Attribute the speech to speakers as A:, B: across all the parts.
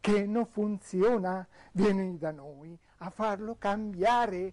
A: che non funziona, vieni da noi a farlo cambiare.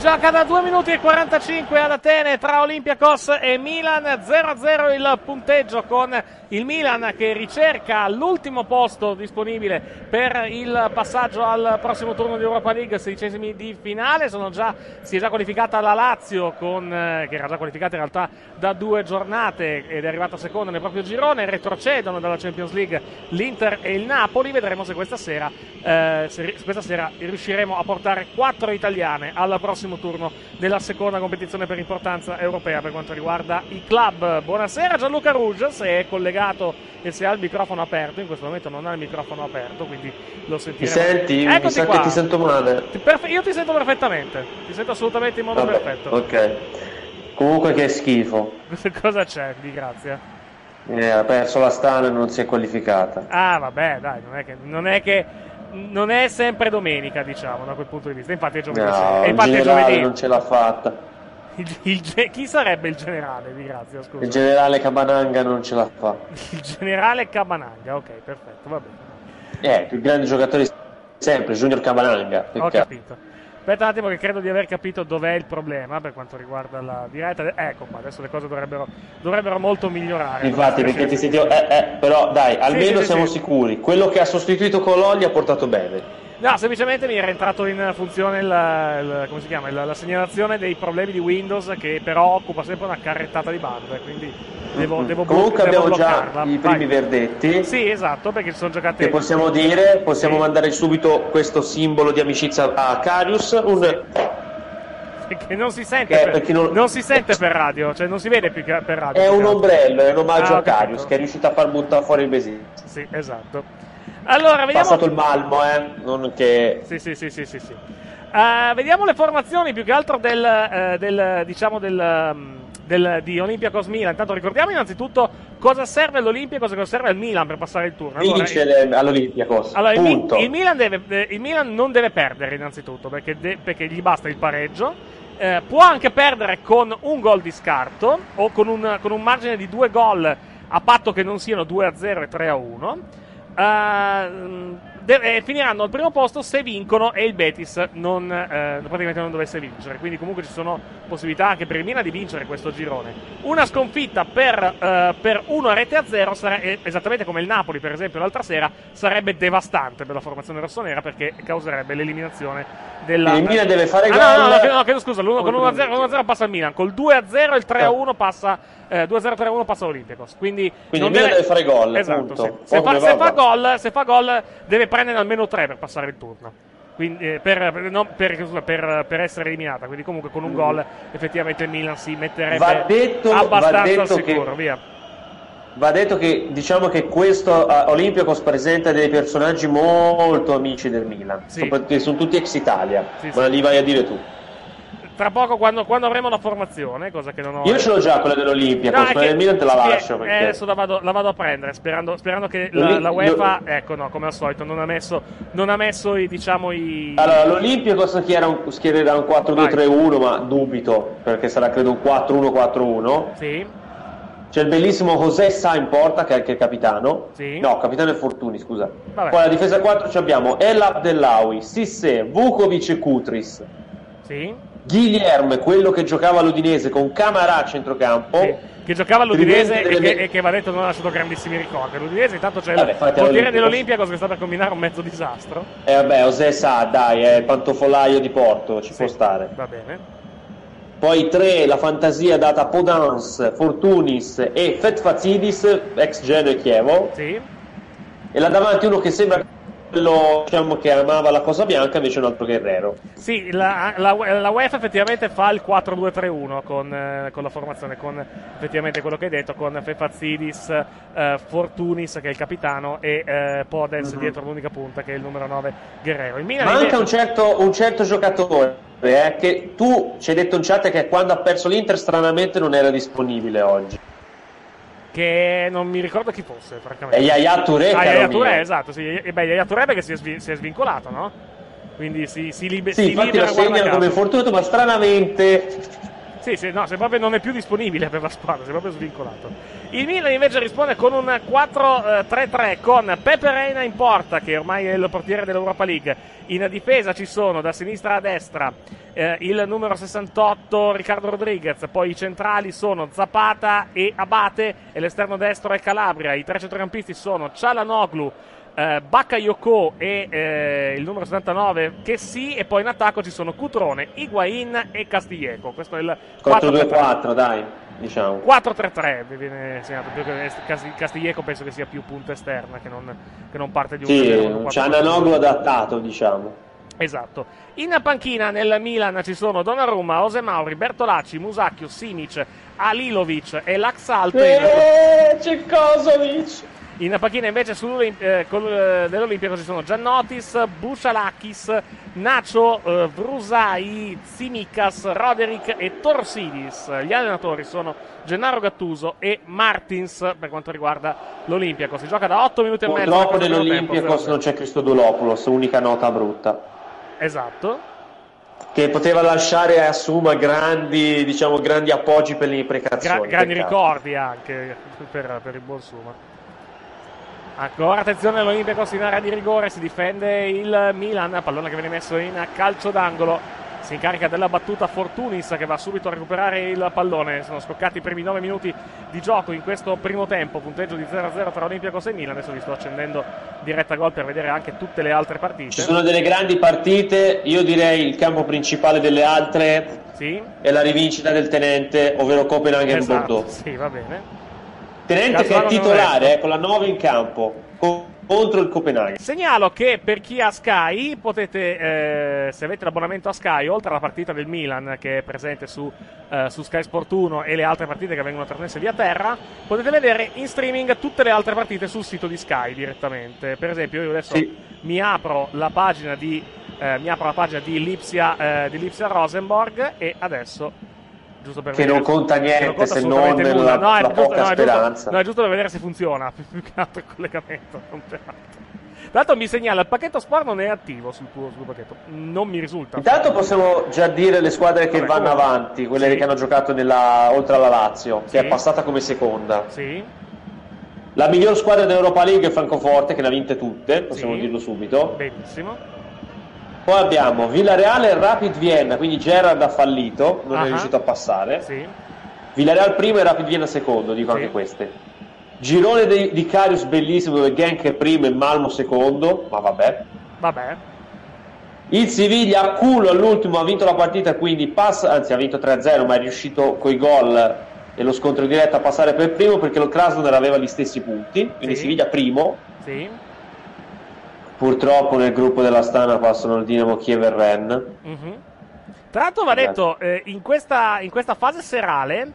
B: Gioca da 2 minuti e 45 ad Atene tra Olympiacos e Milan 0-0 il punteggio con il Milan che ricerca l'ultimo posto disponibile per il passaggio al prossimo turno di Europa League, sedicesimi di finale. Già, si è già qualificata la Lazio con, eh, che era già qualificata in realtà da due giornate ed è arrivata seconda nel proprio girone. Retrocedono dalla Champions League l'Inter e il Napoli. Vedremo se questa sera, eh, se, questa sera riusciremo a portare quattro italiane al prossimo turno della seconda competizione per importanza europea per quanto riguarda i club. Buonasera Gianluca Rouge, se è collegato e se ha il microfono aperto, in questo momento non ha il microfono aperto, quindi lo
C: Mi
B: sentiremo.
C: senti? Mi
B: Eccoti
C: sa
B: qua.
C: che ti sento male.
B: Io ti sento perfettamente, ti sento assolutamente in modo
C: Vabbè,
B: perfetto.
C: ok. Comunque che schifo.
B: Cosa c'è di grazia?
C: Eh, ha perso la Stana e non si è qualificata.
B: Ah, vabbè, dai, non è che, non è, che non è sempre domenica, diciamo, da quel punto di vista. Infatti è giovedì.
C: No,
B: infatti è giovedì.
C: non ce l'ha fatta.
B: Il- il chi sarebbe il generale di grazia, scusa?
C: Il generale Cabananga non ce la fa.
B: Il generale Cabananga, ok, perfetto, va bene.
C: Eh, il più grande giocatore sempre, Junior Cabananga.
B: Ho capito. Aspetta un attimo che credo di aver capito dov'è il problema per quanto riguarda la diretta. Ecco qua, adesso le cose dovrebbero, dovrebbero molto migliorare.
C: Infatti, perché ti sentivo. Eh, eh, però dai, almeno
B: sì,
C: siamo
B: sì.
C: sicuri. Quello che ha sostituito Colò gli ha portato bene.
B: No, semplicemente mi era entrato in funzione come si chiama, il- la segnalazione dei problemi di Windows che però occupa sempre una carrettata di bande, quindi devo, devo blo-
C: Comunque
B: devo
C: abbiamo già
B: bloccarla.
C: i
B: Vai.
C: primi verdetti.
B: Sì, esatto, perché sono giocate
C: Che possiamo dire, possiamo
B: Sì.
C: mandare subito questo simbolo di amicizia a Carius, un,
B: che non si sente,
C: Che-
B: per,
C: per non-
B: non si sente per radio, cioè non si vede più che per radio.
C: è un
B: altro.
C: ombrello, è un omaggio
B: Ah,
C: a. Carius che è riuscito a far buttare fuori il besino.
B: Sì, esatto. Allora, vediamo
C: Passato il malmo, eh, non che...
B: Sì, sì, sì, sì, sì, sì. Eh, vediamo le formazioni più che altro del, eh, del, diciamo del, um, del- di Olympiacos Milan. Intanto ricordiamo innanzitutto cosa serve all'Olympiacos e cosa serve al Milan per passare il turno. Allora,
C: Vince le- all'Olympiakos,
B: allora, il, il Milan deve- eh, il Milan non deve perdere innanzitutto perché, de- perché gli basta il pareggio. Eh, può anche perdere con un gol di scarto o con un, con un margine di due gol a patto che non siano 2 a 0 e 3 a 1. Ehm, de- eh, finiranno al primo posto se vincono e il Betis non, eh, praticamente non dovesse vincere. Quindi, comunque, ci sono possibilità anche per il Milan di vincere questo girone. Una sconfitta per, eh, per 1 a rete a 0, esattamente come il Napoli, per esempio, l'altra sera, sarebbe devastante per la formazione rossonera perché causerebbe l'eliminazione della.
C: Il Milan deve fare
B: Ah,
C: gol.
B: no, no, no, no, chiedo scusa, l'uno- con 1-0, 1-0 passa il Milan, col 2-0 e il 3-1 passa eh, 2-0-3-1 passa l'Olympiacos. Quindi,
C: Quindi il Milan deve fare gol,
B: Esatto, sì. Se, fa, se fa gol, se fa gol deve prendere almeno 3 per passare il turno. Quindi, eh, per, non- per- per- per essere eliminata, quindi comunque con un gol effettivamente il Milan si metterebbe
C: Va detto-
B: abbastanza
C: va detto
B: al sicuro.
C: che-
B: Via.
C: Va detto che diciamo che questo eh, Olympiakos presenta dei personaggi molto amici del Milan,
B: Sì.
C: soprattutto sono tutti ex Italia,
B: Sì,
C: ma
B: sì.
C: li vai a dire tu.
B: Tra poco, quando, quando avremo la formazione, cosa che non ho.
C: Io ce l'ho già quella dell'Olympiakos,
B: No, che-
C: del Milan te la lascio
B: eh,
C: perché...
B: adesso la vado, la vado a prendere sperando, sperando che la, la UEFA, ecco no, come al solito, non ha messo, non ha messo i, diciamo, i.
C: Allora, l'Olympiakos schiera un- schiererà un 4-2-3-1, ma dubito, perché sarà credo un 4-1-4-1.
B: Sì,
C: C'è il bellissimo José Sa in porta, che è anche il capitano.
B: Sì.
C: No, capitano è Fortuni, scusa.
B: Vabbè.
C: Poi la difesa 4 ci abbiamo El Abdellawi, Sisse, Vukovic e Kutris.
B: Sì,
C: Guilherme, quello che giocava all'Udinese con Camarà a centrocampo.
B: sì. Che giocava all'Udinese e che, e che va detto non ha lasciato grandissimi ricordi. L'Udinese intanto c'è
C: Vabbè,
B: il
C: all'Olimpico.
B: dell'Olimpia che sta per combinare un mezzo disastro.
C: E vabbè, José Sa, dai, è il pantofolaio di Porto, ci
B: Sì,
C: può stare.
B: Va bene.
C: Poi 3, la fantasia data a Podans, Fortunis e Fetfazidis, ex Genoa e Chievo.
B: Sì,
C: E là davanti uno che sembra quello diciamo, che amava la cosa bianca, invece un altro guerrero.
B: sì la, la, la UEFA effettivamente fa il 4-2-3-1 con, eh, con la formazione, con effettivamente quello che hai detto, con Fefazidis, eh, Fortunis che è il capitano e eh, Podens dietro l'unica punta che è il numero 9 Guerrero.
C: Manca
B: invece-
C: un certo, un certo giocatore, eh, che tu ci hai detto in chat che quando ha perso l'Inter stranamente non era disponibile oggi.
B: Che non mi ricordo chi fosse, francamente.
C: È Yaya Touré,
B: Ah, Yaya. Touré, esatto, sì. E beh, Yaya Touré perché si è, svi- si è svincolato, no? Quindi si, si, libe-
C: Sì,
B: si
C: infatti
B: libera
C: lo
B: guarda
C: segnano come fortunato, ma stranamente
B: Sì, sì, no, se proprio non è più disponibile per la squadra, si è proprio svincolato. Il Milan invece risponde con un 4-3-3 con Pepe Reina in porta, che ormai è il portiere dell'Europa League. In difesa ci sono da sinistra a destra eh, il numero 68 Riccardo Rodriguez, poi i centrali sono Zapata e Abate e l'esterno destro è Calabria. I tre centrocampisti sono Cialanoglu, eh, Bakayoko e eh, il numero 79 che sì, e poi in attacco ci sono Cutrone, Higuain e Castiglieco. Questo è il 4-3-3.
C: 4-2-4, dai, diciamo.
B: 4-3-3 mi viene segnato più che Casti- Castiglieco penso che sia più punta esterna che non, che non parte di un
C: Sì,
B: un
C: un
B: 4-3-3.
C: Ciananoglu adattato, diciamo.
B: Esatto. In panchina nel Milan ci sono Donnarumma, Ose Mauri, Bertolacci, Musacchio, Simic, Alilovic e Laxalt.
C: Eh, c'è Kosovic!
B: In panchina invece eh, col- eh, dell'Olimpico ci sono Giannotis, Bucialakis, Nacio, eh, Vrusai, Tsimikas, Roderick e Torsidis. Gli allenatori sono Gennaro Gattuso e Martins per quanto riguarda l'Olimpiaco. Si gioca da 8 minuti e mezzo. Tempo,
C: nell'Olympiakos non c'è Cristodolopoulos, unica nota brutta.
B: Esatto.
C: Che poteva lasciare a Suma grandi, diciamo, grandi appoggi per le
B: Gra-
C: imprecazioni.
B: grandi
C: peccato.
B: ricordi anche per, per il buon Suma. Ancora attenzione all'Olympiacos in area di rigore, si difende il Milan, pallone che viene messo in calcio d'angolo si incarica della battuta Fortunis che va subito a recuperare il pallone. Sono scoccati i primi 9 minuti di gioco in questo primo tempo, punteggio di 0-0 tra Olympiacos e Milan. Adesso vi sto accendendo diretta gol per vedere anche tutte le altre partite.
C: Ci sono delle grandi partite, io direi il campo principale delle altre
B: Sì?
C: è la rivincita del tenente, ovvero Copenaghen
B: Esatto,
C: Bordeaux.
B: sì, va bene.
C: Tenente che è titolare, eh, con la 9 in campo, co- contro il Copenaghen.
B: Segnalo che per chi ha Sky potete, eh, se avete l'abbonamento a Sky, oltre alla partita del Milan che è presente su, eh, su Sky Sport 1 e le altre partite che vengono trasmesse via terra, potete vedere in streaming tutte le altre partite sul sito di Sky direttamente. Per esempio, io adesso
C: Sì.
B: mi apro la pagina di, eh, mi apro la pagina di Lipsia, eh, di Lipsia Rosenborg e adesso. Giusto per
C: Che
B: vedere-
C: non conta niente,
B: non conta
C: se non
B: nulla.
C: la-
B: No, è
C: la
B: giusto-
C: poca
B: no, è giusto-
C: speranza.
B: no, è giusto per vedere se funziona. Più che altro il collegamento. non per altro. L'altro mi segnala il pacchetto sport non è attivo sul tuo, sul pacchetto. Non mi risulta.
C: Intanto possiamo già dire le squadre che
B: Vabbè,
C: vanno
B: comunque.
C: avanti, quelle
B: Sì.
C: che hanno giocato nella- oltre alla Lazio,
B: Sì.
C: che è passata come seconda.
B: Sì,
C: La miglior squadra dell'Europa League è Francoforte, che ne ha vinte tutte, possiamo
B: Sì.
C: dirlo subito.
B: benissimo.
C: Poi abbiamo Villareale e Rapid Vienna, quindi Gerrard ha fallito, non
B: Ah.
C: è riuscito a passare.
B: Sì,
C: Villareal primo e Rapid Vienna secondo, dico
B: Sì.
C: anche queste. Girone di, di Carius bellissimo dove Genk è primo e Malmo secondo, ma vabbè.
B: vabbè.
C: Il Siviglia a culo all'ultimo ha vinto la partita, quindi passa, anzi ha vinto 3-0, ma è riuscito coi gol e lo scontro diretto a passare per primo perché lo Krasnodar aveva gli stessi punti, quindi
B: Sì.
C: Siviglia primo.
B: Sì.
C: Purtroppo nel gruppo della Stana passano il Dinamo Kiev e Ren.
B: Mhm. Tra l'altro va detto, eh, in, questa, in questa fase serale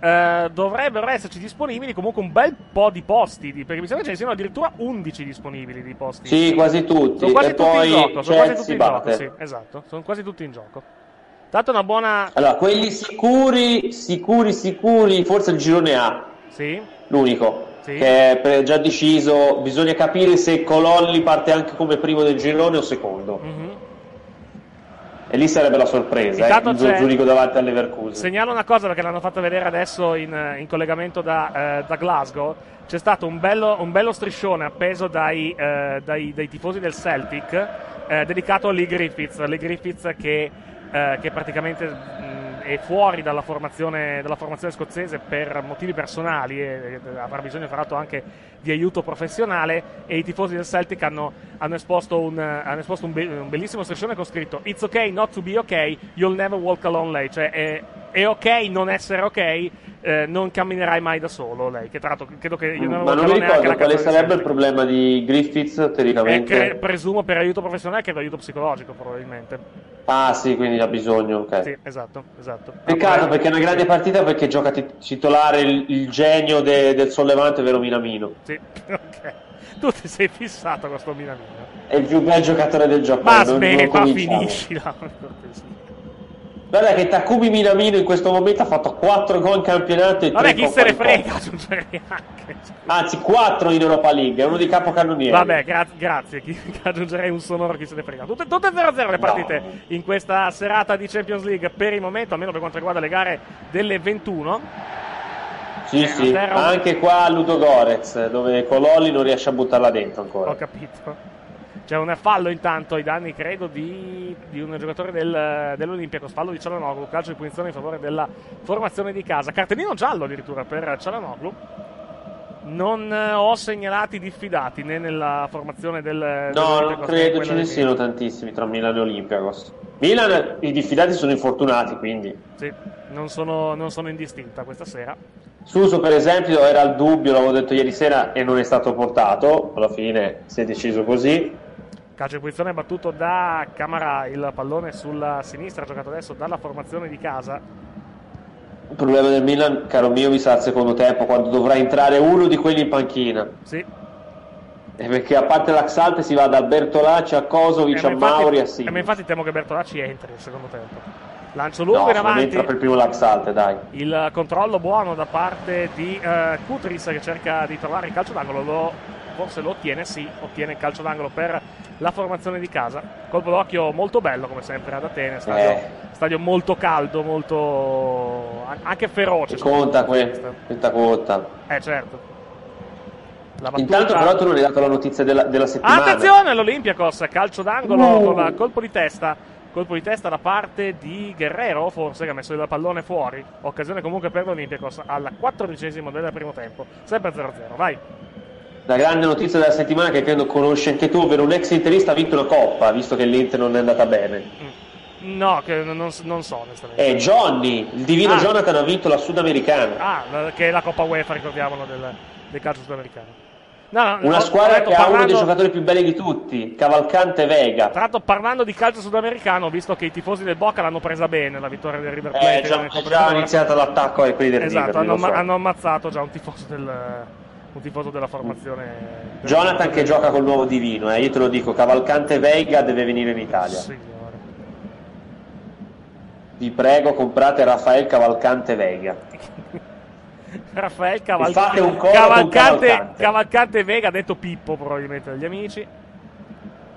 B: eh, dovrebbero esserci disponibili comunque un bel po' di posti, perché mi sembra che ce ne siano addirittura 11 disponibili di posti.
C: Sì, quasi tutti.
B: Sono quasi
C: e
B: tutti
C: poi
B: in gioco, sono quasi tutti in gioco, sì, esatto, sono quasi tutti in gioco. Tanto una buona...
C: Allora, quelli sicuri, sicuri, sicuri, forse il girone A,
B: Sì,
C: l'unico,
B: Sì.
C: che è pre- già deciso. Bisogna capire se Cololli parte anche come primo del girone o secondo.
B: mhm.
C: E lì sarebbe la sorpresa, eh, il Zurigo davanti all'Everkusen.
B: Segnalo una cosa perché l'hanno fatta vedere adesso in, in collegamento da, eh, da Glasgow. C'è stato un bello, un bello striscione appeso dai, eh, dai- dai tifosi del Celtic eh, dedicato a Lee Griffiths. Lee Griffiths che, eh, che praticamente è fuori dalla formazione, dalla formazione scozzese per motivi personali e, e avrà bisogno tra l'altro anche di aiuto professionale e i tifosi del Celtic hanno, hanno esposto, un, hanno esposto un, be- un bellissimo striscione con scritto It's okay not to be okay, you'll never walk alone lei, cioè è, è ok non essere ok, eh, non camminerai mai da solo lei, che tra l'altro credo che You'll Never
C: Ma non mi
B: è
C: ricordo quale sarebbe il problema di Griffiths
B: Celtic. Eh,
C: teoricamente.
B: cre- presumo per aiuto professionale che per aiuto psicologico probabilmente.
C: Ah sì, quindi ha bisogno, ok.
B: Sì, esatto, esatto.
C: Peccato
B: Ah,
C: perché è una grande partita perché gioca tit- titolare il, il genio de- del sollevante, vero Minamino.
B: Sì, ok. Tu ti sei fissato con sto Minamino.
C: È il più bel giocatore del Giappone.
B: Ma smetta,
C: cominciamo.
B: finiscila.
C: Guarda che Takumi Minamino in questo momento ha fatto 4 gol in campionato e
B: Vabbè,
C: 3
B: chi se ne frega, anche.
C: Anzi, 4 in Europa League, è uno dei capocannonieri.
B: Vabbè, gra- grazie, chi- aggiungerei un sonoro chi se ne frega. Tutte, tutte 0-0 le partite
C: No.
B: in questa serata di Champions League per il momento, almeno per quanto riguarda le gare delle 21.
C: Sì,
B: Eh,
C: sì,
B: terra-
C: anche qua a Ludogorez, dove Cololli non riesce a buttarla dentro ancora.
B: Ho capito. C'è un fallo intanto ai danni, credo, di, di un giocatore del, dell'Olimpico. Fallo di Cialanoglu, calcio di punizione in favore della formazione di casa. Cartellino giallo addirittura per Cialanoglu. Non eh, ho segnalati diffidati né nella formazione del
C: No, non
B: in
C: credo ce ne siano tantissimi tra Milan e Olympiacos. Milan, i diffidati sono infortunati, quindi.
B: Sì, non sono, non sono indistinta questa sera.
C: Suso, per esempio, era il dubbio, l'avevo detto ieri sera, e non è stato portato. Alla fine si è deciso così.
B: Calcio di posizione battuto da Camara, il pallone sulla sinistra, giocato adesso dalla formazione di casa.
C: Il problema del Milan, caro mio, mi sa al secondo tempo, quando dovrà entrare uno di quelli in panchina.
B: Sì,
C: E perché a parte l'Axalte si va da Bertolacci a Kosovic
B: Eh,
C: a
B: infatti-
C: Mauri a
B: eh,
C: Simi.
B: ma infatti temo che Bertolacci entri nel secondo tempo. Lancio
C: No,
B: lungo in
C: se non
B: avanti.
C: entra per primo l'Axalte, dai.
B: Il controllo buono da parte di eh, Kutris che cerca di trovare il calcio d'angolo. Lo, forse lo ottiene, sì, ottiene il calcio d'angolo per la formazione di casa. Colpo d'occhio molto bello, come sempre ad Atene. Stadio,
C: Eh.
B: stadio molto caldo, molto an- anche feroce.
C: Conta que-
B: Questo.
C: questa conta.
B: Eh, certo. Battuta-
C: Intanto però tu non hai dato la notizia della, della settimana.
B: Attenzione all'Olympiakos, calcio d'angolo
C: Uh.
B: con colpo di testa Colpo di testa da parte di Guerrero, forse, che ha messo il pallone fuori. Occasione comunque per l'Olympiacos al quattordicesimo del primo tempo. Sempre 0-0, vai.
C: La grande notizia della settimana che credo conosci anche tu, ovvero un ex interista ha vinto una coppa, visto che l'Inter non è andata bene.
B: No, che non, non- so onestamente.
C: È Johnny, il divino
B: Ah.
C: Jonathan ha vinto la Sudamericana.
B: Ah, che è la Coppa UEFA, ricordiamolo, del, del calcio sudamericano. No,
C: Una squadra
B: detto,
C: che ha uno
B: parlando-
C: dei giocatori più belli di tutti, Cavalcante Vega.
B: Tra l'altro, parlando di calcio sudamericano, ho visto che i tifosi del Boca l'hanno presa bene la vittoria del River Plate.
C: È già, è già iniziato l'attacco ai quelli del
B: Esatto,
C: River,
B: hanno,
C: lo so.
B: hanno ammazzato già un tifoso, del, un tifoso della formazione.
C: Jonathan che gioca col nuovo divino, eh, io te lo dico, Cavalcante Vega deve venire in Italia.
B: Signore.
C: Vi prego, comprate Rafael Cavalcante Vega.
B: Raffaele
C: E
B: Caval-
C: fate un coro con
B: Cavalcante,
C: Cavalcante.
B: Cavalcante Vega, detto Pippo probabilmente dagli amici.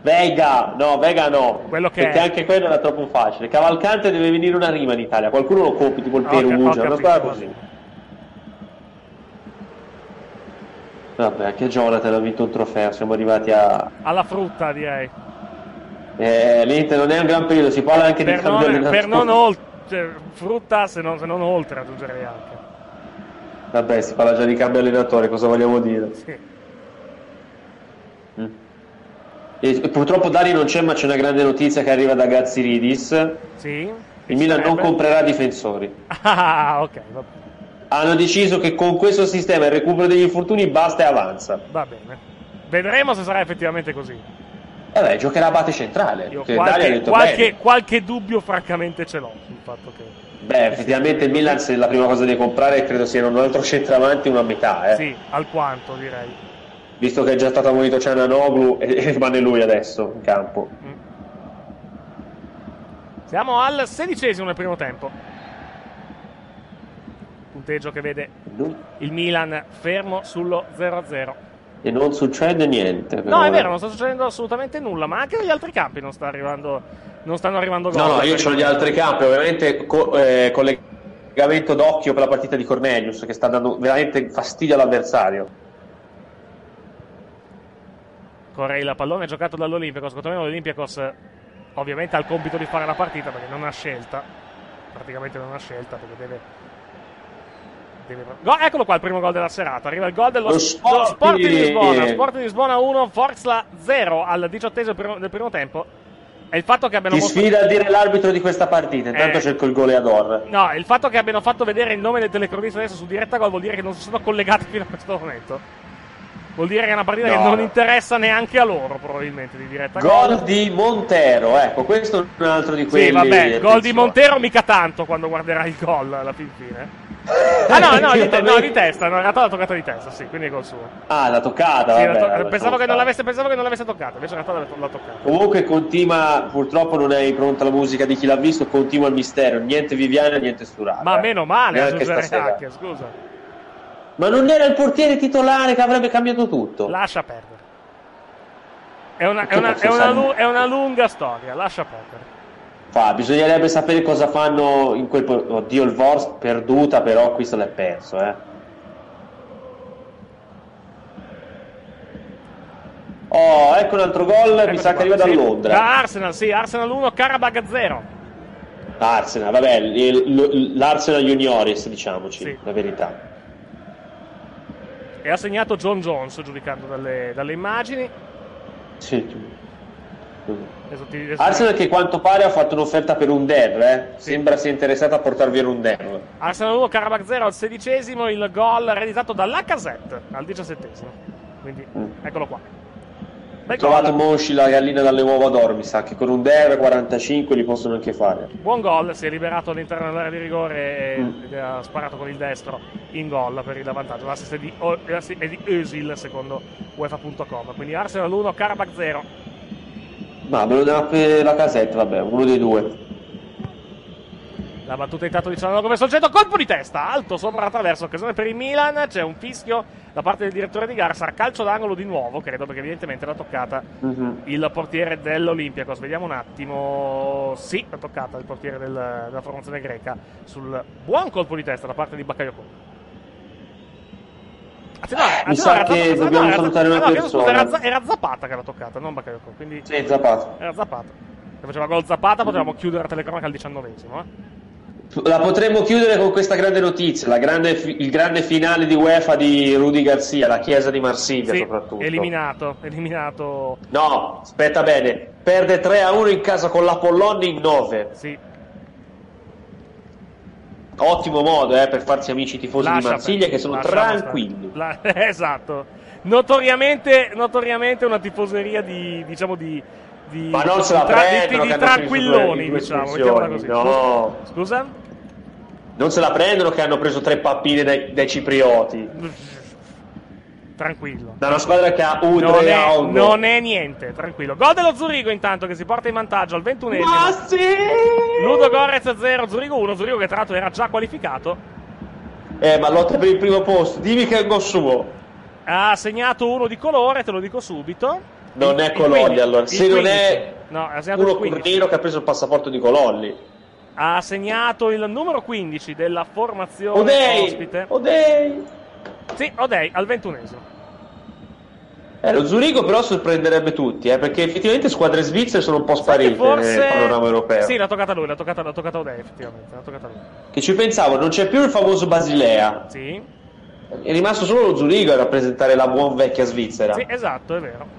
C: Vega, no, Vega no,
B: Quello che
C: perché
B: è.
C: anche quello era troppo facile. Cavalcante deve venire una rima in Italia, qualcuno lo copi, tipo il Perugia, una cosa così. Vabbè, anche Jonathan ha vinto un trofeo, siamo arrivati a...
B: Alla frutta, direi.
C: Eh, L'Inter non è un gran periodo, si parla anche di
B: Per
C: cambio
B: non,
C: allenatore.
B: per non oltre, frutta se non, se non oltre, aggiungerei anche.
C: Vabbè, si parla già di cambio allenatore, cosa vogliamo dire?
B: Sì.
C: E, e purtroppo Dari non c'è, ma c'è una grande notizia che arriva da Gazziridis.
B: Sì?
C: Il Milan non comprerà difensori.
B: Ah, ok, va,
C: Hanno deciso che con questo sistema il recupero degli infortuni basta e avanza.
B: va bene. Vedremo se sarà effettivamente così.
C: E beh, giocherà a base centrale.
B: Io qualche, qualche, qualche dubbio, francamente, ce l'ho sul fatto che.
C: Beh, effettivamente il Milan se la prima cosa da comprare credo sia un altro centravanti una metà, eh.
B: Sì, alquanto direi.
C: Visto che è già stato ammonito Ciananoglu e, e rimane lui adesso in campo.
B: Siamo al sedicesimo del primo tempo. Punteggio che vede il Milan fermo sullo 0-0.
C: E non succede niente.
B: No, è
C: ora.
B: vero, non sta succedendo assolutamente nulla, ma anche negli altri campi non, sta arrivando, non stanno arrivando gol.
C: No, no, io ho gli altri campi, ovviamente co- eh, collegamento d'occhio per la partita di Cornelius che sta dando veramente fastidio all'avversario.
B: Corre il pallone giocato dall'Olympiacos. Secondo me l'Olympiacos ovviamente ha il compito di fare la partita perché non ha scelta. Praticamente non ha scelta perché deve. Deve- Go- eccolo qua il primo gol della serata. Arriva il gol dello
C: Lo
B: dello. Sport di Lisbona. Sport di Lisbona 1, Forza 0 al diciottesimo del primo- tempo. E il fatto che abbiano
C: Ti
B: mostrato-
C: sfida a dire l'arbitro di questa partita, intanto
B: Eh.
C: cerco il goleador.
B: No, il fatto che abbiano fatto vedere il nome del telecronista adesso su diretta gol vuol dire che non si sono collegati fino a questo momento. Vuol dire che è una partita
C: No,
B: che non
C: no.
B: interessa neanche a loro, probabilmente, di diretta
C: Gol di Montero, ecco, questo è un altro di quelli.
B: Sì, vabbè, gol di. Montero mica tanto quando guarderai il gol alla fin fine. Ah no, no, di, te- no, di testa, no, in realtà l'ha toccata di testa, sì, quindi è gol suo.
C: Ah, l'ha toccata,
B: Sì,
C: vabbè,
B: to- pensavo, che l'avesse, pensavo che non l'avesse toccata, invece in realtà l'ha, toccata.
C: Comunque continua, purtroppo non è pronta la musica di chi l'ha visto, continua il mistero, niente Viviana, niente Sturata.
B: Ma meno male,
C: Neanche stasera.
B: anche, scusa.
C: Ma non era il portiere titolare che avrebbe cambiato tutto.
B: Lascia perdere. È una, è una- è una è una lunga storia, lascia perdere.
C: Fa, bisognerebbe sapere cosa fanno in quel... Oddio, il Vorst perduta, però qui se l'è perso, eh. Oh, ecco un altro gol, mi
B: Eccoci
C: sa che arriva da
B: Sì,
C: Londra.
B: Da Arsenal, sì, Arsenal 1, Karabag 0.
C: Arsenal, vabbè, l'Arsenal Junioris, diciamoci,
B: Sì.
C: la verità.
B: E ha segnato John Jones, giudicando dalle, dalle immagini.
C: Sì.
B: Adesso-
C: Arsenal che quanto pare ha fatto un'offerta per un dev, eh. Sembra sia interessata a portar via un dev.
B: Arsenal 1, Karabakh 0 al sedicesimo, il gol realizzato da Lacazette al diciassettesimo. Quindi eccolo qua.
C: Trovato. Mosci la gallina dalle uova d'oro, mi sa che con un dev 45 li possono anche fare.
B: Buon gol, si è liberato all'interno dell'area di rigore e
C: Mm.
B: ha sparato con il destro in gol per il vantaggio. L'assist è di, è di Özil secondo UEFA.com. Quindi Arsenal 1, Karabakh 0.
C: Ma me lo dà per la casetta, vabbè, uno dei due.
B: La battuta intanto di Cialanoglu verso il centro, colpo di testa, alto sopra l'attraverso, occasione per il Milan, c'è un fischio da parte del direttore di gara, sarà calcio d'angolo di nuovo, credo, perché evidentemente l'ha toccata
C: Mhm.
B: il portiere dell'Olympiacos. Vediamo un attimo, sì, l'ha toccata il portiere del- della formazione greca sul buon colpo di testa da parte di Bakayoko. No, anzi,
C: Mi
B: no,
C: sa che
B: no,
C: dobbiamo
B: era-
C: salutare
B: no,
C: una
B: scusa,
C: persona.
B: era Zapata che l'ha toccata, non Bakayoko, quindi
C: Sì, Zapata.
B: era Zapata. Se faceva gol Zapata potevamo chiudere la telecronaca al diciannovesimo. Eh?
C: La potremmo chiudere con questa grande notizia, la grande il grande finale di UEFA di Rudy Garcia, la chiesa di Marsiglia
B: Sì,
C: soprattutto.
B: eliminato, eliminato.
C: No, aspetta bene, perde 3 a 1 in casa con l'Apollon in 9.
B: Sì,
C: Ottimo modo eh, per farsi amici tifosi
B: lascia
C: di Marsiglia
B: per-
C: che sono
B: stare.
C: tranquilli.
B: La- esatto. Notoriamente, notoriamente una tifoseria di, diciamo, di... di
C: Ma non se la
B: di tra- di-
C: prendono
B: di,
C: preso
B: tranquilloni,
C: due-
B: diciamo, così.
C: no.
B: Scusa?
C: Non se la prendono che hanno preso tre pappine dai, dai ciprioti.
B: Tranquillo.
C: Da una squadra che ha Udre
B: Non è, non è niente, tranquillo. Gol dello Zurigo intanto che si porta in vantaggio al ventunesimo.
C: Ma sì!
B: Ludo Gorez 0, Zurigo 1. Zurigo che tra l'altro era già qualificato.
C: Eh, ma lotta per il primo posto. Dimmi che è il gol suo.
B: Ha segnato uno di colore, te lo dico subito.
C: Non è Cololli
B: 15,
C: allora. Se non
B: 15.
C: è
B: No,
C: uno
B: il 15.
C: Cornero che ha preso il passaporto di Cololli.
B: Ha segnato il numero 15 della formazione
C: Odei!
B: ospite.
C: Odei!
B: Sì, Odei al ventunesimo.
C: Eh, lo Zurigo però sorprenderebbe tutti, eh, perché effettivamente squadre svizzere sono un po' sparite nel panorama europeo.
B: Sì, l'ha toccata lui, l'ha toccata, l'ha toccata Odei, effettivamente. L'ha toccata lui.
C: Che ci pensavo, non c'è più il famoso Basilea.
B: Sì,
C: È rimasto solo lo Zurigo a rappresentare la buon vecchia Svizzera.
B: sì, esatto, è vero.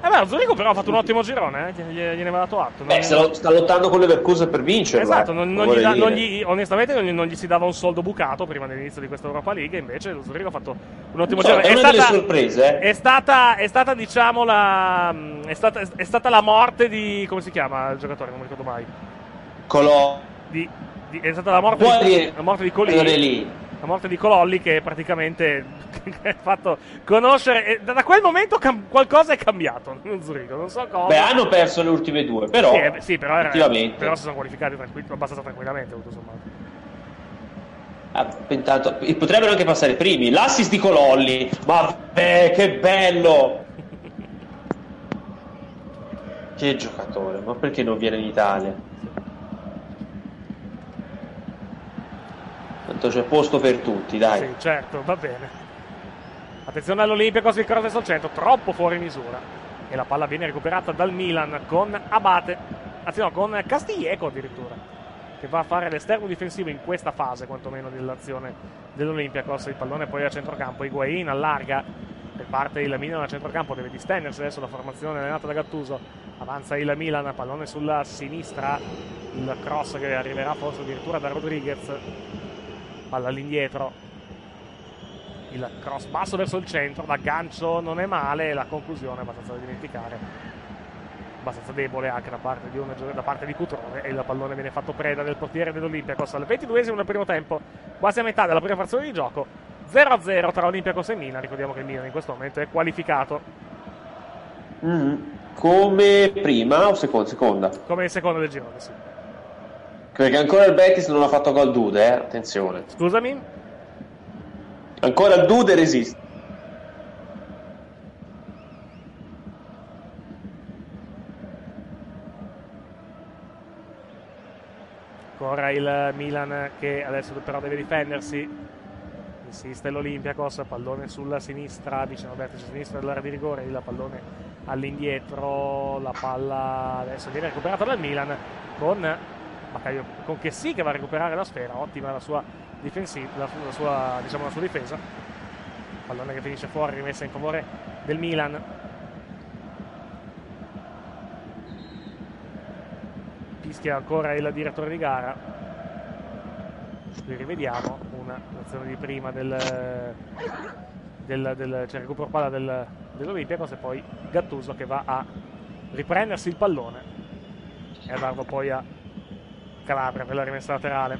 B: Eh beh, Zurigo però ha fatto un ottimo girone, eh, gliene, va dato atto.
C: Beh, sta, sta lottando con l'Everkusen per vincerlo.
B: Esatto,
C: eh,
B: non, non gli da- non gli- onestamente non gli, non gli si dava un soldo bucato prima dell'inizio di questa Europa League, invece lo Zurigo ha fatto un ottimo
C: so,
B: girone.
C: è una delle sorprese, eh.
B: È stata, è stata, diciamo, la. È stata, è stata la morte di. come si chiama il giocatore? Non mi ricordo mai.
C: Colò.
B: Di, di- è stata la morte,
C: Puoi
B: di, la morte di
C: è lì.
B: La morte di Cololli che praticamente ha fatto conoscere. e da quel momento cam- qualcosa è cambiato nello Zurigo. Non so cosa.
C: Beh, hanno perso le ultime due, però.
B: Sì, eh, beh, sì, però, era-
C: effettivamente.
B: però si sono qualificati tranquill- abbastanza tranquillamente, tutto sommato.
C: Ah, intanto- potrebbero anche passare primi. L'assist di Cololli. Ma beh, che bello! che giocatore, ma perché non viene in Italia? Tanto c'è posto per tutti, dai.
B: Sì, certo, va bene. Attenzione all'Olimpico, il cross al centro, troppo fuori misura. E la palla viene recuperata dal Milan con Abate, anzi no, con Castiglieco addirittura, che va a fare l'esterno difensivo in questa fase, quantomeno dell'azione dell'Olympiacos. Il pallone poi a centrocampo, Higuain allarga per parte il Milan a centrocampo, deve distendersi adesso la formazione allenata da Gattuso. Avanza il Milan, pallone sulla sinistra, il cross che arriverà forse addirittura da Rodriguez. Palla all'indietro, il cross basso verso il centro, l'aggancio non è male, la conclusione è abbastanza da dimenticare, abbastanza debole anche da parte di, una, da parte di Cutrone e il pallone viene fatto preda del portiere dell'Olympiacos al 22esimo del primo tempo, quasi a metà della prima frazione di gioco, 0-0 tra Olympiacos e Milan, ricordiamo che il Milan in questo momento è qualificato
C: Mm. Come prima o seconda? Seconda.
B: come il secondo del girone, sì.
C: Perché ancora il Betis non ha fatto gol Dude, eh? Attenzione.
B: Scusami?
C: Ancora il Dude resiste.
B: Ancora il Milan che adesso però deve difendersi. Insiste l'Olympiacos, pallone sulla sinistra, vicino al vertice sinistro dell'area di rigore, il pallone all'indietro, la palla adesso viene recuperata dal Milan con Baccaglio, con che sì che va a recuperare la sfera, ottima la sua, la, la sua, diciamo, la sua difesa. Pallone che finisce fuori, rimessa in favore del Milan. Fischia ancora il direttore di gara. Qui rivediamo una azione di prima del, del, del cioè recupero palla del, dell'Olympiacos e poi Gattuso che va a riprendersi il pallone e a darlo poi a Calabria per la rimessa laterale.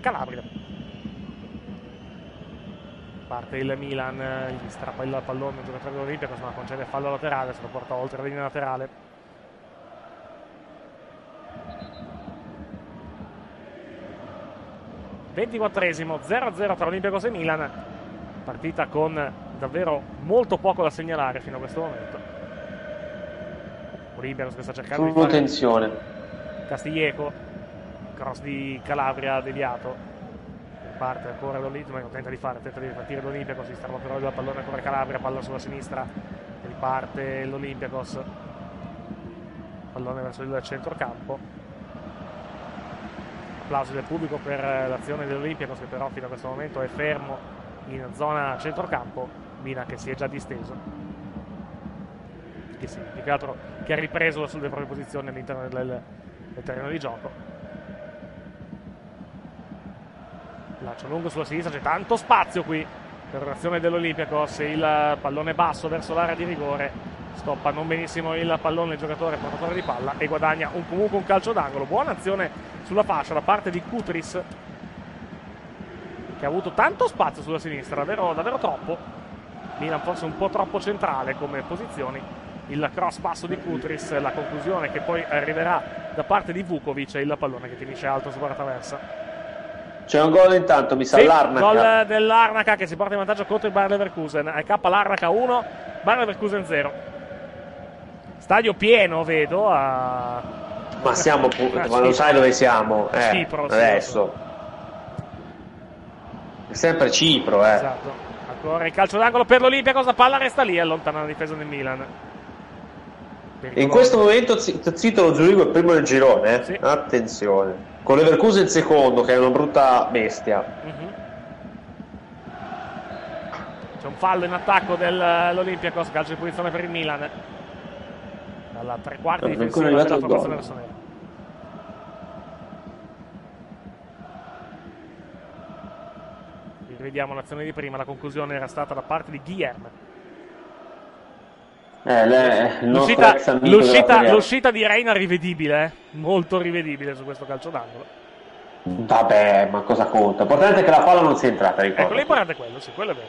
B: Calabria. Parte il Milan, gli strappa il pallone il giocatore dell'Olympiacos ma concede fallo laterale, se lo porta oltre la linea laterale. Ventiquattresimo 0-0 tra Olympiacos e Milan. Partita con davvero molto poco da segnalare fino a questo momento. Olympiacos che sta cercando di
C: Solo
B: fare
C: tensione.
B: Castiglieco, cross di Calabria deviato. Parte ancora l'Olimpia, tenta di fare, tenta di partire l'Olimpia, così sta però il pallone ancora Calabria, palla sulla sinistra, Riparte l'Olympiakos. Pallone verso il centrocampo. Applausi del pubblico per l'azione dell'Olympiakos che però fino a questo momento è fermo in zona centrocampo. Mina che si è già disteso. Che sì, che ha ripreso sulle proprie posizioni all'interno del, del terreno di gioco. Lancio lungo sulla sinistra, c'è tanto spazio qui per l'azione dell'Olympiakos. Il pallone basso verso l'area di rigore. Stoppa non benissimo il pallone il giocatore portatore di palla e guadagna un- comunque un calcio d'angolo. Buona azione sulla fascia da parte di Kutris che ha avuto tanto spazio sulla sinistra, davvero, davvero troppo. Milan forse un po' troppo centrale come posizioni. Il cross basso di Kutris, la conclusione che poi arriverà da parte di Vukovic e il pallone che finisce alto sulla traversa.
C: C'è un gol intanto, mi sa
B: Sì,
C: l'Arnaca.
B: gol dell'Arnaca che si porta in vantaggio contro il Bayer Leverkusen. K l'Arnaca 1, Bayer Leverkusen 0. Stadio pieno, vedo. A...
C: Ma siamo, pu- ma lo
B: Cipro.
C: sai dove siamo? Eh,
B: Cipro, sì,
C: adesso. È sempre Cipro, eh.
B: Esatto. Ancora il calcio d'angolo per l'Olympiacos. La palla resta lì, allontana la difesa del Milan.
C: In questo momento zi- Zito lo Zurigo è primo del girone, eh.
B: Sì.
C: Attenzione. Con Leverkusen secondo, che è una brutta bestia.
B: Mhm. C'è un fallo in attacco dell'Olympiacos. Calcio di punizione per il Milan. Dalla tre quarti
C: è
B: difensiva della
C: il
B: formazione rossonera. Rivediamo l'azione di prima. La conclusione era stata da parte di Guilherme.
C: Eh, le-
B: L'uscita, l'uscita- l'uscita di Reina rivedibile, eh? molto rivedibile su questo calcio d'angolo.
C: Vabbè, ma cosa conta? L'importante è che la palla non sia entrata, ricordo.
B: Ecco, l'importante è quello, sì, quello è vero.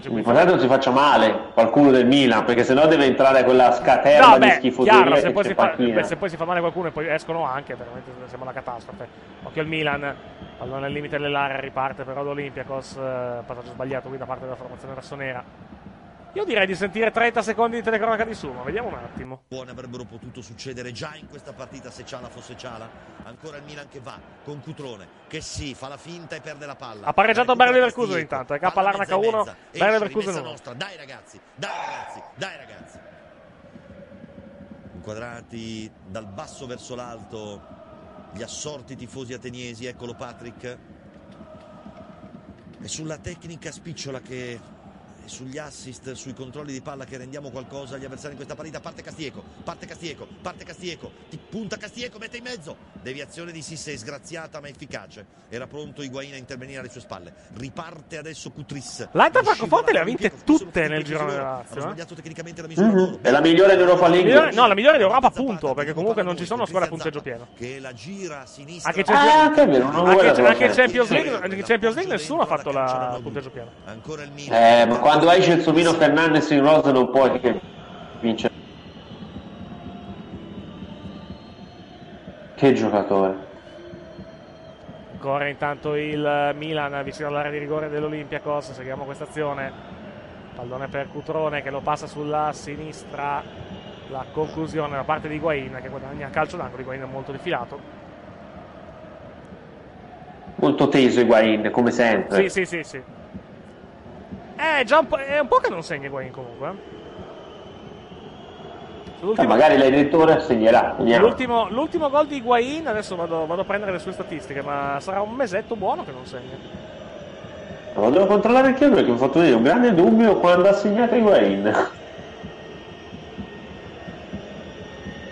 C: Che non si faccia male qualcuno del Milan, perché sennò deve entrare quella scaterba
B: No,
C: di schifoseria
B: se poi, si fa, beh, se poi si fa male qualcuno e poi escono anche, veramente sembra una catastrofe. Occhio al Milan, pallone al limite dell'area, riparte però l'Olympiakos, eh, passaggio sbagliato qui da parte della formazione rossonera. Io direi di sentire 30 secondi di telecronaca di Suma, vediamo un attimo.
D: Buone avrebbero potuto succedere già in questa partita se Ciala fosse Ciala. Ancora il Milan che va con Cutrone che sì, fa la finta e perde la palla.
B: Ha pareggiato Bayer Leverkusen intanto, è K all'Arnaca
D: mezza e
B: 1,
D: mezza,
B: Bayer Leverkusen
D: rimessa
B: 1.
D: nostra. Dai ragazzi, dai ragazzi, dai ragazzi. Inquadrati dal basso verso l'alto gli assorti tifosi ateniesi, eccolo Patrick. E sulla tecnica spicciola che sugli assist, sui controlli di palla che rendiamo qualcosa agli avversari in questa partita. Parte Castieco, parte Castieco, parte Castieco, ti punta Castieco, mette in mezzo. Deviazione di Sisse, sgraziata ma efficace. Era pronto Higuain a intervenire alle sue spalle. Riparte adesso Cutris. Non
B: Francoforte le ha vinte tutte nel girone della. Lazio, eh.
D: sbagliato tecnicamente la misura
C: Mhm.
D: loro.
C: È la migliore d'Europa League.
B: No, la migliore d'Europa appunto, perché comunque non ci sono squadre a punteggio pieno.
D: Che la gira a sinistra.
B: Anche
C: Ah,
B: Champions
C: anche è vero, non
B: Anche,
C: vuole la
B: anche
C: cosa.
B: il Champions League,
D: League,
B: il Champions League nessuno ha fatto la, il punteggio pieno.
D: Ancora il Milan.
C: Eh, ma quando hai Celsomino Fernandez in rosa non puoi che vincere. Che giocatore.
B: Ancora intanto il Milan vicino all'area di rigore dell'Olympiacos. Seguiamo questa azione. Pallone per Cutrone che lo passa sulla sinistra. La conclusione da parte di Higuain che guadagna calcio d'angolo. Higuain è molto defilato.
C: Molto teso Higuain, come sempre.
B: Sì, sì, sì, sì. Eh, già un po', è un po' che non segna Higuain comunque. eh. L'ultimo,
C: magari l'editore segnerà.
B: l'ultimo, l'ultimo gol di Higuain, adesso vado, vado a prendere le sue statistiche, ma sarà un mesetto buono che non segna.
C: Lo devo controllare anche io perché ho fatto venire un grande dubbio quando ha segnato Higuain.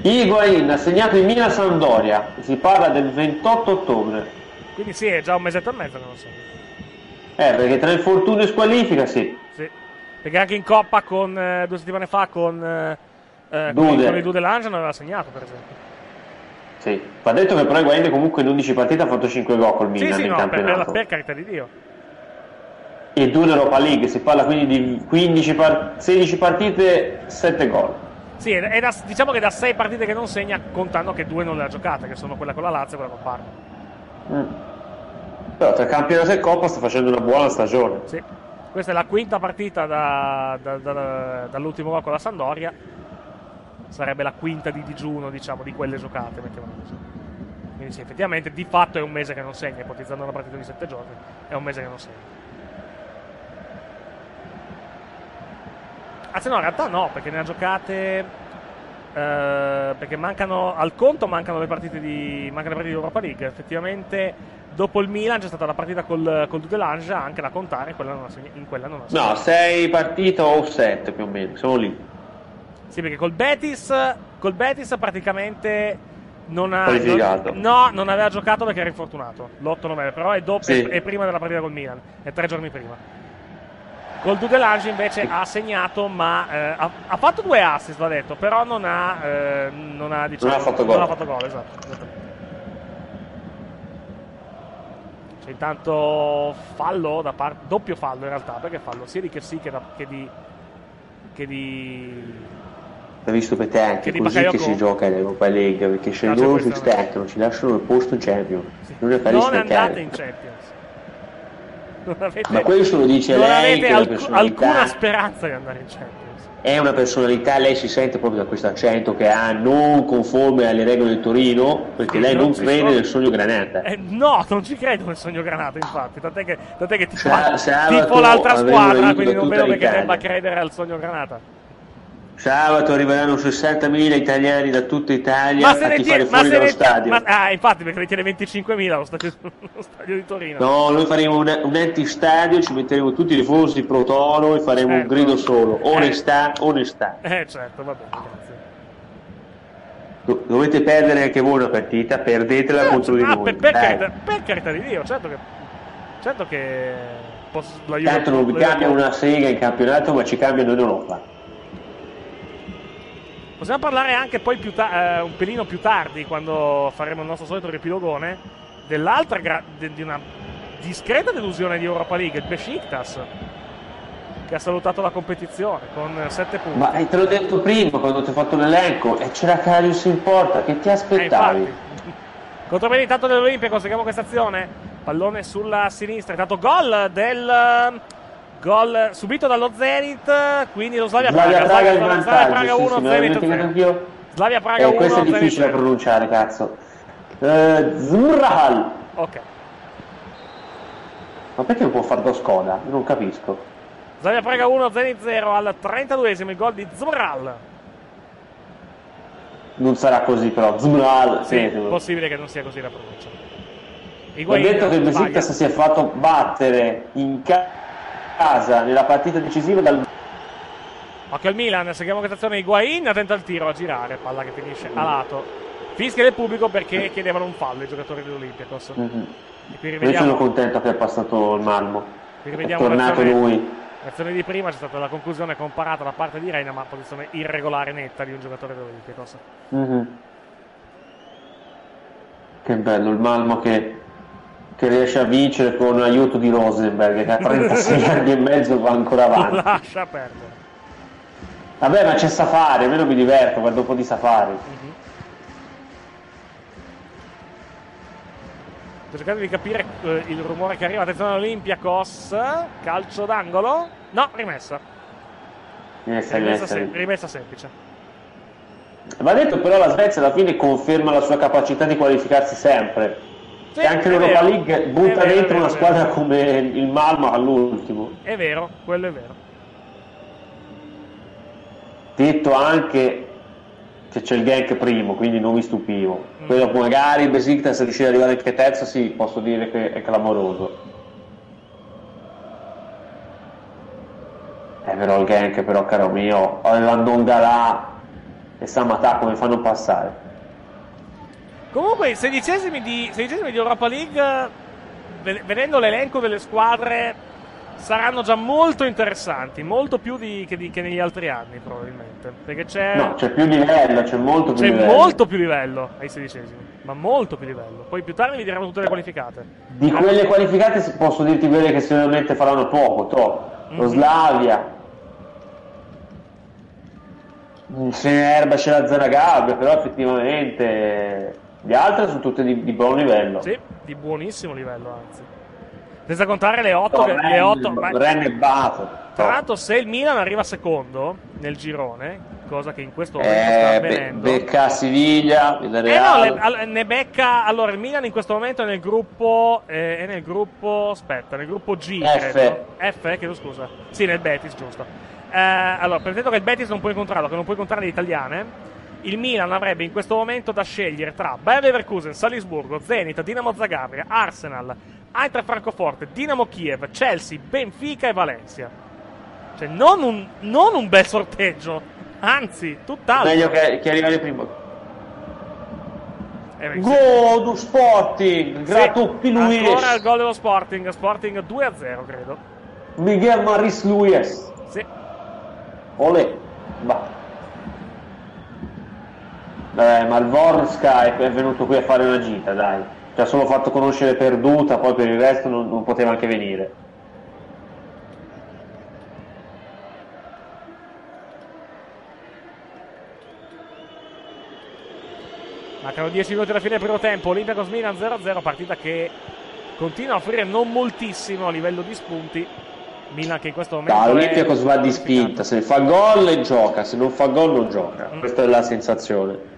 C: Higuain ha segnato in Milan Sampdoria. Si parla del 28 ottobre.
B: Quindi sì, è già un mesetto e mezzo che non segna.
C: Eh, perché tra infortunio e squalifica, sì.
B: Sì. Perché anche in Coppa con, eh, due settimane fa con, eh, eh, con, con i Dude Lange non aveva segnato, per esempio.
C: Sì. Va detto che però Higuain comunque in 11 partite ha fatto 5 gol col Milan
B: Sì, sì, no, per, per,
C: campionato.
B: per carità di Dio.
C: E 2 in Europa League, si parla quindi di 15 par- 16 partite, 7 gol.
B: Sì, è da- diciamo che da sei partite che non segna, contando che due non le ha giocate, che sono quella con la Lazio e quella con Parma.
C: Mm. Però tra campionato e Coppa sta facendo una buona stagione.
B: Sì. Questa è la quinta partita da- da- da- dall'ultimo gol con la Sandoria. Sarebbe la quinta di digiuno, diciamo, di quelle giocate, mettiamola così. Quindi sì, effettivamente di fatto è un mese che non segna, ipotizzando una partita di sette giorni, è un mese che non segna. Anzi, no, in realtà no, perché ne ha giocate. eh, perché mancano al conto mancano le partite di mancano le partite di Europa League. Effettivamente, dopo il Milan c'è stata la partita col, col Dudelange anche da contare. Quella non ha in quella non ha
C: No,
B: segnato.
C: 6 partite o 7 più o meno, siamo lì.
B: Sì, perché col Betis, col Betis praticamente non ha. Non- no, non aveva giocato perché era infortunato. L'8 novembre, però è, dopo,
C: Sì.
B: è, prima della partita col Milan, è tre giorni prima. Col Dudelange invece ha segnato, ma eh, ha, ha fatto due assist, va detto, però non ha, eh, non ha, diciamo,
C: Non ha fatto gol.
B: Non ha fatto gol, esatto. esattamente. C'è intanto fallo da parte. doppio fallo in realtà, perché fallo sia di Kessi che, da- che di. che di.
C: Visto per te anche così
B: Bakayoko?
C: che si gioca in Europa League perché se loro si
B: questa-
C: staccano ci lasciano il posto in Champions non è per
B: Non
C: staccare.
B: andate in Champions. Non avete,
C: Ma questo lo dice
B: non
C: lei
B: avete
C: che la
B: alc- alcuna speranza di andare in Champions.
C: È una personalità lei si sente proprio da questo accento che ha non conforme alle regole del Torino perché lei
B: non
C: non crede
B: sono-
C: nel sogno Granata
B: Eh, no, non ci credo nel sogno Granata, infatti. Tant'è che, tant'è che tipo,
C: Sa- sabato
B: tipo l'altra squadra, quindi non vedo perché debba credere al sogno Granata.
C: Sabato arriveranno 60.000 italiani da tutta Italia
B: Ma se
C: a tifare
B: tiene,
C: fuori dallo
B: ne tiene,
C: stadio
B: ma- ah, infatti, perché ne tiene 25.000 lo stadio, lo stadio di Torino.
C: No, noi faremo un, un antistadio, ci metteremo tutti i tifosi pro toro e faremo un
B: Certo.
C: grido solo. Onestà, onestà.
B: Eh, certo, va bene, grazie.
C: Do- dovete perdere anche voi una partita, perdetela contro di
B: Ah,
C: noi.
B: per, per carità, per carità di Dio, certo che. Certo che. Posso,
C: Tanto non vi cambia una sega in campionato, ma ci cambiano in Europa.
B: Possiamo parlare anche poi ta- eh, un pelino più tardi, quando faremo il nostro solito riepilogone, dell'altra gra- de- di una discreta delusione di Europa League, il Besiktas, che ha salutato la competizione con 7 punti.
C: Ma eh, te l'ho detto prima quando ti ho fatto l'elenco, e c'era Carius in porta, che ti
B: Eh,
C: aspettavi?
B: Contropiede intanto dell'Olimpia, conseguiamo questa azione. Pallone sulla sinistra, intanto gol del gol subito dallo Zenit, quindi lo Slavia
C: Slavia
B: Praga.
C: Praga in
B: Slavia Praga
C: sì,
B: 1,
C: sì,
B: Zenit
C: dimenticato
B: 0.
C: anch'io.
B: Slavia Praga
C: Eh,
B: 1,
C: questo è difficile da
B: 0.
C: pronunciare, cazzo. Eh, Zmrahal.
B: Ok.
C: Ma perché non può far da Skoda? Io non capisco.
B: Slavia Praga 1, Zenit 0 al 32esimo il gol di Zmral.
C: Non sarà così però. Zmrahal,
B: Sì,
C: tenetelo.
B: possibile che non sia così la pronuncia.
C: Ho detto che il. Besiktas si è fatto battere in ca- casa nella partita decisiva dal
B: Occhio al Milan, seguiamo questa azione Higuain, tenta il tiro a girare, palla che finisce a lato. Fischia del pubblico perché chiedevano un fallo i giocatori dell'Olympiacos.
C: Mhm.
B: E qui
C: Io sono
B: rivediamo,
C: contento che è passato il Malmo.
B: qui
C: È
B: rivediamo
C: tornato
B: l'azione,
C: lui.
B: l'azione di prima, c'è stata la conclusione comparata da parte di Reina, ma posizione irregolare netta di un giocatore dell'Olympiacos.
C: Mhm. Che bello il Malmo che, che riesce a vincere con l'aiuto di Rosenberg che a 36 anni e mezzo va ancora avanti.
B: Lascia perdere.
C: Vabbè ma c'è Safari, almeno mi diverto, guardo un po' di Safari.
B: Sto cercando di capire eh, il rumore che arriva. Attenzione all'Olympiacos. Calcio d'angolo. No, rimessa.
C: Rimessa,
B: Rimessa,
C: rimessa.
B: sem- rimessa semplice.
C: Va detto però la Svezia alla fine conferma la sua capacità di qualificarsi sempre.
B: Sì,
C: e anche l'Europa
B: vero.
C: League butta
B: vero,
C: dentro una squadra come il Malmo all'ultimo.
B: È vero, quello è vero.
C: Detto anche che c'è il gank primo, quindi non mi stupivo.
B: Mm.
C: Poi dopo magari il Besiktas riuscire ad arrivare anche terzo, sì, posso dire che è clamoroso. Eh però il gank però caro mio, aveva Ndongala e Samatà come fanno passare?
B: Comunque, i sedicesimi di, sedicesimi di Europa League, ve- vedendo l'elenco delle squadre, saranno già molto interessanti. Molto più di- che, di- che negli altri anni, probabilmente. Perché c'è.
C: No, c'è più livello, c'è molto più
B: C'è
C: livello.
B: molto più livello ai sedicesimi, ma molto più livello. Poi più tardi vi diremo tutte le qualificate.
C: Di quelle qualificate posso dirti quelle che sicuramente faranno poco, to. Lo
B: Mhm.
C: Slavia. Mm, Se ne erba c'è la Zanagabria, però effettivamente le altre sono tutte di, di buon livello.
B: Sì, di buonissimo livello, anzi. Senza contare le 8
C: To,
B: che. Le
C: Rennes,
B: 8, ma-
C: Rennes e Bato.
B: tra l'altro, se il Milan arriva secondo nel girone, cosa che in questo momento sta
C: Eh, Be-
B: avvenendo.
C: Becca Siviglia,
B: Eh
C: Villarreal.
B: no, le- ne becca. Allora, il Milan in questo momento è nel gruppo. eh, è nel gruppo. Aspetta, nel gruppo G,
C: F.
B: credo. F, chiedo scusa. Sì, nel Betis, giusto. eh, allora, pretendo che il Betis non può incontrarlo, che non può incontrare le italiane. Il Milan avrebbe in questo momento da scegliere tra Bayer Leverkusen, Salisburgo, Zenit, Dinamo Zagabria, Arsenal, Eintracht Francoforte, Dinamo Kiev, Chelsea, Benfica e Valencia. Cioè, non un, non un bel sorteggio, anzi, tutt'altro.
C: Meglio che, che arrivare prima.
B: Eh, beh, sì.
C: Gol do Sporting, grato
B: Sì,
C: Luis.
B: Ancora il gol dello Sporting, Sporting 2-0 credo.
C: Miguel Maris Luis.
B: Sì.
C: Olè. Va. Vabbè, ma il Vorska è, venuto qui a fare una gita, dai. Ci ha solo fatto conoscere perduta, poi per il resto non, non poteva anche venire.
B: Mancano 10 minuti alla fine del primo tempo. Olympiacos Milan 0-0, partita che continua a offrire non moltissimo a livello di spunti. Milan che in questo momento.
C: No,
B: è
C: l'Olympiacos va di spinta, se fa gol gioca, se non fa gol non gioca.
B: Mm.
C: Questa è la sensazione.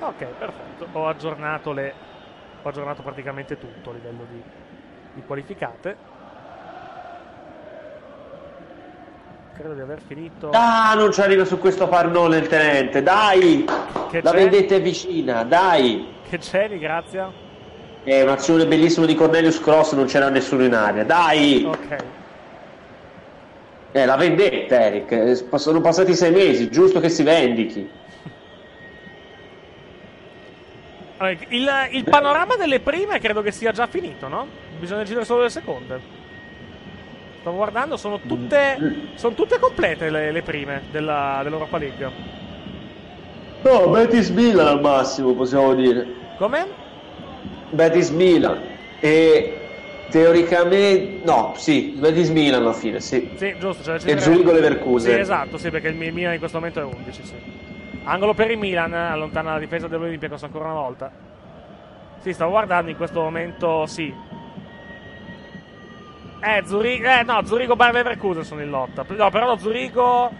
B: Ok, perfetto. Ho aggiornato, le... Ho aggiornato praticamente tutto a livello di, di qualificate. Credo di aver finito.
C: Ah, non ci arriva su questo pannone il tenente, dai!
B: Che
C: La
B: c'è?
C: vendetta è vicina, dai!
B: Che c'è, di grazia?
C: È un'azione bellissima di Cornelius Cross, non c'era nessuno in aria, dai!
B: Ok.
C: Eh, la vendetta, Eric, eh, sono passati sei mesi, giusto che si vendichi.
B: Allora, il, il panorama delle prime credo che sia già finito, no? Bisogna decidere solo le seconde. Stavo guardando, sono tutte, sono tutte complete le, le prime della, dell'Europa League.
C: No, Betis Milan al massimo, possiamo dire.
B: Come?
C: Betis Milan. E teoricamente, no, sì, Betis Milan alla fine, sì.
B: Sì, giusto. Cioè,
C: E Zurigo Leverkusen.
B: Sì, esatto, sì, perché il Mi- Milan in questo momento è 11, sì. Angolo per il Milan, allontana la difesa dell'Olympiacos ancora una volta. Sì, stavo guardando in questo momento, sì. Eh, Zurigo, eh no, Zurigo Bayer Leverkusen sono in lotta. No, però lo Zurigo,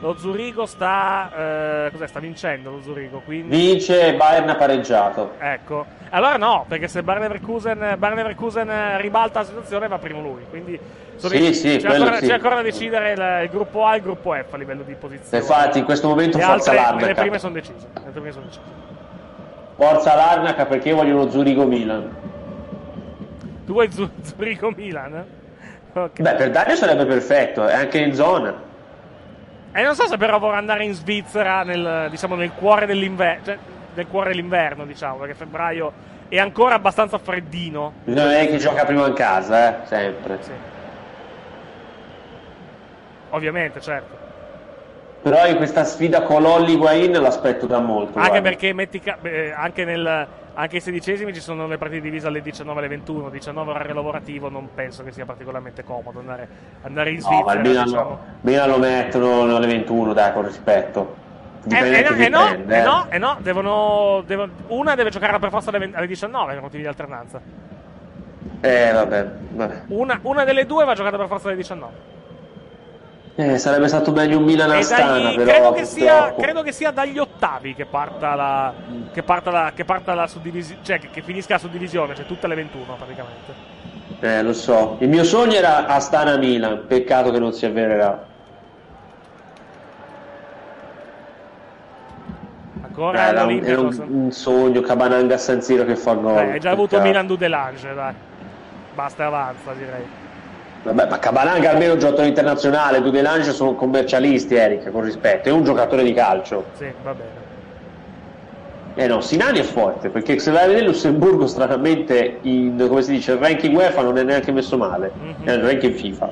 B: lo Zurigo sta, eh, cos'è, sta vincendo lo Zurigo, quindi...
C: Vince Bayern ha pareggiato.
B: Ecco. Allora no, perché se Bayer Leverkusen, Bayer Leverkusen ribalta la situazione va primo lui. Quindi
C: Sì, sì,
B: c'è, ancora,
C: sì.
B: c'è ancora da decidere il, il gruppo A e il gruppo F a livello di posizione.
C: Infatti, in questo momento
B: Le
C: forza Larnaca.
B: le prime sono decise. Sono decise.
C: Forza Larnaca perché vogliono Zurigo Milan.
B: Tu vuoi Zu- Zurigo Milan? Ok.
C: Beh, per Dario sarebbe perfetto, è anche in zona.
B: E non so se però vorrà andare in Svizzera nel, diciamo, nel cuore dell'inverno, cioè, nel cuore dell'inverno, diciamo, perché febbraio è ancora abbastanza freddino.
C: Bisogna vedere chi gioca prima in casa, eh, sempre.
B: Sì. Ovviamente, certo.
C: Però in questa sfida con Lolli Higuain l'aspetto da molto.
B: Anche
C: guarda.
B: perché metti beh, anche, nel, anche ai sedicesimi ci sono le partite divise alle 19 e alle 21, 19 orario lavorativo, non penso che sia particolarmente comodo andare, andare in
C: No, ma
B: Svizzera.
C: il Milan,
B: diciamo.
C: lo, Milan lo mettono alle 21, dai, con rispetto.
B: Eh, eh, no,
C: chi
B: eh, no, eh
C: eh.
B: no, eh no, devono, devono- una deve giocare per forza alle, 20 alle 19 per motivi di alternanza.
C: Eh, vabbè, vabbè.
B: Una, una delle due va giocata per forza alle 19.
C: Eh, sarebbe stato meglio un Milan Astana, però
B: credo, che sia, credo che sia dagli ottavi che parta la, che parta la, che parta la suddivisione, cioè che, che finisca la suddivisione, cioè tutte le 21 praticamente.
C: Eh, lo so. Il mio sogno era Astana Milan, peccato che non si avvererà.
B: Ancora
C: Eh, era, un, era un, un sogno, Cabananga San Siro che fa gol.
B: Beh, hai già avuto
C: peccato.
B: Milan Dudelange, dai. Basta e avanza, direi.
C: Vabbè, ma Cabananga almeno è un giocatore internazionale, Dudelange sono commercialisti, Eric, con rispetto, è un giocatore di calcio.
B: Sì, va bene.
C: Eh no, Sinani è forte, perché se vai a vedere Lussemburgo stranamente in, come si dice, il ranking UEFA non è neanche messo male,
B: Mhm.
C: è il ranking FIFA.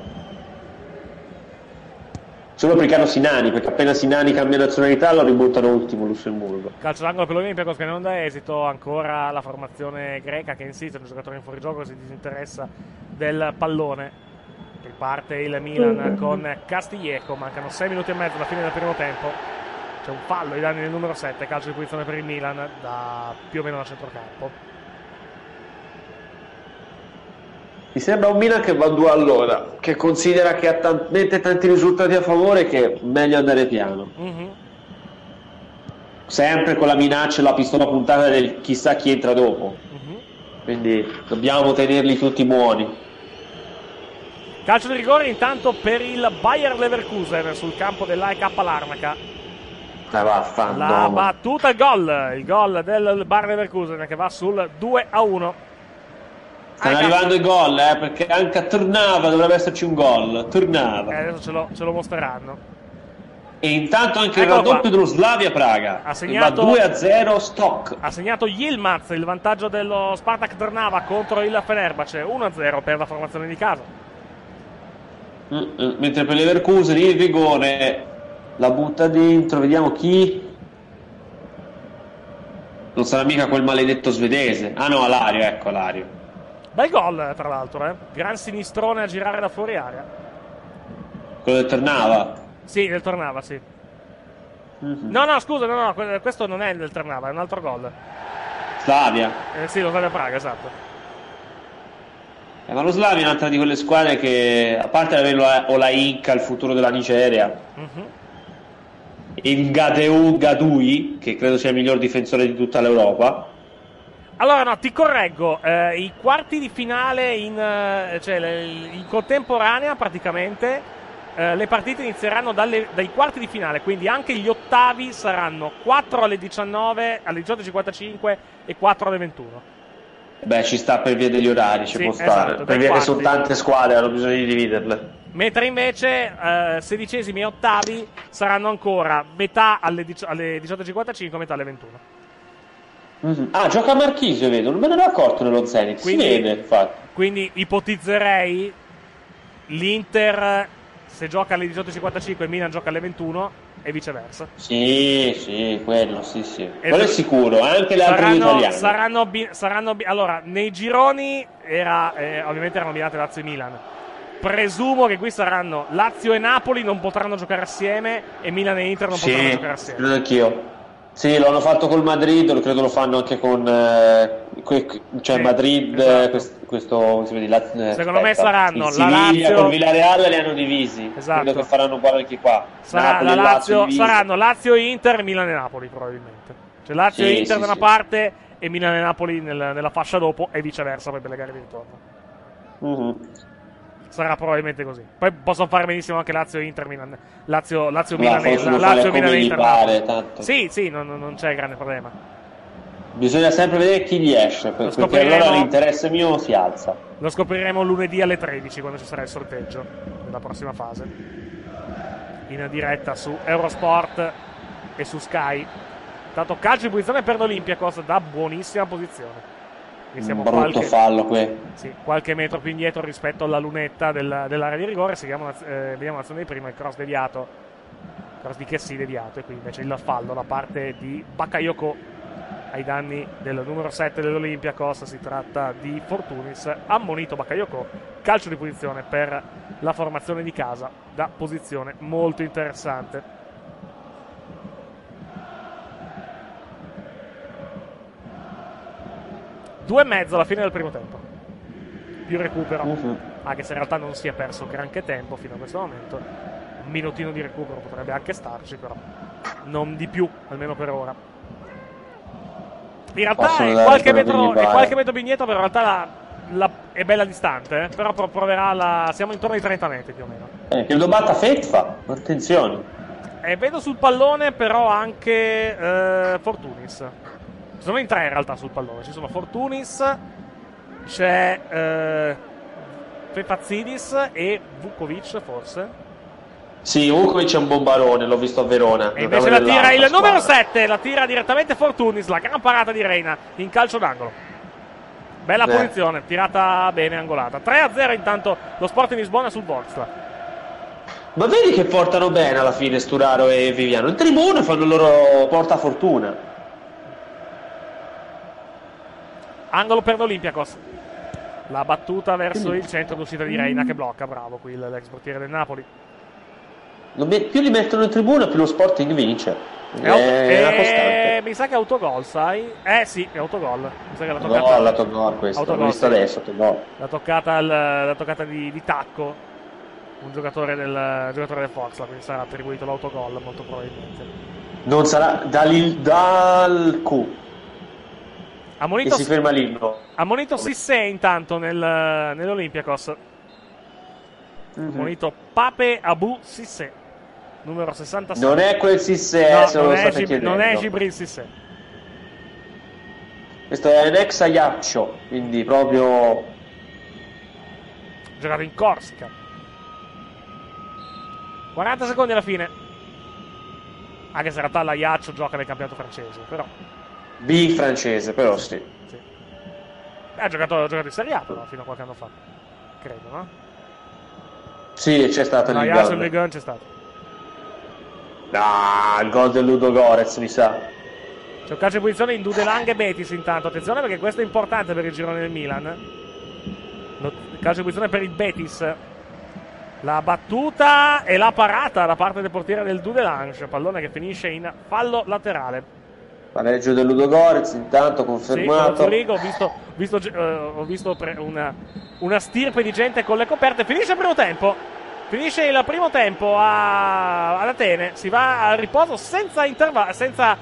C: Solo perché hanno Sinani, perché appena Sinani cambia nazionalità lo ributtano ultimo Lussemburgo.
B: Calcio d'angolo per l'Olympiacos che non dà esito, ancora la formazione greca che insiste, un giocatore in fuorigioco che si disinteressa del pallone. Riparte il Milan con Castillejo, mancano 6 minuti e mezzo alla fine del primo tempo. C'è un fallo ai danni del numero 7, calcio di posizione per il Milan da più o meno da centrocampo.
C: Mi sembra un Milan che va a due all'ora, che considera che ha talmente tanti risultati a favore che è meglio andare piano.
B: Mhm.
C: sempre con la minaccia e la pistola puntata del chissà chi entra dopo.
B: Mhm.
C: Quindi dobbiamo tenerli tutti buoni.
B: Calcio di rigore intanto per il Bayer Leverkusen sul campo dell'AEK Larnaca. La battuta, il gol, il gol del Bayer Leverkusen che va sul 2 a 1.
C: Stanno arrivando i gol, eh, perché anche a Tornava dovrebbe esserci un gol. Tornava.
B: Eh, adesso ce lo, ce lo mostreranno.
C: E intanto anche il
B: Eccolo qua.
C: raddoppio dello Slavia Praga.
B: Ha segnato-
C: Va 2 a 0 stock.
B: Ha segnato Yilmaz il vantaggio dello Spartak Trnava contro il Fenerbahce 1-0 per la formazione di casa.
C: Mentre per Leverkusen il rigore la butta dentro, vediamo chi. Non sarà mica quel maledetto svedese. Ah no, Alario, ecco Alario.
B: Bel gol, tra l'altro, eh. Gran sinistrone a girare da fuori area.
C: Quello del Tornava.
B: Sì, del Tornava, sì.
C: Mhm.
B: No, no, scusa, no, no, que- questo non è del Tornava, è un altro gol.
C: Slavia.
B: Eh, sì, lo Slavia Praga, esatto.
C: Eh, ma lo Slavia è un'altra di quelle squadre che, a parte avere la- o la Inca, il futuro della Nigeria, e il Gadeu Gadui, che credo sia il miglior difensore di tutta l'Europa.
B: Allora, no, ti correggo. eh, I quarti di finale in, eh, cioè, in contemporanea, praticamente, eh, le partite inizieranno dalle- dai quarti di finale. Quindi anche gli ottavi saranno 4 alle 19, alle 18.55 e 4 alle 21.
C: Beh, ci sta per via degli orari, ci
B: Sì,
C: può
B: esatto,
C: stare.
B: dai
C: per via che sono
B: quarti.
C: tante squadre, hanno bisogno di dividerle.
B: Mentre invece eh, sedicesimi e ottavi saranno ancora metà alle, dici- alle 18.55 metà alle 21.
C: Mhm. Ah, gioca Marchisio, vedo, non me ne ero accorto nello Zenit.
B: Quindi-
C: Si vede, infatti.
B: Quindi ipotizzerei l'Inter se gioca alle 18.55 il Milan gioca alle 21 e viceversa.
C: Sì, sì, quello, sì, sì.
B: E
C: quello è sicuro, anche le altre
B: Saranno,
C: italiane.
B: saranno, bi- saranno bi- allora, nei gironi era, eh, ovviamente erano combinate Lazio e Milan. Presumo che qui saranno Lazio e Napoli non potranno giocare assieme e Milan e Inter non potranno
C: Sì,
B: giocare assieme.
C: credo anch'io. Sì, lo hanno fatto col Madrid, lo credo lo fanno anche con eh, que- cioè
B: Sì,
C: Madrid,
B: esatto.
C: eh, quest- questo, vede, la- eh,
B: Secondo me
C: aspetta,
B: saranno
C: il
B: la
C: Siviglia
B: Lazio-
C: col Villarreal li hanno divisi.
B: Esatto.
C: Credo che faranno uguale anche qua.
B: Sarà
C: Napoli
B: la Lazio,
C: divisi.
B: saranno Lazio e Inter, Milan e Napoli probabilmente. Cioè Lazio
C: Sì,
B: e Inter
C: sì,
B: da una parte e Milan e Napoli nel- nella fascia dopo e viceversa per le gare di ritorno.
C: Mhm.
B: Sarà probabilmente così. Poi possono fare benissimo anche Lazio Inter Milan. Lazio, Lazio Milan Lazio Milan Inter.
C: pare, tanto.
B: Sì, sì, non, non- c'è grande problema.
C: Bisogna sempre vedere chi gli esce, per- perché allora l'interesse mio si alza.
B: Lo scopriremo lunedì alle 13 quando ci sarà il sorteggio della prossima fase. In diretta su Eurosport e su Sky. Tanto calcio in posizione per l'Olympiacos da buonissima posizione. Quindi siamo
C: Un brutto
B: qualche,
C: fallo qui.
B: sì, qualche metro più indietro rispetto alla lunetta del- dell'area di rigore. Seguiamo, eh, vediamo l'azione di prima, il cross deviato. Cross di Chessy deviato e qui invece il fallo da parte di Bakayoko ai danni del numero 7 dell'Olympiacos. Si tratta di Fortunis, ammonito Bakayoko. Calcio di posizione per la formazione di casa da posizione molto interessante. Due e mezzo alla fine del primo tempo. Più recupero.
C: Mhm.
B: Anche se in realtà non si è perso granché tempo fino a questo momento. Un minutino di recupero potrebbe anche starci, però non di più, almeno per ora. In realtà è qualche,
C: che
B: metro, è qualche metro indietro, però in realtà la- la- è bella distante. eh. Però pro- proverà la. Siamo intorno ai 30 metri più o meno.
C: Eh, credo batta Fetfa, attenzione.
B: E vedo sul pallone però anche eh, Fortunis. Sono in tre in realtà sul pallone. Ci sono Fortunis, c'è eh, Fefazzidis e Vukovic forse.
C: Sì, Vukovic è un bombarone, l'ho visto a Verona.
B: E invece la tira il
C: nell'altra
B: numero
C: squadra.
B: 7, la tira direttamente Fortunis, la gran parata di Reina in calcio d'angolo. Bella
C: Eh.
B: posizione, tirata bene, angolata. 3-0 intanto lo Sport in Lisbona sul Volksla.
C: Ma vedi che portano bene alla fine Sturaro e Viviano. In tribuna fanno il loro portafortuna.
B: Angolo per l'Olympiakos. La battuta verso il centro d'uscita di Reina che blocca, bravo qui l'ex portiere del Napoli.
C: Più li mettono in tribuna, più lo Sporting vince.
B: È
C: È,
B: eh,
C: costante.
B: mi sa che è autogol, sai? Eh sì, è autogol. Mi sa che l'ha
C: No,
B: toccata,
C: l'autogol questo,
B: Autogol,
C: l'ho visto adesso, autogol.
B: l'ha toccata, l'ha toccata di, di tacco. Un giocatore del, giocatore del Fox, quindi sarà attribuito l'autogol molto probabilmente.
C: Non sarà dal, dal Q
B: Ammonito,
C: si ferma l'inno.
B: ammonito Sissé intanto nel, nell'Olympiakos.
C: Mhm.
B: Ammonito Pape Abu Sissé, numero 66.
C: Non è quel Sisse,
B: No,
C: se
B: non,
C: lo
B: è Gib- non è Gibril Sissé.
C: Questo è un ex Ajaccio, quindi proprio
B: Giocato in Corsica. 40 secondi alla fine. Anche se in realtà l'Aiaccio gioca nel campionato francese, però.
C: B francese, però sì.
B: Sì. Ha giocato, ha giocato in Serie A però, fino a qualche anno fa. Credo, no?
C: Sì, c'è stato il
B: in
C: gol.
B: Ligue 1 c'è stato.
C: Ah, il gol del Ludo Gorez, mi sa.
B: C'è un calcio di posizione in Dudelang e Betis intanto. Attenzione perché questo è importante per il girone del Milan. Il calcio di posizione per il Betis. La battuta e la parata da parte del portiere del Dudelange. Pallone che finisce in fallo laterale.
C: Pareggio del Ludo Gorez, intanto
B: Sì, con
C: confermato.
B: Zurigo ho visto, visto, eh, ho visto pre- una, una stirpe di gente con le coperte. Finisce il primo tempo. Finisce il primo tempo a, ad Atene. Si va al riposo senza intervallo. Senza,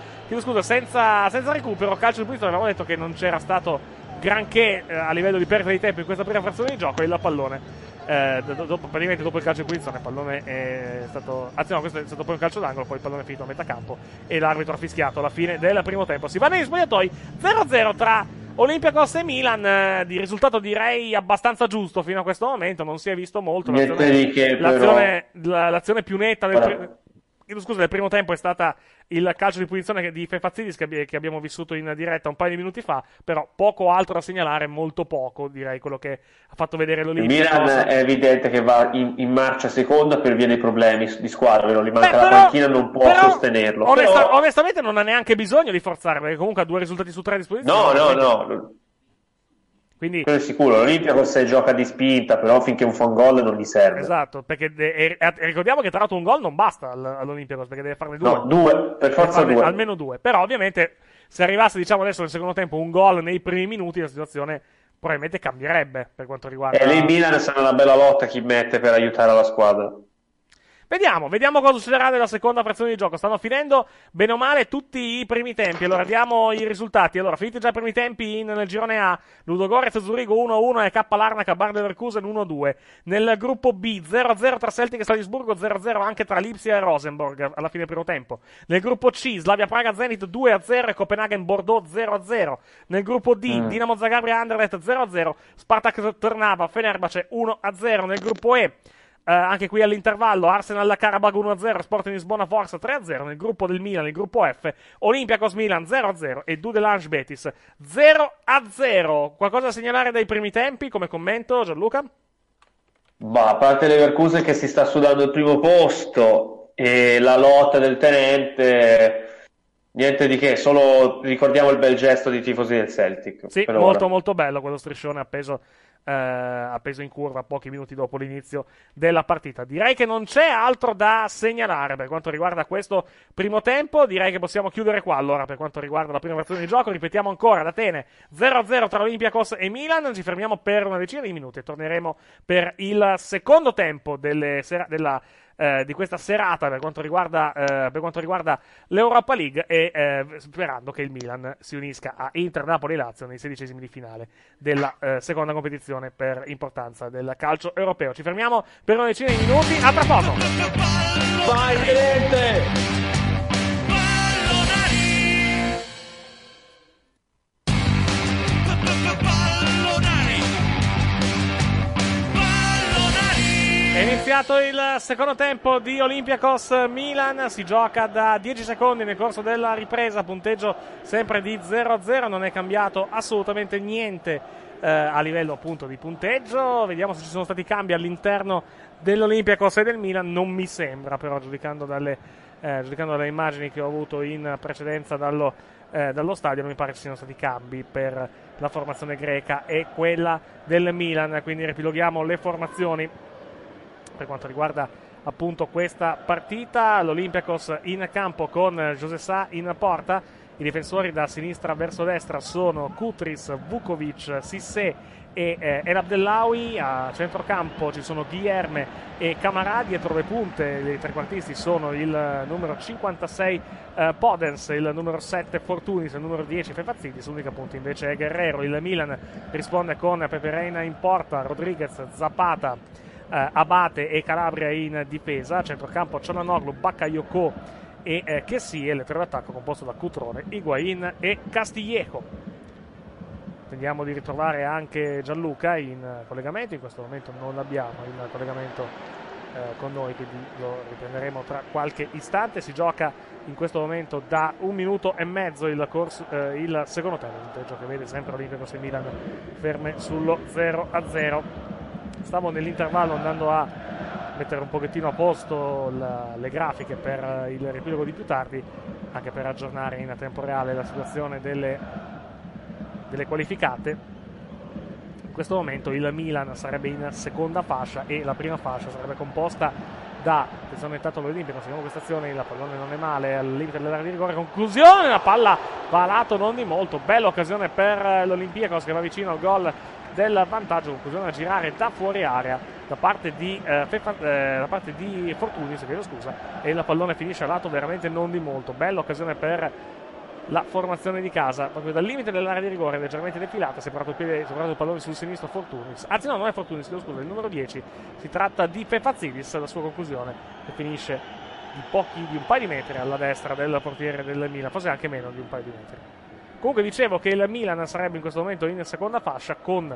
B: senza, senza recupero. Calcio di punizione. Avevamo detto che non c'era stato granché eh, a livello di perdita di tempo in questa prima frazione di gioco. Il pallone. eh, do- dopo, praticamente dopo il calcio di punizione il pallone è stato anzi no questo è stato poi un calcio d'angolo poi il pallone è finito a metà campo e l'arbitro ha fischiato alla fine del primo tempo si va negli spogliatoi 0-0 tra Olympiacos e Milan eh, di risultato direi abbastanza giusto fino a questo momento non si è visto molto l'azione, l'azione, la- l'azione più netta del, chiedo scusa, del primo tempo è stata il calcio di punizione di Fefazzidis che, abbi- che abbiamo vissuto in diretta un paio di minuti fa però poco altro da segnalare molto poco direi quello che ha fatto vedere
C: Il
B: l'Olympiacos
C: Milan è evidente che va in, in marcia seconda per via dei problemi di squadra, però gli
B: Beh,
C: manca la
B: però-
C: panchina, non può
B: però,
C: sostenerlo.
B: onesta-
C: Però-
B: Onestamente non ha neanche bisogno di forzare, perché comunque ha due risultati su tre a disposizione.
C: No, no, no,
B: Quindi,
C: quello è sicuro. L'Olympiacos gioca di spinta, però finché un fa un gol non gli serve.
B: esatto, perché de- e- ricordiamo che tra l'altro un gol non basta al- all'Olympiacos, perché deve farne due.
C: No, due, per forza due.
B: Almeno due. Però ovviamente se arrivasse diciamo adesso nel secondo tempo un gol nei primi minuti la situazione probabilmente cambierebbe per quanto riguarda...
C: E lì in Milan sarà una bella lotta chi mette per aiutare la squadra.
B: Vediamo, vediamo cosa succederà nella seconda frazione di gioco. Stanno finendo bene o male tutti i primi tempi. Allora diamo i risultati. Allora, finiti già i primi tempi in- nel girone A, Ludogorez Zurigo 1-1 e K Larnaca Bar Leverkusen 1-2. Nel gruppo B 0-0 tra Celtic e Salisburgo, 0-0 anche tra Lipsia e Rosenborg alla fine del primo tempo. Nel gruppo C Slavia Praga Zenit 2-0 e Copenaghen Bordeaux 0-0. Nel gruppo D
C: Mm.
B: Dinamo Zagabria Anderlecht 0-0, Spartak Trnava Fenerbahce 1-0. Nel gruppo E eh, anche qui all'intervallo Arsenal la Karabag 1-0, Sporting Lisbona Forza 3-0 nel gruppo del Milan, nel gruppo F Olympiacos Milan 0-0 e Dudelange Betis 0-0 qualcosa da segnalare dai primi tempi come commento Gianluca?
C: Ma a parte Leverkusen che si sta sudando il primo posto e la lotta del tenente, niente di che, solo ricordiamo il bel gesto dei tifosi del Celtic.
B: Sì, molto
C: ora.
B: molto bello quello striscione appeso, eh, appeso in curva pochi minuti dopo l'inizio della partita. Direi che non c'è altro da segnalare per quanto riguarda questo primo tempo. Direi che possiamo chiudere qua allora per quanto riguarda la prima versione di gioco. Ripetiamo ancora ad Atene 0-0 tra Olympiacos e Milan. Ci fermiamo per una decina di minuti e torneremo per il secondo tempo delle sera- della eh, di questa serata per quanto riguarda, eh, per quanto riguarda l'Europa League e eh, sperando che il Milan si unisca a Inter, Napoli e Lazio nei sedicesimi di finale della eh, seconda competizione per importanza del calcio europeo. Ci fermiamo per una decina di minuti, a tra poco!
C: Vai, tenente!
B: Iniziato il secondo tempo di Olympiacos Milan, si gioca da 10 secondi nel corso della ripresa, punteggio sempre di 0-0, non è cambiato assolutamente niente eh, a livello appunto di punteggio, vediamo se ci sono stati cambi all'interno dell'Olympiacos e del Milan, non mi sembra però giudicando dalle, eh, giudicando dalle immagini che ho avuto in precedenza dallo, eh, dallo stadio non mi pare ci siano stati cambi per la formazione greca e quella del Milan, quindi ripiloghiamo le formazioni per quanto riguarda appunto questa partita. L'Olympiacos in campo con José Sá in porta I difensori da sinistra verso destra sono Kutris, Vukovic, Sissé e eh, El Abdellawi. A centrocampo ci sono Guilherme e Camarà. Dietro le punte dei trequartisti sono il numero 56 eh, Podens, il numero 7 Fortunis, il numero 10 Fefazzidis. L'unica punta invece è Guerrero. Il Milan risponde con Pepe Reina in porta, Rodriguez, Zapata. Eh, Abate e Calabria in difesa, centrocampo Cialanoglu, Bakayoko e eh, Chessie, il trio d'attacco composto da Cutrone, Higuain e Castillejo. Tendiamo di ritrovare anche Gianluca in collegamento, in questo momento non l'abbiamo in collegamento eh, con noi, quindi lo riprenderemo tra qualche istante. Si gioca in questo momento da un minuto e mezzo il, corso, eh, il secondo tempo, un punteggio che vede sempre Olimpico e Milan ferme sullo 0 a 0. Stavo nell'intervallo andando a mettere un pochettino a posto la- le grafiche per il riepilogo di più tardi, anche per aggiornare in tempo reale la situazione delle, delle qualificate. In questo momento il Milan sarebbe in seconda fascia e la prima fascia sarebbe composta da, attenzione intanto l'Olimpico, seguiamo questa azione, il pallone non è male, al limite dell'area di rigore, conclusione, la palla va a lato non di molto, bella occasione per l'Olympiacos che va vicino al gol del vantaggio, conclusione a girare da fuori area da parte di, eh, Fefa- eh, da parte di Fortunis, chiedo scusa, e il pallone finisce a lato veramente non di molto, bella occasione per la formazione di casa, proprio dal limite dell'area di rigore, leggermente defilata, separato il, piede, separato il pallone sul sinistro Fortunis. Anzi no, non è Fortunis, chiedo scusa, il numero 10, si tratta di Fefazzidis, la sua conclusione, che finisce di, pochi, di un paio di metri alla destra del portiere del Milan, forse anche meno di un paio di metri. Comunque dicevo che il Milan sarebbe in questo momento in seconda fascia con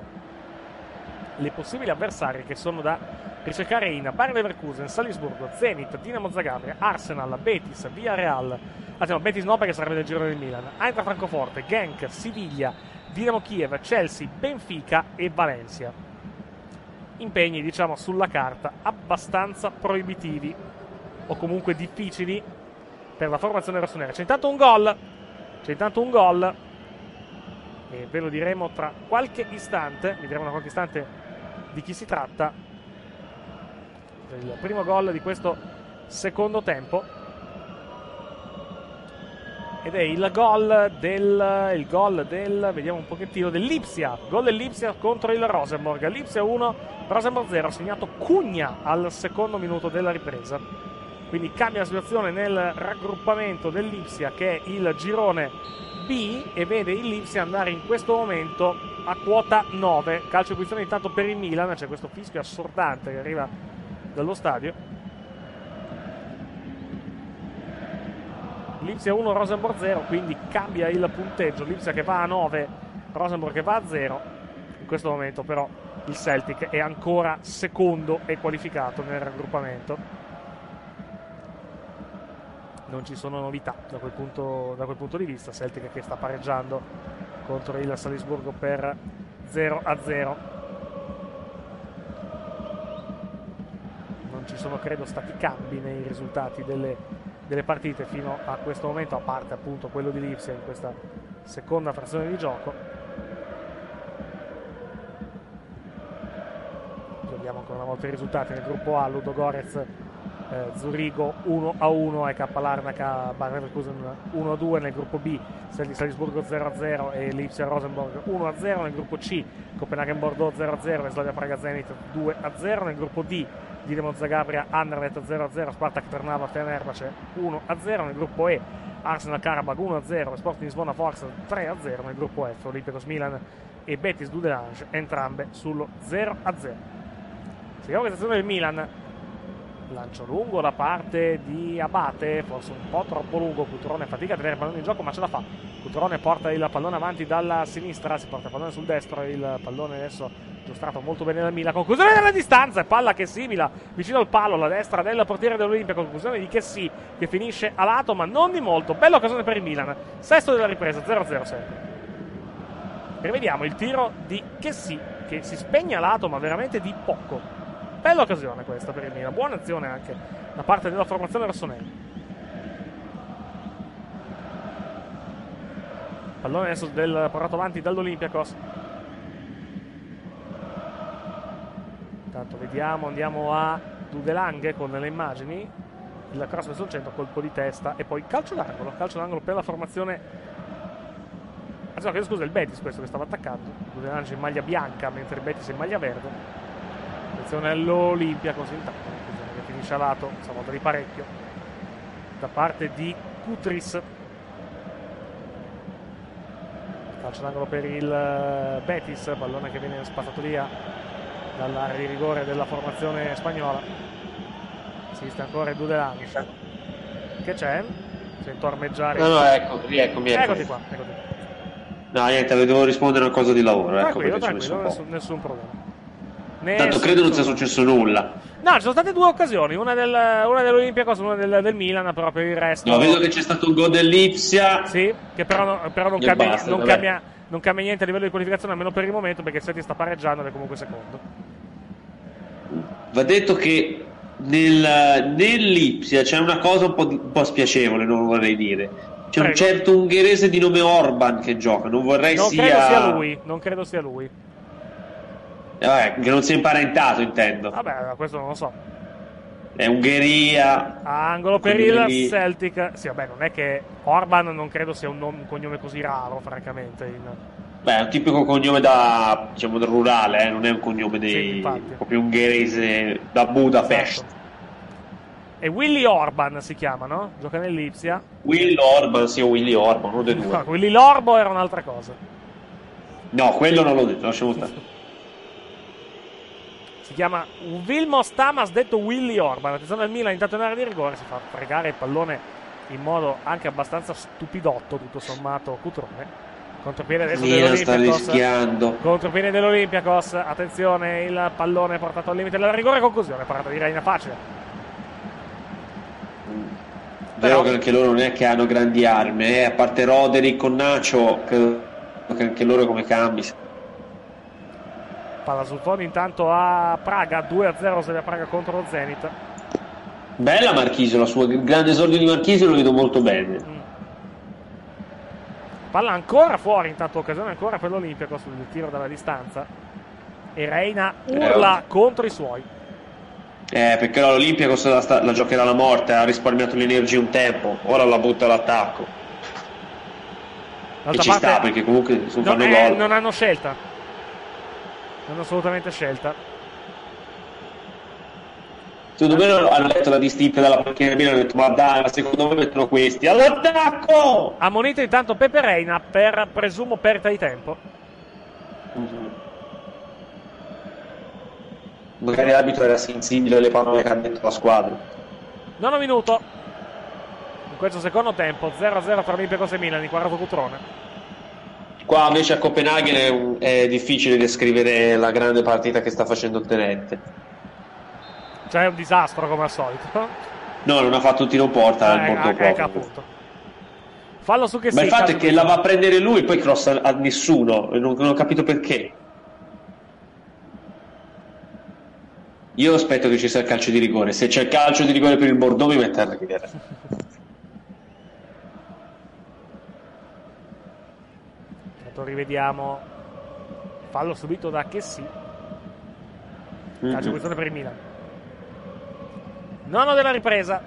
B: le possibili avversarie che sono da ricercare in Bayer Leverkusen, Salisburgo, Zenit, Dinamo Zagabria, Arsenal, Betis, Villarreal. Anzi no, Betis no perché sarebbe del giro del Milan. Eintracht Francoforte, Genk, Siviglia, Dinamo Kiev, Chelsea, Benfica e Valencia. Impegni, diciamo, sulla carta abbastanza proibitivi o comunque difficili per la formazione rossonera. C'è intanto un gol. C'è intanto un gol e ve lo diremo tra qualche istante, vi diremo tra qualche istante di chi si tratta. Il primo gol di questo secondo tempo. Ed è il gol del, il gol del, vediamo un pochettino, dell'Ipsia. Gol dell'Ipsia contro il Rosenborg. L'Ipsia 1, Rosenborg 0, segnato Cugna al secondo minuto della ripresa. Quindi cambia la situazione nel raggruppamento dell'Ipsia che è il girone B e vede il Lipsia andare in questo momento a quota 9. Calcio di posizione intanto per il Milan, c'è questo fischio assordante che arriva dallo stadio. Lipsia 1, Rosenborg 0, quindi cambia il punteggio. Lipsia che va a 9, Rosenborg che va a 0. In questo momento però il Celtic è ancora secondo e qualificato nel raggruppamento non ci sono novità da quel punto, da quel punto di vista. Celtic che sta pareggiando contro il Salisburgo per 0 a 0. Non ci sono, credo, stati cambi nei risultati delle, delle partite fino a questo momento, a parte appunto quello di Lipsia in questa seconda frazione di gioco. Vediamo ancora una volta i risultati nel gruppo A, Ludo Gorez eh, Zurigo 1 a 1 e K Larnaca Bayer Leverkusen 1 a 2 nel gruppo B Sal- Salisburgo 0 a 0 e Lipsia Rosenborg 1 a 0 nel gruppo C Copenaghen Bordeaux 0 a 0 e Slavia Praga Zenit 2 a 0 nel gruppo D Dinamo Zagabria Anderlecht 0 a 0 Spartak Trnava Fenerbahce 1 a 0 nel gruppo E Arsenal Karabag 1 a 0 Sporting Lisbona Forza 3 a 0 nel gruppo F Olympiacos Milan e Betis Dudelange entrambe sullo 0 a 0 seguiamo questa azione del Milan lancio lungo da parte di Abate, forse un po' troppo lungo, Cutrone fatica a tenere il pallone in gioco ma ce la fa. Cutrone porta il pallone avanti dalla sinistra, si porta il pallone sul destro, il pallone adesso giostrato molto bene dal Milan, conclusione della distanza, palla che simila vicino al palo alla destra del portiere dell'Olimpia, conclusione di Chessy che finisce a lato ma non di molto, bella occasione per il Milan, sesto della ripresa, 0-0 sempre. Rivediamo il tiro di Chessy che si spegne a lato ma veramente di poco. Bella occasione questa per il Milan, buona azione anche da parte della formazione rossonera. Pallone adesso del, portato avanti dall'Olympiacos. Intanto vediamo, andiamo a Dudelang con le immagini. Il cross verso il centro, colpo di testa e poi calcio d'angolo, calcio d'angolo per la formazione Anzi, no, chiedo scusa, il Betis questo che stava attaccando. Dudelange in maglia bianca, mentre il Betis è in maglia verde. Attenzione all'Olimpia, così intanto. Che finisce a lato, stavolta di parecchio. Da parte di Kutris. Calcio d'angolo per il eh, Betis, pallone che viene spazzato via dall'area di rigore della formazione spagnola. Esiste ancora il Dudelange. Che c'è? Sento armeggiare.
C: No, no, ecco, rieccomi, eccomi.
B: Eccoti qua, eccoti.
C: No, niente, devo rispondere a una cosa di lavoro, ecco
B: Tranquillo, tranquillo, nessun, nessun problema.
C: Tanto
B: Nessun
C: credo non sia successo nulla.
B: No, ci sono state due occasioni, una, del, una dell'Olympiacos e una del, del Milan, però per il resto...
C: No, vedo che c'è stato un gol dell'Ipsia.
B: Sì, che però, no- però non, cambia,
C: basta,
B: non, cambia, non cambia niente a livello di qualificazione, almeno per il momento, perché il Celtic sta pareggiando ed è comunque secondo.
C: Va detto che nel, nell'Ipsia c'è una cosa un po', di- un po' spiacevole, non vorrei dire. C'è un
B: Prego.
C: certo ungherese di nome Orban che gioca, non vorrei
B: Non
C: sia...
B: credo sia lui, non credo sia lui.
C: Eh, vabbè, che non sia imparentato, intendo.
B: Vabbè, questo non lo so.
C: È Ungheria.
B: Angolo per il Celtic. Sì, vabbè, non è che Orban non credo sia un, nome- un cognome così raro, francamente. in-
C: Beh, è un tipico cognome da, diciamo, da rurale, eh, non è un cognome di,
B: Sì,
C: proprio ungherese da Budapest.
B: Esatto. E Willy Orban si chiama, no? Gioca nell'Ipsia.
C: Will Orban, sì, Willy Orban, uno dei due.
B: No, Willy Lorbo era un'altra cosa.
C: No, quello non l'ho detto, lasciamo stare.
B: Si chiama Vilmos Tamas, detto Willy Orban. Attenzione al Milan, intanto in area di rigore, si fa fregare il pallone in modo anche abbastanza stupidotto, tutto sommato, Cutrone. Contropiede adesso
C: Milan rischiando.
B: Contropiede dell'Olympiacos. Attenzione, il pallone portato al limite della rigore, conclusione. Parata di Reina facile.
C: Vero che anche loro non è che hanno grandi armi, eh, a parte Roderick con Nacho, credo che anche loro come cambi.
B: Palla sul fondo intanto a Praga, 2-0 Slavia Praga contro lo Zenit.
C: Bella Marchisio, la sua grande esordio di Marchisio lo vedo molto bene.
B: Palla ancora fuori, intanto occasione ancora per l'Olimpiaco sul tiro dalla distanza. E Reina urla contro i suoi.
C: Eh, perché l'Olimpiakos la, sta- la giocherà alla morte, ha risparmiato l'energia un tempo, ora la butta all'attacco. E
B: D'altra
C: ci
B: parte,
C: sta perché comunque
B: non,
C: fanno
B: eh,
C: gol.
B: non hanno scelta. Non assolutamente scelta.
C: Secondo me hanno letto la distinta dalla panchina e hanno detto ma dai, ma secondo me mettono questi. All'attacco!
B: Ammonito intanto Pepe Reina per, presumo, perdita di tempo.
C: Magari l'arbitro era sensibile alle parole che ha detto la squadra.
B: Nono minuto. In questo secondo tempo, 0-0 tra Olympiacos e Milan, in quadrato Cutrone.
C: Qua invece a Copenaghen è, è difficile descrivere la grande partita che sta facendo il tenente.
B: Cioè è un disastro come al solito.
C: No, non ha fatto un tiro porta al
B: Eh,
C: bordo
B: eh,
C: proprio.
B: appunto. Fallo su che
C: Ma il fatto è che la va a prendere lui e poi crossa a nessuno. e Non, non ho capito perché. Io aspetto che ci sia il calcio di rigore. Se c'è il calcio di rigore per il Bordeaux mi mette a ridere.
B: Intanto rivediamo. Fallo subito da che sì.
C: Mm-hmm.
B: Calcio posizione per il Milan. Nono della ripresa.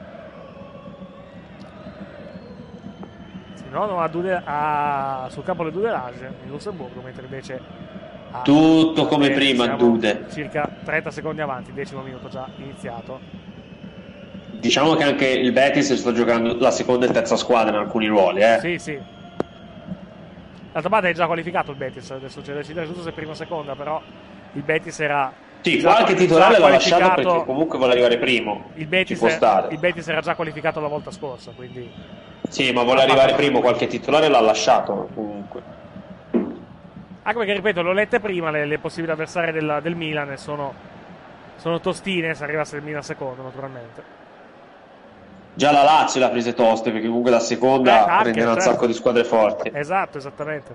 B: Sì, nono a Dude- a- sul campo del Dudelage in Lussemburgo, mentre invece a-
C: Tutto come
B: Atene
C: prima, Dude.
B: Circa 30 secondi avanti, decimo minuto già iniziato.
C: Diciamo che anche il Betis sta giocando la seconda e terza squadra in alcuni ruoli. Eh.
B: Sì, sì. D'altra parte è già qualificato il Betis, adesso c'è da decidere giusto se prima o seconda, però il Betis era
C: Sì,
B: già-
C: qualche titolare l'ha lasciato perché comunque vuole arrivare primo.
B: il Betis,
C: stare.
B: il Betis era già qualificato la volta scorsa, quindi
C: Sì, ma vuole arrivare primo, qualche titolare l'ha lasciato comunque.
B: anche perché ripeto, l'ho lette prima le, le possibili avversarie del, del Milan sono, sono tostine se arrivasse il Milan secondo, naturalmente.
C: Già la Lazio l'ha prese toste perché comunque la seconda
B: Eh,
C: prenderà un
B: certo.
C: sacco di squadre forti.
B: Esatto, esattamente.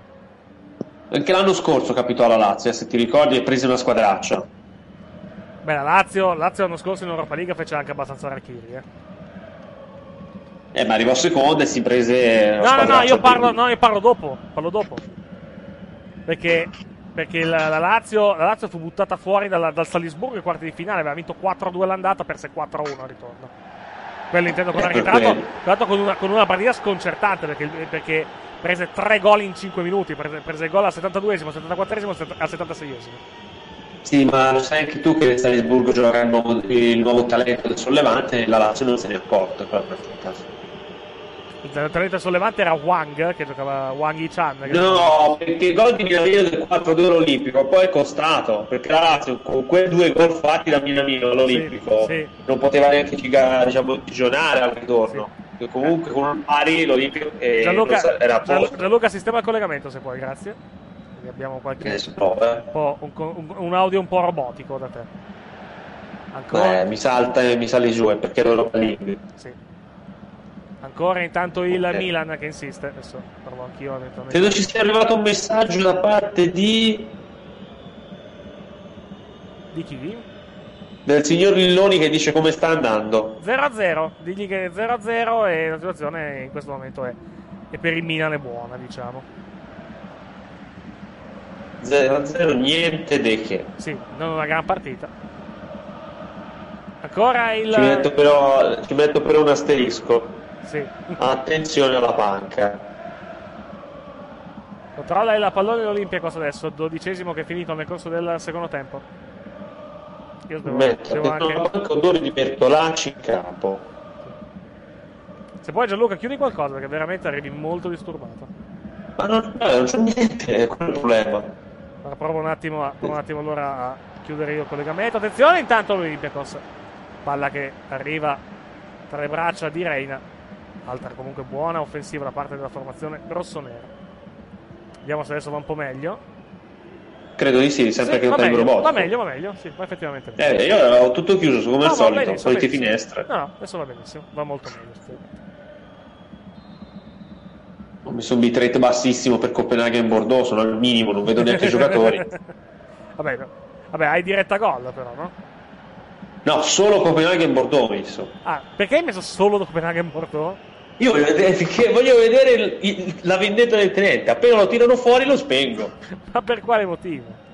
C: Anche l'anno scorso capitò alla Lazio, eh, se ti ricordi, e prese una squadraccia.
B: Beh, la Lazio, Lazio l'anno scorso in Europa League fece anche abbastanza racchiri, eh.
C: Eh, ma arrivò seconda e si prese
B: No, no, no, io parlo, no, io parlo dopo. Parlo dopo. Perché, perché la, la Lazio, la Lazio fu buttata fuori dalla- dal Salisburgo ai quarti di finale. Aveva vinto 4-2 all'andata, perse 4-1 al ritorno. Quello intendo con
C: quello.
B: Tra l'altro con una, con una partita sconcertante perché, perché prese tre gol in 5 minuti, prese, prese il gol al 72esimo, al 74esimo, al 76esimo.
C: Sì, ma lo sai anche tu che il Salisburgo gioca il nuovo, il nuovo talento del sollevante e la Lazio non se ne è accorto per la
B: talento sollevante era Wang, che giocava Wang Yi-chan.
C: No, perché il gol di Minamino del 4 d'oro olimpico poi è costato, perché la Lazio con quei due gol fatti da Minamino all'Olimpico
B: Sì, sì.
C: non poteva neanche diciamo, gigionare al ritorno. Perché Comunque con un pari l'Olimpico eh,
B: Gianluca,
C: sa- era posto.
B: Gianluca, sistema il collegamento se puoi, grazie. Abbiamo qualche
C: prova, eh.
B: un, un, un- audio un po' robotico da te. Ancora,
C: Eh, mi salta e mi sale giù, è perché ero League.
B: sì. Ancora intanto il
C: Ok.
B: Milan che insiste. Adesso provo anch'io eventualmente.
C: Credo ci sia arrivato un messaggio da parte di
B: Di chi?
C: del signor Lilloni che dice come sta andando.
B: 0-0. Digli che è 0-0 e la situazione in questo momento è, è per il Milan è buona, diciamo.
C: 0-0, niente di che.
B: Sì, non una gran partita. Ancora il...
C: Ci metto però, ci metto però un asterisco.
B: Sì.
C: Attenzione alla panca.
B: Controlla il pallone dell'Olympiacos adesso, dodicesimo che è finito nel corso del secondo tempo. Io devo,
C: Metto
B: devo
C: dentro la
B: anche...
C: panca odore di Bertolacci in campo.
B: Se puoi Gianluca chiudi qualcosa perché veramente arrivi molto disturbato.
C: Ma non, no, non c'è niente, è quello il problema.
B: Allora, provo un attimo, a, provo un attimo allora a chiudere io il collegamento. Attenzione intanto l'Olympiacos. Palla che arriva tra le braccia di Reina. Altra comunque buona offensiva da parte della formazione rossonera. Vediamo se adesso va un po' meglio.
C: Credo di sì, sempre
B: Sì,
C: che non
B: va,
C: tengo
B: va meglio, va meglio. Sì, va effettivamente meglio.
C: Eh, io avevo tutto chiuso come
B: No,
C: al solito, solite finestre.
B: No, no, adesso va benissimo, va molto meglio.
C: Ho messo un bitrate bassissimo per Copenaghen Bordeaux, sono al minimo, non vedo neanche i giocatori.
B: vabbè, vabbè, hai diretta gol però, no?
C: No, solo Copenaghen Bordeaux ho messo.
B: Ah, perché hai messo solo Copenaghen Bordeaux?
C: Io voglio vedere, voglio vedere il- il- la vendetta del tenente, appena lo tirano fuori lo spengo.
B: Ma per quale motivo?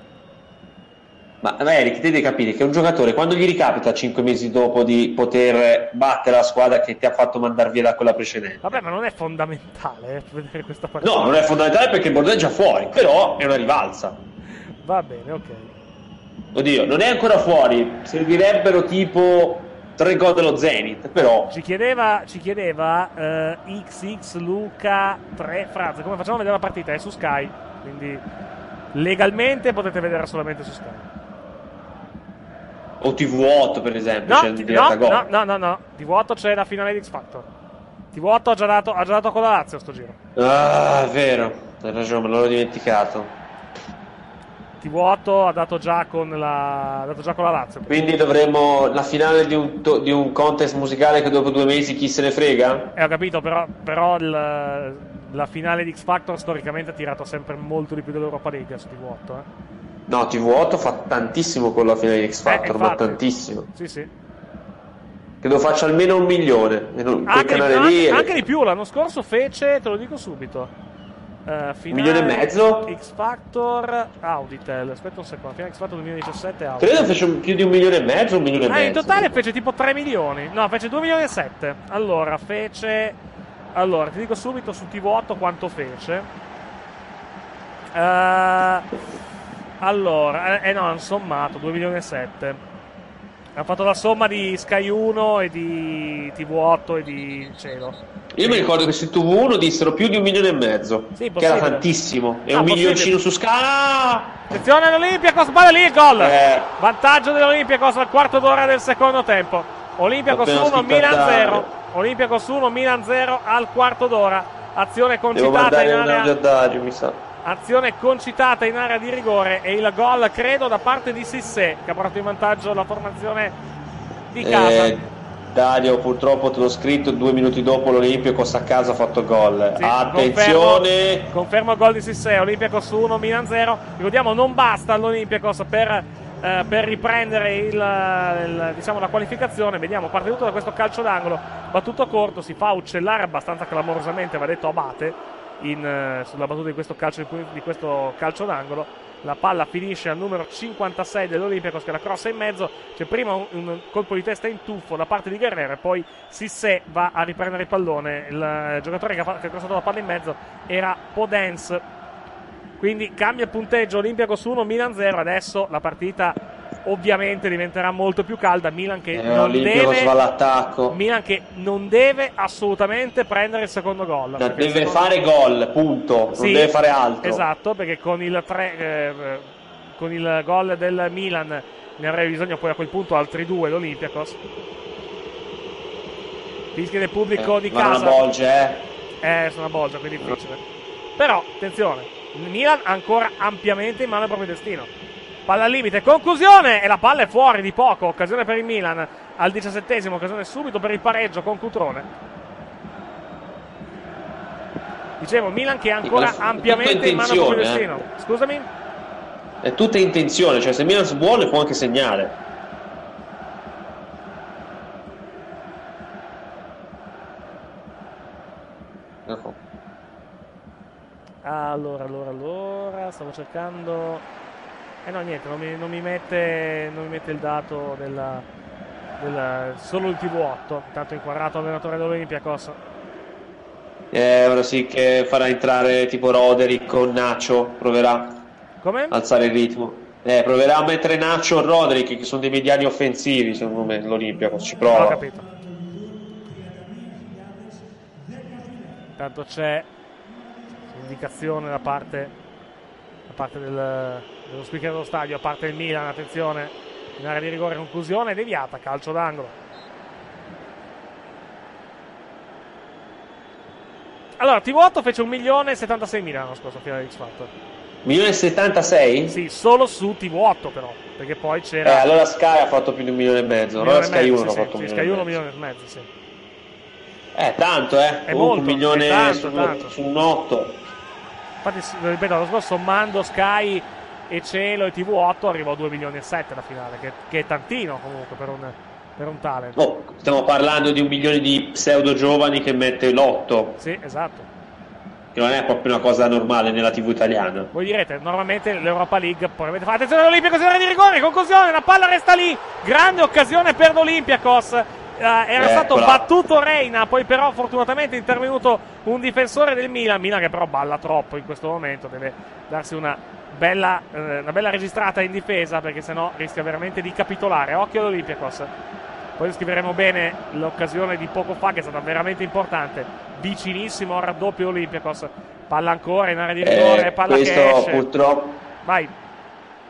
C: Ma ma Eric, devi capire che un giocatore quando gli ricapita 5 mesi dopo di poter battere la squadra che ti ha fatto mandare via da quella precedente.
B: Vabbè, ma non è fondamentale eh, vedere questa partita.
C: No, non è fondamentale perché il Bordeaux è già fuori, però è una rivalsa.
B: Va bene, ok.
C: Oddio, non è ancora fuori, servirebbero tipo 3 gol dello Zenith, però
B: Ci chiedeva, ci chiedeva eh, XX Luca 3 Franz, come facciamo a vedere la partita? È su Sky, quindi legalmente potete vedere solamente su Sky.
C: o TV8 per esempio,
B: No,
C: c'è diretta
B: no,
C: gol.
B: no, no, no, no. TV8 c'è la finale di X Factor. TV8 ha già dato, ha già dato con la Lazio sto giro.
C: Ah, è vero, hai ragione, me l'ho dimenticato.
B: TV8 ha dato già con la, ha dato già con la Lazio.
C: Quindi dovremmo la finale di un, di un contest musicale che dopo due mesi chi se ne frega?
B: Eh, ho capito, però, però il- la finale di X Factor storicamente ha tirato sempre molto di più dell'Europa League su TV8. Eh.
C: No, TV8 fa tantissimo con la finale di X Factor,
B: Eh,
C: ma tantissimo.
B: Sì, sì.
C: Credo faccia almeno un milione.
B: Anche, anche-
C: lì è-
B: anche di più, l'anno scorso fece, te lo dico subito. Eh, finale
C: milione e mezzo?
B: X Factor Auditel. Aspetta un secondo, finale X Factor 2017 Auditel.
C: Credo fece più di un milione e mezzo, un milione e
B: Ah,
C: mezzo.
B: in totale fece tipo 3 milioni. No, fece 2 milioni e 7. Allora, fece. Allora, ti dico subito su TV8 quanto fece. Eh, allora, eh, eh no, hanno sommato 2 milioni e 7. Hanno fatto la somma di Sky 1 e di TV8 e di Cielo.
C: Io mi ricordo che su TV1 dissero più di un milione e mezzo.
B: Sì,
C: che era tantissimo. E
B: Ah,
C: un
B: possibile.
C: milioncino su Scala.
B: Attenzione all'Olympiacos, sbaglia lì il gol.
C: Eh.
B: Vantaggio dell'Olympiacos al quarto d'ora del secondo tempo. Olympiacos
C: Appena
B: 1,
C: scritto
B: Milan
C: a
B: 0.
C: Dario.
B: Olympiacos 1, Milan 0 al quarto d'ora. Azione concitata in area
C: mi sa.
B: Azione concitata in area di rigore e il gol credo da parte di Sissé che ha portato in vantaggio la formazione di casa.
C: Eh, Dario, purtroppo te l'ho scritto due minuti dopo l'Olimpiakos a casa ha fatto gol.
B: Sì,
C: Attenzione!
B: Confermo, il gol di Sissé, Olympiacos 1, Milan 0. Ricordiamo, non basta all'Olympiacos per, eh, per riprendere il, il- diciamo, la qualificazione. Vediamo, parte tutto da questo calcio d'angolo, battuto corto, si fa uccellare abbastanza clamorosamente, va detto Abate, in, eh, sulla battuta di questo calcio, di questo calcio d'angolo. La palla finisce al numero 56 dell'Olympiacos che la crossa in mezzo. C'è prima un, un colpo di testa in tuffo da parte di Guerrero e poi Sissé va a riprendere il pallone. Il eh, giocatore che ha, che ha crossato la palla in mezzo era Podens. Quindi cambia il punteggio Olympiacos 1, Milan 0. Adesso la partita ovviamente diventerà molto più calda. Milan che
C: Eh,
B: non deve. Milan che non deve assolutamente prendere il secondo gol. Il
C: deve
B: secondo-
C: fare gol, punto.
B: Sì,
C: non deve fare altro.
B: Esatto, perché con il, tre- eh, con il gol del Milan ne avrebbe bisogno poi a quel punto altri due l'Olympiacos. Fischi del pubblico
C: Eh,
B: di
C: ma non
B: casa.
C: avvolge, eh.
B: Eh, sono a bolgia, quindi difficile. Però, attenzione, il Milan ha ancora ampiamente in mano il proprio destino. Palla al limite, conclusione e la palla è fuori di poco. Occasione per il Milan al diciassettesimo, occasione subito per il pareggio con Cutrone. Dicevo, Milan che ha ancora
C: Sì, è
B: ampiamente in mano proprio
C: intenzione,
B: destino. Scusami?
C: È tutta intenzione, cioè se Milan vuole può anche segnare. Ecco.
B: Allora, allora, allora, stavo cercando... Eh no, niente, non mi, non mi mette, non mi mette il dato della, della- solo il TV8. Intanto inquadrato allenatore dell'Olympiacos.
C: Eh, ora sì che farà entrare tipo Roderick con Nacho, proverà
B: Come?
C: a alzare il ritmo. Eh, proverà a mettere Nacho o Roderick, che sono dei mediani offensivi, secondo me, l'Olimpiakos ci
B: Non ho
C: prova.
B: capito. Intanto c'è indicazione da parte, da parte del- dello speaker dello stadio, a parte il Milan, attenzione, in area di rigore, conclusione, deviata, calcio d'angolo. Allora, TV8 fece 1.076.000 l'anno scorso finale di X Factor.
C: Milione e 76?
B: Sì, solo su TV8 però, perché poi
C: Eh,
B: c'era...
C: allora Sky ha fatto più di un milione e mezzo.
B: un
C: Allora Sky 1
B: mezzo,
C: ha
B: sì,
C: fatto un
B: sì,
C: milione
B: Sky
C: e
B: 1
C: mezzo.
B: milione e mezzo, sì.
C: Eh, tanto, eh.
B: È molto,
C: un milione
B: tanto,
C: su,
B: tanto.
C: su un 8.
B: Infatti, lo ripeto, l'anno scorso sommando Sky e Cielo e TV8 arrivò a 2 milioni e 7 alla finale, che, che è tantino comunque per un, per un talent.
C: Oh, stiamo parlando di un milione di pseudo giovani che mette l'otto,
B: Sì, esatto.
C: che non è proprio una cosa normale nella TV italiana.
B: Voi direte, normalmente l'Europa League probabilmente fa attenzione all'Olimpiakos in area di rigore, conclusione, la palla resta lì, grande occasione per l'Olympiakos. Eh, era stato
C: Eccola.
B: battuto Reina, poi però fortunatamente è intervenuto un difensore del Milan, Milan che però balla troppo in questo momento, deve darsi una bella, eh, una bella registrata in difesa perché sennò rischia veramente di capitolare. Occhio all'Olympiakos. Poi descriveremo bene l'occasione di poco fa che è stata veramente importante. Vicinissimo al raddoppio Olympiakos. Palla ancora in area di rigore,
C: Eh,
B: palla che
C: questo
B: esce.
C: purtroppo,
B: Vai.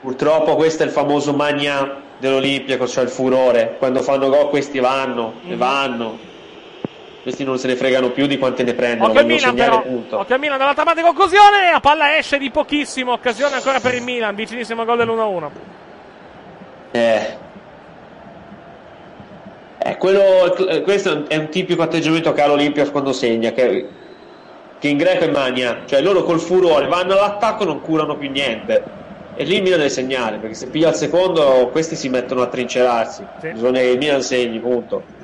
C: purtroppo questo è il famoso mania dell'Olimpico, cioè il furore. Quando fanno gol questi vanno
B: Mhm.
C: e vanno. Questi non se ne fregano più di quante ne prendono,
B: Occhio Milan
C: segnare
B: però.
C: punto.
B: Occhio Milan dall'altra conclusione. La palla esce di pochissimo. Occasione ancora per il Milan. Vicinissimo al gol dell'1-1.
C: Eh. Eh, quello, eh, questo è un tipico atteggiamento che ha l'Olimpia quando segna, che, che in greco è mania, cioè loro col furore vanno all'attacco e non curano più niente. E lì il Milan deve segnare, perché se piglia il secondo questi si mettono a trincerarsi.
B: Sì.
C: Bisogna che il Milan segni, punto.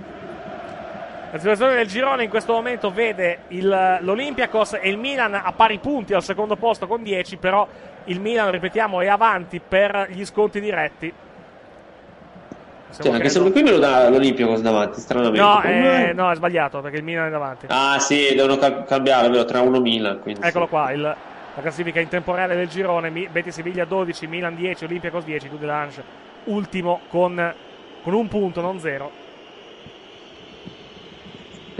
B: La situazione del girone in questo momento vede il- l'Olympiakos e il Milan a pari punti al secondo posto con 10, però il Milan, ripetiamo, è avanti per gli sconti diretti.
C: Cioè, anche se qui me lo dà l'Olimpico davanti, stranamente.
B: No, eh, no, è sbagliato perché il Milan è davanti.
C: Ah sì, devono cal- cambiare, vero, 3-1 Milan. Quindi
B: Eccolo
C: sì.
B: qua, il- la classifica in temporale del girone. Mi- Betis Siviglia 12, Milan 10, Olympiacos 10, Dudelange ultimo con, con un punto, non zero.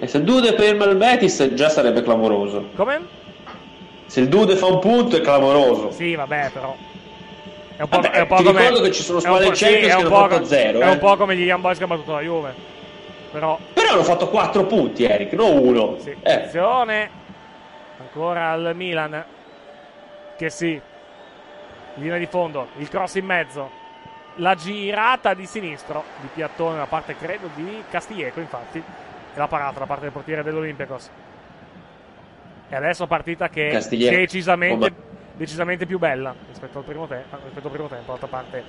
C: E se il Dude ferma il Betis già sarebbe clamoroso.
B: Come?
C: Se il Dude fa un punto è clamoroso.
B: Sì, vabbè, però. È un po',
C: Vabbè,
B: è un po'
C: ti
B: come,
C: ricordo che ci sono squadre in Champions
B: sì,
C: che hanno fatto
B: come-
C: zero,
B: È
C: eh.
B: un po' come gli Young Boys che ha battuto la Juve. Però,
C: Però hanno fatto 4 punti, Eric, non uno.
B: sì,
C: Eh,
B: attenzione. Ancora al Milan. Che sì. Linea di fondo, il cross in mezzo. La girata di sinistro di Piattone da parte, credo, di Castiglieco, infatti. E la parata da parte del portiere dell'Olympiacos. E adesso partita che è
C: Castiglieco,
B: decisamente, decisamente più bella rispetto al primo, te- rispetto al primo tempo. D'altra parte,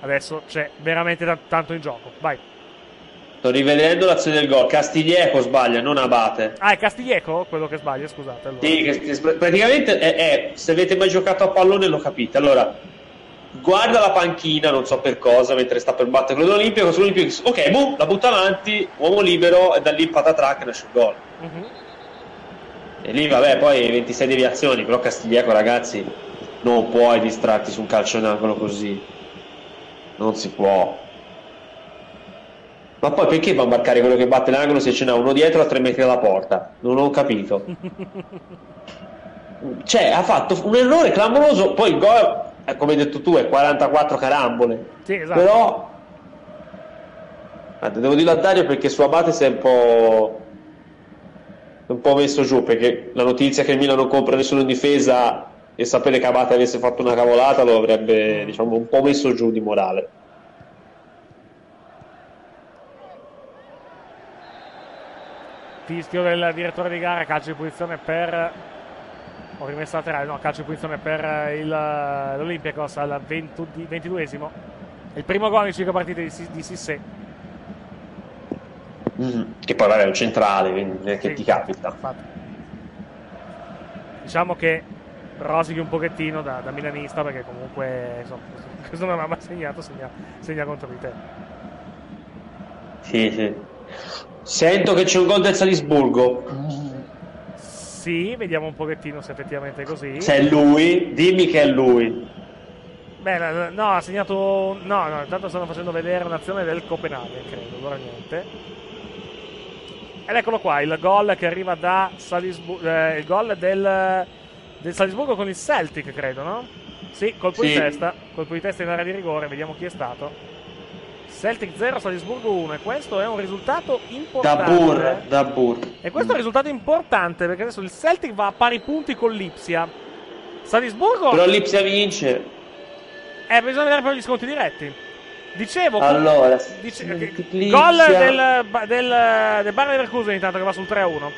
B: adesso c'è veramente ta- tanto in gioco. Vai.
C: sto rivedendo l'azione del gol. Castiglieco sbaglia, non Abate.
B: Ah, è Castiglieco quello che sbaglia, scusate. Allora.
C: Sì, praticamente è, è- se avete mai giocato a pallone lo capite. Allora, guarda la panchina, non so per cosa, mentre sta per battere quello dell'Olimpico, sull'Olimpico, ok, boom, la butta avanti, uomo libero, e da lì patatrack nasce il gol.
B: Mhm.
C: E lì, vabbè, poi 26 deviazioni, però Castiglieco, ragazzi, non puoi distrarti su un calcio in angolo così. Non si può. Ma poi perché va a marcare quello che batte l'angolo se ce n'ha uno dietro a 3 metri dalla porta? Non ho capito. cioè, ha fatto un errore clamoroso, poi il gol, come hai detto tu, è 44 carambole.
B: Sì, esatto.
C: Però... Devo dirlo a Dario perché su Abate si è un po'... un po' messo giù, perché la notizia che il Milan non compra nessuno in difesa e sapere che Abate avesse fatto una cavolata lo avrebbe, diciamo, un po' messo giù di morale.
B: Fischio del direttore di gara, calcio di posizione per. Ho rimesso laterale, no, calcio di posizione per il, l'Olympiacos al 20 22esimo. È il primo gol in 5 partite di, di Sissé.
C: Che poi vabbè è un centrale, quindi neanche
B: Sì,
C: ti capita.
B: infatti. Diciamo che rosichi un pochettino da, da milanista perché comunque insomma, questo- questo non ha mai segnato, segna, segna contro di te.
C: Sì, sì. Sento che c'è un gol del Salisburgo.
B: Sì, vediamo un pochettino se effettivamente è così.
C: Se è lui, dimmi che è lui.
B: Beh, no, ha segnato. No, no, intanto stanno facendo vedere un'azione del Copenaghen, credo, allora niente. Ed eccolo qua, il gol che arriva da Salisburgo. il gol del, del Salisburgo con il Celtic, credo, no? Sì, colpo di
C: Sì.
B: testa. Colpo di testa in area di rigore, vediamo chi è stato. Celtic 0, Salisburgo 1. E questo è un risultato
C: Da
B: importante.
C: Bur, da Bur.
B: E questo è un risultato importante perché adesso il Celtic va a pari punti con l'Ipsia. Salisburgo.
C: Però l'Ipsia vince.
B: Eh, bisogna vedere però gli sconti diretti. Dicevo,
C: Allora,
B: dice- gol del, del, del Bayern Leverkusen intanto che va sul 3-1.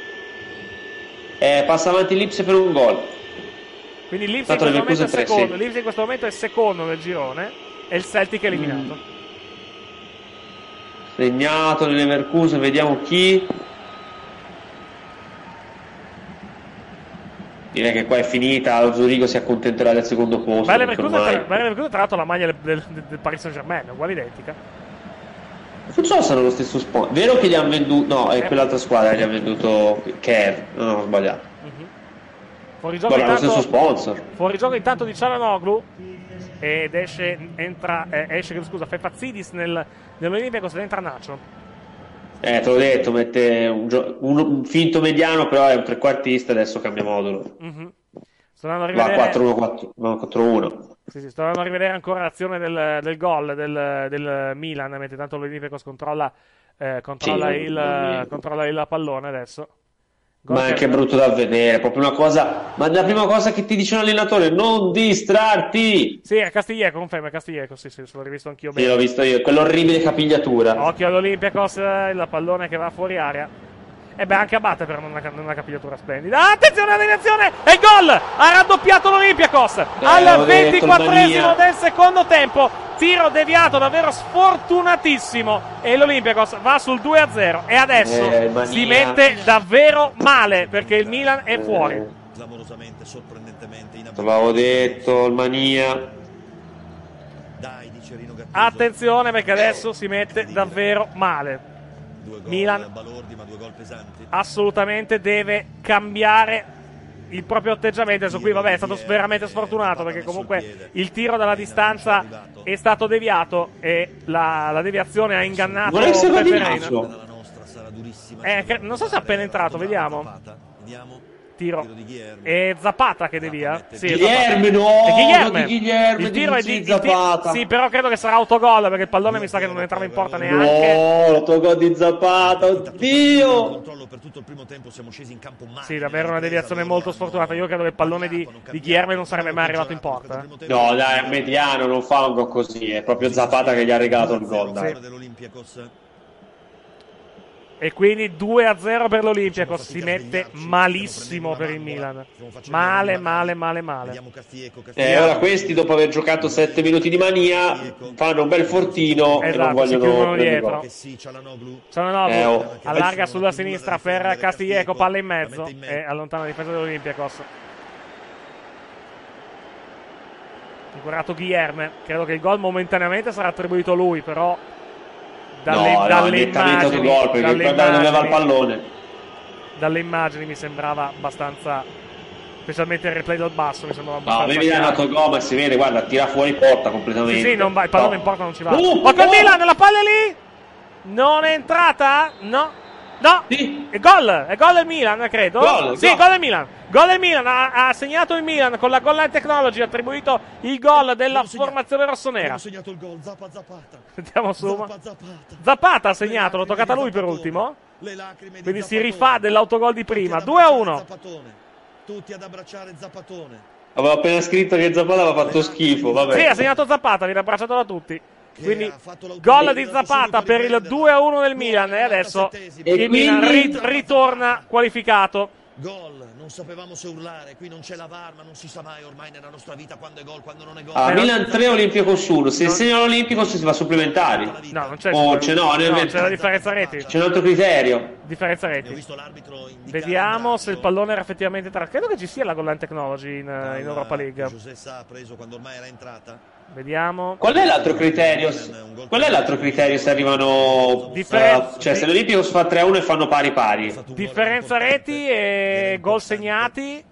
C: Eh, passa avanti l'Ipsia per un gol.
B: Quindi l'Ipsia in
C: Tanto
B: questo momento è
C: Leverkusen tre,
B: secondo.
C: sì.
B: L'Ipsia in questo momento è secondo nel girone e il Celtic è eliminato.
C: Mm. Segnato nelle Leverkusen, vediamo chi. Direi che qua è finita, lo Zurigo si accontenterà del secondo posto. Perché
B: Leverkusen,
C: ormai-
B: tra, Bayer Leverkusen, tra l'altro la maglia del, del- del Paris Saint Germain, è uguale identica.
C: Non so se hanno lo stesso sponsor. Vero che gli hanno venduto. No, è quell'altra squadra che gli ha venduto Care. No, ho sbagliato.
B: Fuori gioco,
C: Guarda, lo stesso
B: intanto,
C: sponsor.
B: fuori gioco intanto di Cialanoglu ed esce, entra, eh, esce scusa, Fefazzidis nel, nell'Olimpiakos ed entra Nacho.
C: Eh, te l'ho detto, mette un, gio- un- un finto mediano, però è un trequartista, adesso cambia modulo.
B: Mhm. Sto andando a
C: Va
B: rivedere,
C: 4-1-4, no, 4-1.
B: sì, sì, sto andando a rivedere ancora l'azione del, del gol del, del Milan, mentre tanto l'Olympiakos controlla, eh, controlla,
C: Sì,
B: il, controlla il pallone adesso. Gol
C: Ma è
B: che-
C: anche brutto da vedere, proprio una cosa. Ma la prima cosa che ti dice un allenatore, non distrarti!
B: Sì, è Castiglieco, conferma, è Castiglieco, sì, sì, l'ho rivisto anch'io
C: Sì,
B: bene.
C: l'ho visto io, quell'orribile capigliatura.
B: Occhio all'Olympiakos, eh, il pallone che va fuori area. E beh, anche Abate però non ha, non ha una capigliatura splendida. Ah, attenzione alla deviazione! E il gol! Ha raddoppiato l'Olympiakos al
C: l'avevo detto,
B: 24
C: Albania.
B: del secondo tempo. Tiro deviato davvero sfortunatissimo. E l'Olympiakos va sul 2-0. E adesso
C: Eh,
B: si mette davvero male perché il Milan è fuori.
D: Clamorosamente, sorprendentemente,
C: Te l'avevo detto, il mania.
D: Dai, dice Rino Gattuso.
B: Attenzione perché adesso si mette davvero male.
D: Due gol
B: Milan
D: balordi, ma due gol pesanti.
B: assolutamente deve cambiare il proprio atteggiamento. Adesso qui, vabbè, è stato veramente sfortunato perché comunque il tiro dalla distanza è stato deviato e la, la deviazione ha ingannato
C: Vorrei
B: Pepe. Reina. Eh, non so se è appena entrato, vediamo.
D: Vediamo.
B: Tiro.
D: Tiro di Guilherme.
B: E Zapata che devia? Sì, è
C: Guilherme, no,
B: È Guilherme.
C: Guilherme,
B: Il tiro
C: di
B: è di,
C: Zapata.
B: Sì, però credo che sarà autogol perché il pallone mi sa che non entrava in porta neanche.
C: No, l'autogol di Zapata, oddio!
D: Controllo per tutto il primo tempo, siamo scesi in campo male.
B: Sì, davvero una deviazione molto sfortunata. Io credo che il pallone di, di Guilherme non sarebbe mai arrivato in porta.
C: No, dai, è mediano, non fa un gol così, è proprio Zapata che gli ha regalato il gol, dai.
B: E quindi 2-0 per l'Olympiakos. Si mette malissimo per il Milan. Male, male, male, male.
C: Eh, ora questi, dopo aver giocato 7 minuti di mania, fanno un bel fortino e non
B: Esatto,
C: vogliono
B: dietro. Cialanoglu
C: Eh, oh.
B: allarga sulla sinistra per Castiglieco, palla in mezzo e allontana la difesa dell'Olympiakos. Incurato Guilherme. Credo che il gol momentaneamente sarà attribuito a lui, però dalle,
C: no, no,
B: dalle immagini,
C: autogol perché
B: dalle
C: guardare dove va il
B: immagini-
C: pallone.
B: dalle immagini mi sembrava abbastanza specialmente il replay dal basso mi sembrava
C: No,
B: abbastanza chiaro.
C: dato gol, ma si vede, guarda, tira fuori porta completamente.
B: Sì, sì, non va, il pallone
C: No.
B: in porta non ci va.
C: Uh,
B: al
C: oh!
B: Milan, la palla lì! Non è entrata? No. No,
C: Sì.
B: è gol, è gol del Milan, credo.
C: Gol,
B: sì,
C: gol.
B: gol del Milan. Gol del Milan, ha, ha segnato il Milan con la goal line technology, ha attribuito il gol della
D: segnato-
B: formazione rossonera.
D: Abbiamo segnato il gol, Zappa Zapata.
B: Sentiamo su.
D: Zappa Zapata.
B: Zapata ha segnato, l'ho toccata lui per ultimo.
D: Le lacrime di
B: Quindi si rifà dell'autogol di prima.
D: ad
B: 2 a
D: abbracciare
B: 1.
D: Zappatone. Tutti ad abbracciare Zappatone.
C: Avevo appena scritto che Zapata aveva fatto schifo, vabbè.
B: Sì, ha segnato Zapata, viene abbracciato da tutti. Quindi gol di Zapata per il
D: riprendere.
B: 2 a 1 del Milan e adesso
D: 97esimo.
C: E
B: il Milan rit- ritorna qualificato.
D: Gol, non sapevamo se urlare, qui non c'è la VAR, ma non si sa mai ormai nella nostra vita quando è gol, quando non è gol.
C: Ah, Milan 3 Olimpico 1. Se
B: Non-
C: segna l'Olimpico si va a supplementari.
B: No, non c'è,
C: Oh, c'è- no, nel-
B: c'è la differenza reti.
C: C'è un altro criterio.
B: Differenza reti.
D: visto l'arbitro indicare
B: Vediamo se il pallone era effettivamente tra. Credo che ci sia la goal line technology in, in Europa League.
D: Sa ha preso quando ormai era entrata.
B: Vediamo.
C: Qual è l'altro criterio? Qual è l'altro criterio se arrivano...
B: Differenza-
C: eh, cioè, se l'Olimpico fa 3-1 e fanno pari pari.
B: Differenza reti e gol segnati.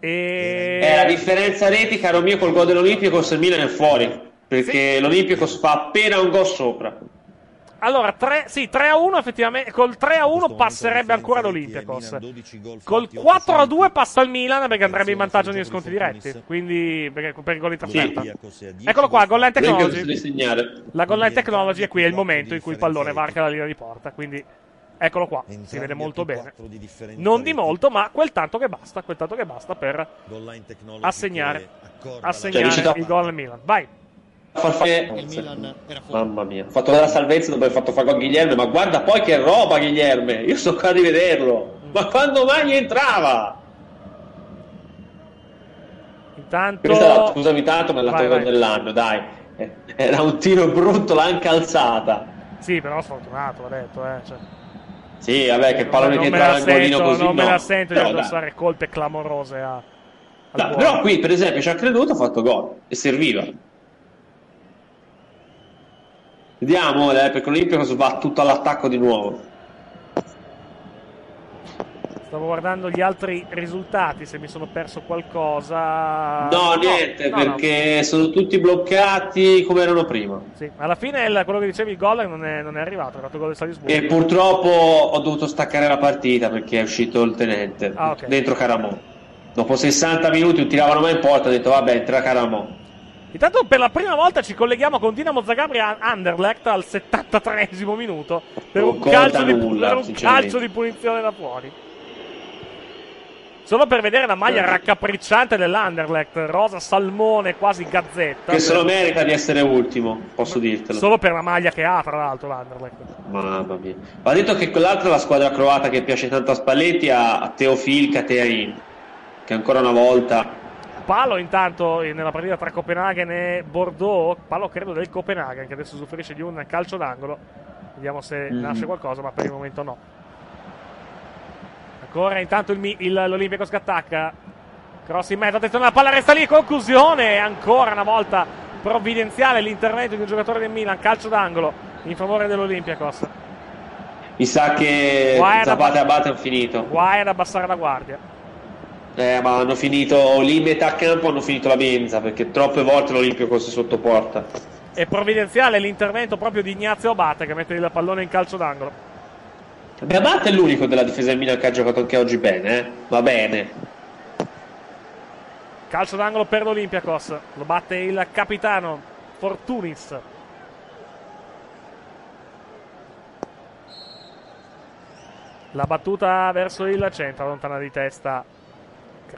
B: E.
C: È la differenza reti, caro mio, col gol dell'Olimpico se il Milan è fuori. Perché l'Olimpico fa appena un gol sopra.
B: Allora, 3, sì, 3 a 1 effettivamente. Col 3 a 1
D: Questo momento
B: passerebbe ancora
D: differenza reti è
B: l'Olympiacos.
D: Milan 12 gol
B: Col
D: fatti,
B: 4 a 2
D: otto
B: passa il Milan perché andrebbe in vantaggio negli
D: di
B: diretti. Quindi perché- per i gol di trasferta.
D: Olympiacos è a 10
B: Eccolo qua,
D: gol
B: goal line technology. La goal line technology è qui, è il
D: 24
B: momento in cui il pallone varca la linea di porta. Quindi eccolo qua, si vede molto bene.
D: 4 di differenza
B: Non di molto, ma quel tanto che basta, quel tanto che basta per assegnare, assegnare
C: Cioè,
B: il gol al Milan. Vai.
C: Far fare-
E: Il Milan era fuori.
C: Mamma mia, ho fatto la salvezza dopo aver fatto fare a Guilherme, ma guarda poi che roba Guilherme, io sto qua a rivederlo, ma quando mai entrava?
B: Intanto
C: Questa era, scusami tanto, ma è la
B: Vai,
C: dell'anno, dai. Eh, Era un tiro brutto, l'anca alzata.
B: Sì, però sfortunato, va detto, eh. Cioè,
C: Sì, vabbè, che pallone che
B: me
C: entrava
B: la
C: golino
B: sento,
C: così,
B: non me
C: no.
B: la sento di
C: Però, dai.
B: addossare colpe clamorose a, al buono.
C: però qui, per esempio, ci ha creduto, ha fatto gol e serviva. Vediamo, eh, perché l'Olimpico va tutto all'attacco di nuovo.
B: Stavo guardando gli altri risultati, se mi sono perso qualcosa.
C: No, niente,
B: no, no.
C: perché sono tutti bloccati come erano prima.
B: Sì, alla fine il- quello che dicevi, il gol non è, non è arrivato, è arrivato il gol del Salisburgo.
C: E purtroppo ho dovuto staccare la partita perché è uscito il tenente
B: Ah, ok.
C: dentro Caramò. Dopo 60 minuti non tiravano mai in porta, ho detto vabbè, entra Caramò.
B: Intanto per la prima volta ci colleghiamo con Dinamo Zagabria Anderlecht al 73esimo minuto per un, calcio di,
C: nulla,
B: per un calcio di punizione da fuori. Solo per vedere la maglia
C: Eh.
B: raccapricciante dell'Anderlecht, rosa salmone, quasi gazzetta.
C: Che se lo merita di essere ultimo, posso dirtelo.
B: Solo per la maglia che ha, tra l'altro, l'Anderlecht.
C: Mamma mia. Va detto che quell'altra è la squadra croata che piace tanto a Spalletti, a, Teofil Caterin, che ancora una volta...
B: Palo intanto nella partita tra Copenaghen e Bordeaux, palo credo del Copenaghen che adesso usufruisce di un calcio d'angolo. Vediamo se
C: Mhm.
B: nasce qualcosa, ma per il momento no. Ancora intanto il, il- l'Olimpico scattacca. Cross in mezzo, attenzione, la palla resta lì, conclusione. Ancora una volta provvidenziale l'intervento di un giocatore del Milan, calcio d'angolo in favore dell'Olympiacos.
C: Mi sa che Zapata e Abate hanno finito.
B: Guai ad abbassare la guardia.
C: Eh, ma hanno finito lì metà campo, hanno finito la benza, perché troppe volte l'Olimpico si sottoporta.
B: E provvidenziale l'intervento proprio di Ignazio Abate che mette il pallone in calcio d'angolo.
C: Beh, Abate è l'unico della difesa del Milan che ha giocato anche oggi bene, eh? Va bene.
B: Calcio d'angolo per l'Olympiacos. Lo batte il capitano Fortunis. La battuta verso il centro, lontana di testa.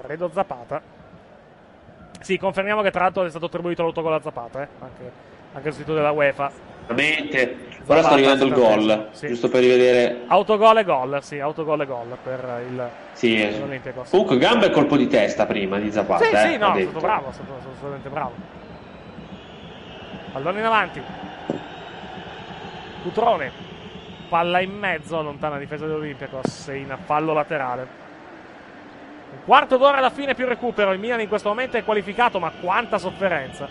B: Credo Zapata. Sì, confermiamo che tra l'altro è stato attribuito l'autogol a Zapata, eh? anche, anche il sito della UEFA.
C: Veramente. Ora sto rivedendo il gol,
B: sì.
C: giusto per rivedere.
B: Autogol e gol, sì, autogol e gol per il
C: Sì,
B: l'Olympiacos.
C: Comunque gamba e colpo di testa prima di Zapata.
B: Sì,
C: eh,
B: sì, no, è stato bravo, è stato, è stato assolutamente bravo. Pallone in avanti. Cutrone. Palla in mezzo, lontana difesa dell'Olympiacos in fallo laterale. Quarto d'ora alla fine più recupero. Il Milan in questo momento è qualificato, ma quanta sofferenza.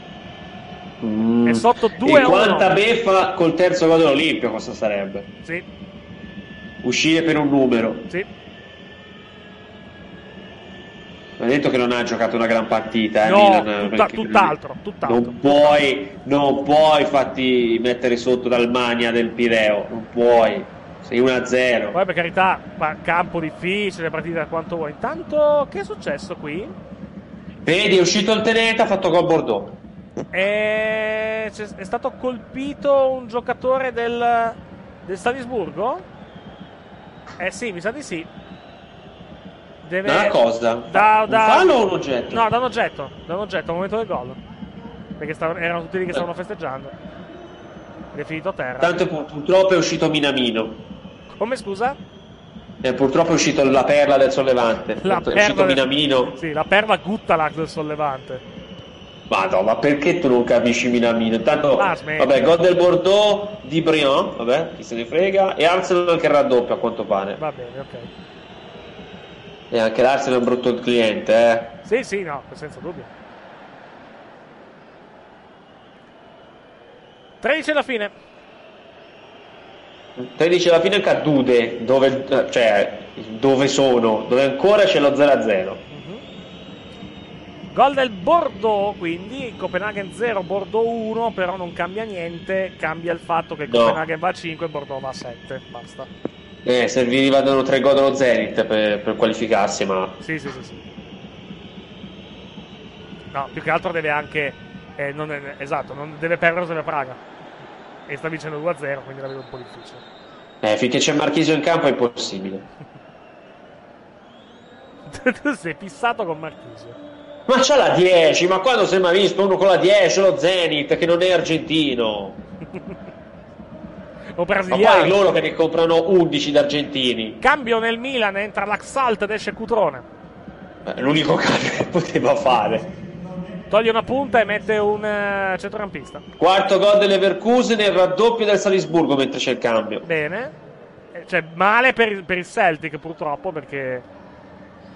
C: Mm.
B: È sotto 2
C: E
B: a
C: quanta
B: 1.
C: beffa col terzo gol dell'Olimpio cosa sarebbe?
B: Sì,
C: Uscire per un numero.
B: sì.
C: Ha detto che non ha giocato una gran partita, eh,
B: No,
C: Milan,
B: tutta- tutt'altro, tutt'altro.
C: Non puoi, non puoi fatti mettere sotto dal Mania del Pireo, non puoi. Sei 1-0.
B: Poi per carità, ma campo difficile, partita quanto vuoi. Intanto, che è successo qui?
C: Vedi, è uscito il tenente, ha fatto gol Bordeaux.
B: È, è stato colpito un giocatore del, del Salisburgo? Eh sì, mi sa di sì. Deve...
C: Da una cosa?
B: Da,
C: Un
B: da-
C: fallo o un oggetto?
B: No, da un oggetto. Da un oggetto, al momento del gol. Perché stavano- erano tutti lì che stavano festeggiando. Ed è finito a terra.
C: Tanto pu- purtroppo è uscito Minamino.
B: Come scusa?
C: E purtroppo è uscito la perla del sollevante.
B: La
C: è uscito
B: del-
C: Minamino.
B: Sì, la perla Guttalac del sollevante.
C: Madonna, ma perché tu non capisci Minamino? Intanto,
B: Ah,
C: vabbè, gol del Bordeaux di Briand, vabbè, chi se ne frega. E Arsenal che raddoppia a quanto pare.
B: Va bene, ok.
C: E anche l'Arsenal è un brutto cliente, eh.
B: Sì, sì, no, senza dubbio. 13 alla fine.
C: 13 alla fine cadude, dove, eh, cioè, dove sono, dove ancora c'è lo 0-0.
B: Gol del Bordeaux, quindi Copenaghen 0, Bordeaux 1, però non cambia niente, cambia il fatto che
C: No.
B: Copenaghen va a 5 e Bordeaux va a 7, basta.
C: Eh, servivano tre gol dello Zenit per, per qualificarsi, ma
B: Sì, sì, sì, sì. No, più che altro deve anche eh, non è- esatto, non deve perdere se Praga. E sta vincendo 2-0, quindi la vedo un po' difficile.
C: eh, finché c'è Marchisio in campo è impossibile.
B: tu sei fissato con Marchisio.
C: Ma c'ha la 10, ma quando si è mai visto uno con la 10, lo Zenit, che non è argentino?
B: O
C: Ma poi
B: brasiliano.
C: loro che ne comprano 11 d'argentini.
B: Cambio nel Milan, entra l'Axalt ed esce Cutrone.
C: Eh, L'unico cambio che poteva fare.
B: Toglie una punta e mette un eh, centrocampista.
C: Quarto gol dell'Everkusen e il raddoppio del Salisburgo mentre c'è il cambio.
B: Bene. Eh, Cioè, male per il, per il Celtic purtroppo perché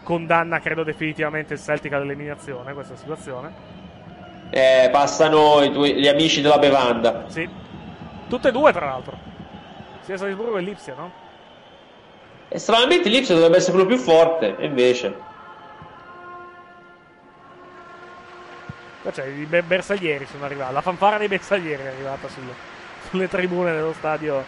B: condanna credo definitivamente il Celtic all'eliminazione questa situazione.
C: Eh, passano i tuoi- gli amici della bevanda.
B: Sì. Tutte e due tra l'altro. Sia Salisburgo che Lipsia, no?
C: E stranamente l'Ipsia dovrebbe essere quello più forte, e invece.
B: C'è i be- bersaglieri sono arrivati. La fanfara dei bersaglieri è arrivata sulle, sulle tribune dello stadio.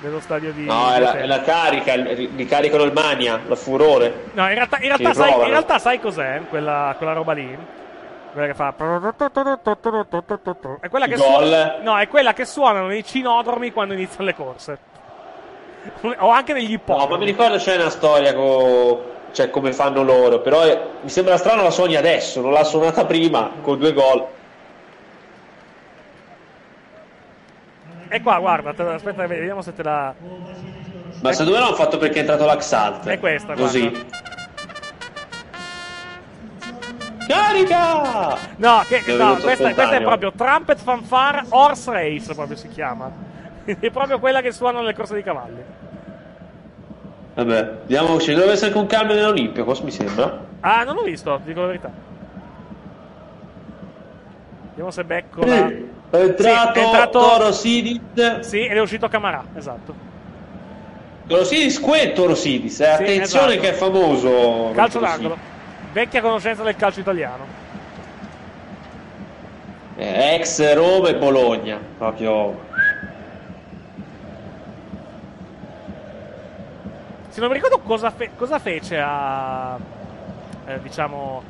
B: Dello stadio di.
C: No, è la, è la carica, ri- ricaricano il Mania, la furore.
B: No, in realtà, in realtà sai, in realtà sai cos'è quella, quella roba lì? Quella che fa. È quella che,
C: Gol.
B: suona- no, è quella che suonano nei cinodromi quando iniziano le corse. O anche negli
C: No,
B: ippodromi.
C: ma mi ricordo c'è una storia con. Cioè, come fanno loro. Però è- mi sembra strano la suoni adesso, non l'ha suonata prima, con due gol.
B: E qua, guarda, te- aspetta, vediamo se te la.
C: Ma secondo me l'hanno fatto perché è entrato l'Axalt.
B: È questa,
C: Così.
B: guarda.
C: Carica!
B: No, che, no questa, questa è proprio Trumpet Fanfare Horse Race, proprio si chiama. è proprio quella che suonano nelle corse di cavalli.
C: Vabbè, vediamo, ci deve essere anche un cambio nell'Olimpio, cosa mi sembra?
B: Ah, non l'ho visto, dico la verità. Vediamo se becco la...
C: È entrato,
B: Sì, è entrato-
C: Toro Sidis.
B: Sì, ed è uscito Camarà, esatto.
C: Toro Sidis, que Toro Sidis, eh, attenzione
B: esatto.
C: che è famoso.
B: Calcio d'angolo. Vecchia conoscenza del calcio italiano.
C: Eh, ex Roma e Bologna, proprio.
B: Se non mi ricordo cosa, fe- cosa fece a... eh, diciamo...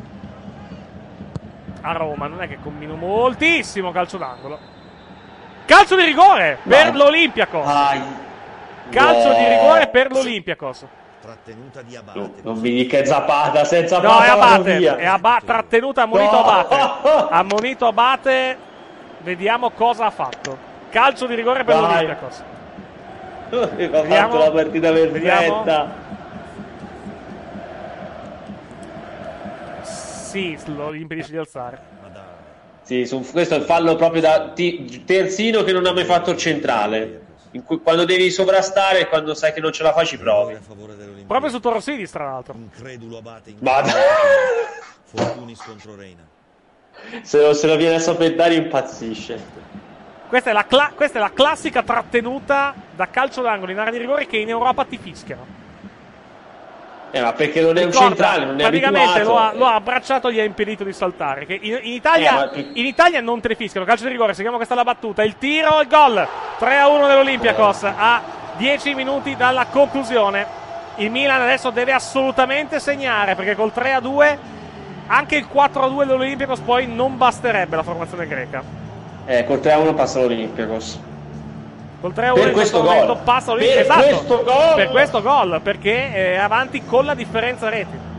B: A Roma, non è che combino moltissimo calcio d'angolo. Calcio di rigore per
C: Vai.
B: l'Olympiacos.
C: Ai.
B: Calcio
C: No.
B: di rigore per l'Olympiacos.
D: Trattenuta di Abate.
C: No, non mi dica è Zapata, senza
B: No, è Abate. È Abate. Trattenuta, ammonito
C: No.
B: Abate. Ammonito Abate. Vediamo cosa ha fatto. Calcio di rigore per
C: Dai.
B: l'Olympiacos.
C: Ha
B: Vediamo.
C: fatto la partita
B: Vediamo.
C: perfetta.
B: Sì, lo impedisce di alzare.
C: Sì, su- questo è il fallo proprio da ti- terzino che non ha mai fatto il centrale. In cui- quando devi sovrastare e quando sai che non ce la fai ci provi.
B: Proprio su Toro Sidis, tra l'altro.
D: Incredulo Abate in. Fortunis contro Reina.
C: Se lo, se lo viene a sapere impazzisce.
B: Questa è, la cla- questa è la classica trattenuta da calcio d'angolo in area di rigore che in Europa ti fischiano.
C: Eh, ma perché non è un
B: Ricorda,
C: centrale, non è
B: praticamente lo ha, lo ha abbracciato e gli ha impedito di saltare. Che in, in Italia,
C: Eh, tu-
B: in Italia non te ne fischiano. Calcio di rigore, seguiamo questa è la battuta. Il tiro, il gol. 3 a 1 dell'Olympiakos a 10 minuti dalla conclusione. Il Milan adesso deve assolutamente segnare perché col 3 a 2 anche il 4 a 2 dell'Olympiakos poi non basterebbe la formazione greca.
C: Eh, col 3 a 1 passa l'Olympiakos.
B: Col 3 a 1
C: Per questo gol.
B: passa
C: Per
B: l'Olympiakos. Esatto,
C: questo gol.
B: Per questo gol, perché è avanti con la differenza reti.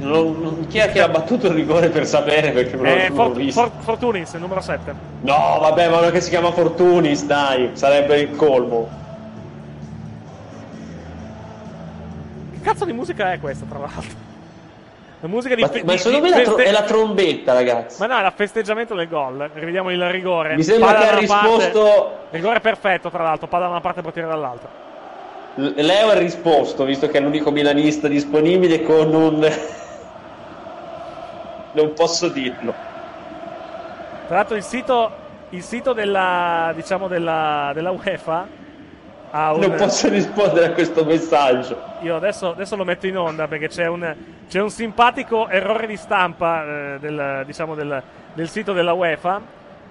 C: Non, non- chi è che ha battuto il rigore per sapere perché non,
B: Eh, For-. For- Fortunis, il numero 7.
C: No, vabbè, ma uno che si chiama Fortunis, dai, sarebbe il colmo.
B: Che cazzo di musica è questa, tra l'altro? La musica di,
C: Ma,
B: fe-
C: ma secondo me
B: feste-
C: è la trombetta, ragazzi.
B: Ma no, è la festeggiamento del gol. Rivediamo il rigore.
C: Mi sembra
B: Palla
C: che ha
B: una parte-
C: risposto.
B: Rigore perfetto, tra l'altro. Palla da una parte e portiere dall'altra.
C: L- Leo ha risposto, visto che è l'unico milanista disponibile, con un. non posso dirlo.
B: Tra l'altro il sito, il sito della, diciamo della, della UEFA ha un...
C: Non posso rispondere a questo messaggio.
B: Io adesso, adesso lo metto in onda perché c'è un, c'è un simpatico errore di stampa eh, del, diciamo del, del sito della UEFA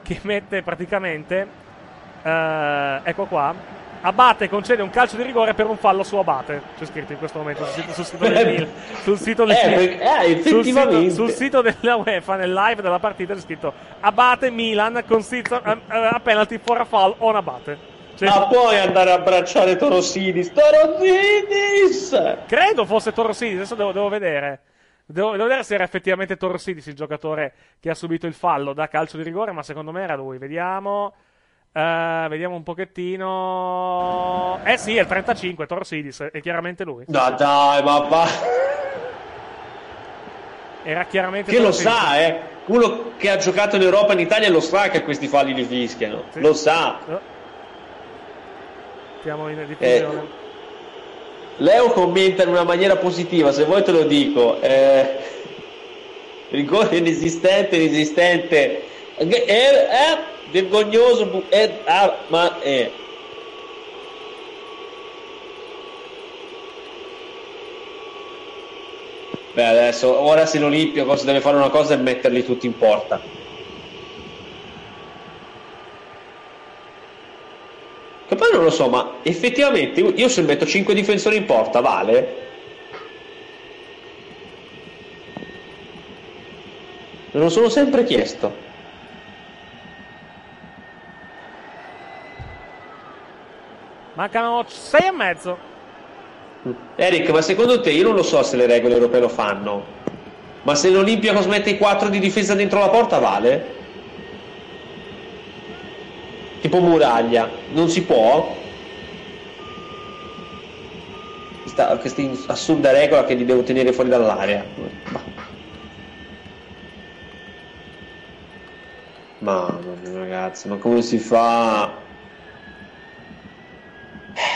B: che mette praticamente, eh, ecco qua, Abate concede un calcio di rigore per un fallo su Abate. C'è scritto in questo momento sul sito, sul sito del Milan. Sul sito, del-
C: Eh, eh,
B: sul sito- sul sito della UEFA nel live della partita c'è scritto Abate Milan consiste a, a, a penalty for a foul on Abate. Cioè,
C: Ma puoi andare a abbracciare Torosidis? Torosidis!
B: Credo fosse Torrosidis, adesso devo, devo vedere. Devo, devo vedere se era effettivamente Torrosidis il giocatore che ha subito il fallo da calcio di rigore, ma secondo me era lui. Vediamo. Eh, vediamo un pochettino. Eh sì, è il 35, Torrosidis, è chiaramente lui.
C: No, dai, ma va.
B: Era chiaramente
C: Che lo sa, eh. Uno che ha giocato in Europa e in Italia lo sa che questi falli li fischiano.
B: Sì.
C: Lo sa.
B: Siamo in diffusione.
C: Leo commenta in una maniera positiva, se vuoi te lo dico. Eh, rigore inesistente, inesistente. Eh, eh, vergognoso. bu- eh, ah, ma eh. Beh, adesso, ora se l'Olimpio cosa deve fare una cosa è metterli tutti in porta. Che poi non lo so, ma effettivamente io se metto 5 difensori in porta, vale? Me lo sono sempre chiesto.
B: Mancano 6 e mezzo.
C: Eric, ma secondo te, io non lo so se le regole europee lo fanno, ma se l'Olimpia mette i 4 di difesa dentro la porta, vale? Tipo Muraglia, non si può? Questa, questa assurda regola che li devo tenere fuori dall'area. Mamma mia ragazzi, ma come si fa?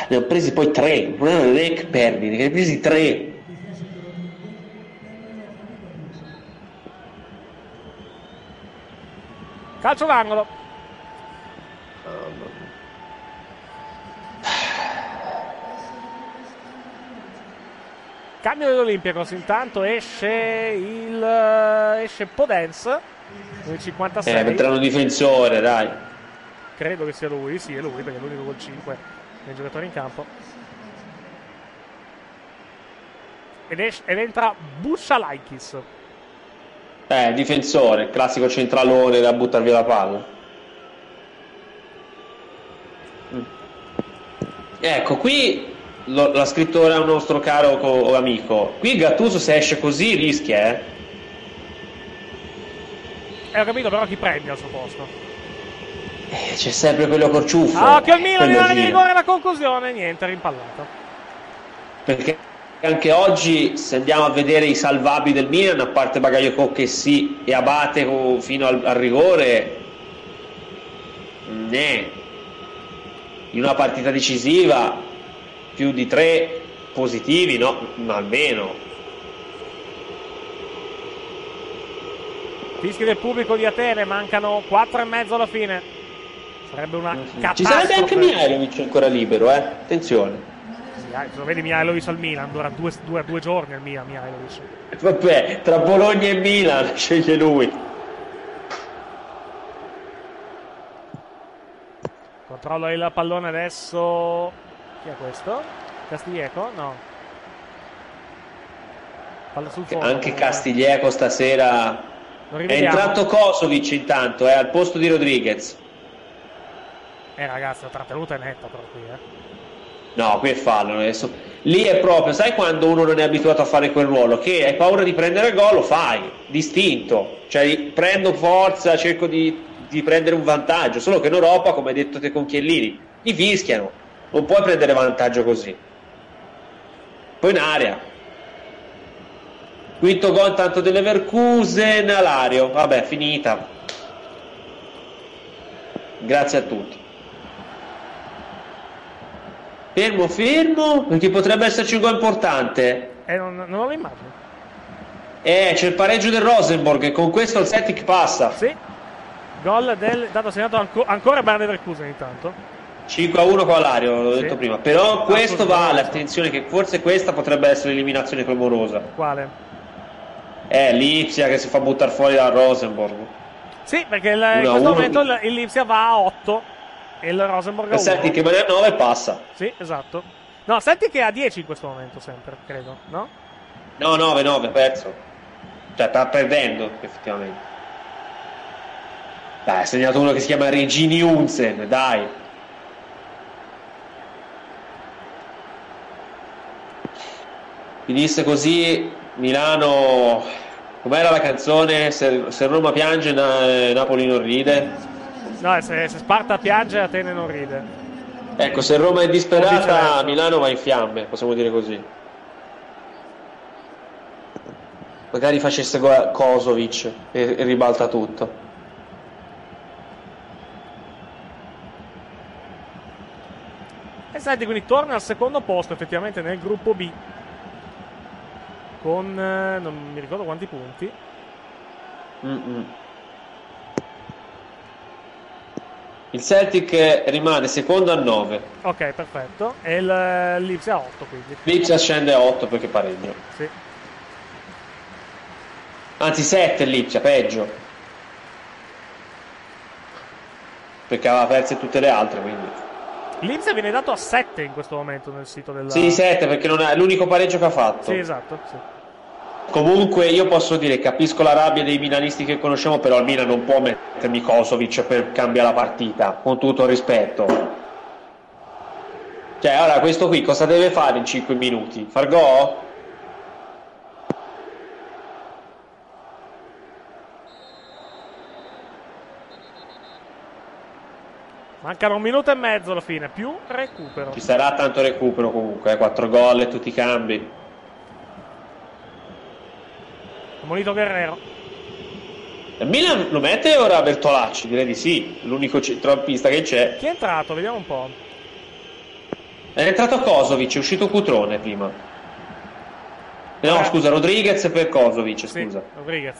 C: Ne ho presi poi tre, non è che perdi, ne hai presi tre.
B: Calcio d'angolo. Cambio dell'Olympiacos, intanto esce il esce Podens nel 56.
C: Eh, metteranno un difensore, dai.
B: Credo che sia lui, sì, è lui perché è l'unico col 5 dei giocatori in campo. Ed, esce- ed entra Bushalaikis.
C: Eh, difensore, classico centralone da buttare via la palla. Mm. Ecco, qui lo- l'ha scritto ora un nostro caro co- amico. Qui Gattuso se esce così rischia, eh.
B: E ho capito però chi prende al suo posto.
C: Eh, C'è sempre quello col ciuffo.
B: Ah, occhio al Milan in area di rigore la conclusione, niente, rimpallato.
C: Perché anche oggi, se andiamo a vedere i salvabili del Milan, a parte Bagayoko che sì, e Abate fino al, al rigore, ne. In una partita decisiva, più di tre positivi, no? Ma almeno.
B: Fischi del pubblico di Atene, mancano 4 e mezzo alla fine. Sarebbe una
C: Ci
B: catastrofe.
C: sarebbe anche Mihailovic ancora libero, eh? Attenzione.
B: Lo vedi Mihailovic al Milan, dura due, due- due giorni al Milan, Mihailovic.
C: Vabbè, tra Bologna e Milan sceglie lui.
B: Controlla il pallone adesso. Chi è questo? Castiglieco? No. Palla sul fondo.
C: Anche. Castiglieco stasera è entrato Kosovic intanto, è al posto di Rodriguez.
B: Eh ragazzi, la trattenuta è netta però qui, eh.
C: No, qui è fallo adesso. Lì è proprio, sai quando uno non è abituato a fare quel ruolo? Che hai paura di prendere gol, lo fai, distinto. Cioè, prendo forza, cerco di, di prendere un vantaggio. Solo che in Europa, come hai detto te con Chiellini, ti fischiano. Non puoi prendere vantaggio così. Poi in area. Quinto gol tanto dell'Everkusen, Alario. Vabbè, finita. Grazie a tutti. Fermo, fermo, perché potrebbe esserci un gol importante.
B: Eh, non, non lo immagino.
C: Eh, c'è il pareggio del Rosenborg e con questo il Celtic passa.
B: Sì. Gol del dato segnato anco- ancora Bayer Leverkusen intanto.
C: 5 a 1 con Alario, l'ho
B: Sì.
C: detto prima. Però questo vale, attenzione che forse questa potrebbe essere l'eliminazione clamorosa.
B: Quale?
C: Eh, Lipsia che si fa buttare fuori dal Rosenborg.
B: Sì, perché il- in questo momento il, Lipsia va a 8 e il Rosenborg a
C: Il
B: 1.
C: Celtic rimane a 9 e passa.
B: Sì, esatto. No, Celtic è a 10 in questo momento sempre, credo, no?
C: No, 9, 9, perso. Cioè, sta perdendo, effettivamente. Dai, ha segnato uno che si chiama Regini Unsen, dai. Finisse così Milano. Com'era la canzone? Se, se Roma piange, Na- Napoli non ride.
B: No, se, se Sparta piange, Atene non ride.
C: Ecco, se Roma è disperata. Milano va in fiamme, possiamo dire così. Magari facesse Kosovic e, e ribalta tutto.
B: E senti, quindi torna al secondo posto effettivamente nel gruppo B. Con eh, non mi ricordo quanti punti.
C: Mm-mm. Il Celtic rimane secondo a 9.
B: Ok, perfetto. E il eh, Lipsia a 8 quindi.
C: Lipsia scende a 8 perché pareggio.
B: Sì.
C: Anzi 7 Lipsia, peggio. Perché aveva perse tutte le altre, quindi.
B: Lipsia viene dato a 7 in questo momento nel sito della...
C: Sì, 7 perché non è l'unico pareggio che ha fatto.
B: Sì, esatto. Sì.
C: Comunque io posso dire, capisco la rabbia dei milanisti che conosciamo, però il Milan non può mettermi Kosovic per cambiare la partita, con tutto il rispetto. Cioè, ora questo qui cosa deve fare in 5 minuti? Far go?
B: Mancano un minuto e mezzo alla fine, più recupero.
C: Ci sarà tanto recupero comunque, 4 gol e tutti i cambi.
B: Monito Guerrero.
C: Il Milan lo mette ora Bertolacci? Direi di sì, l'unico centrocampista che c'è.
B: Chi è entrato? Vediamo un po'.
C: È entrato Kosovic, è uscito Cutrone prima. No,
B: Eh.
C: scusa, Rodriguez per Kosovic,
B: Sì,
C: scusa.
B: Rodriguez.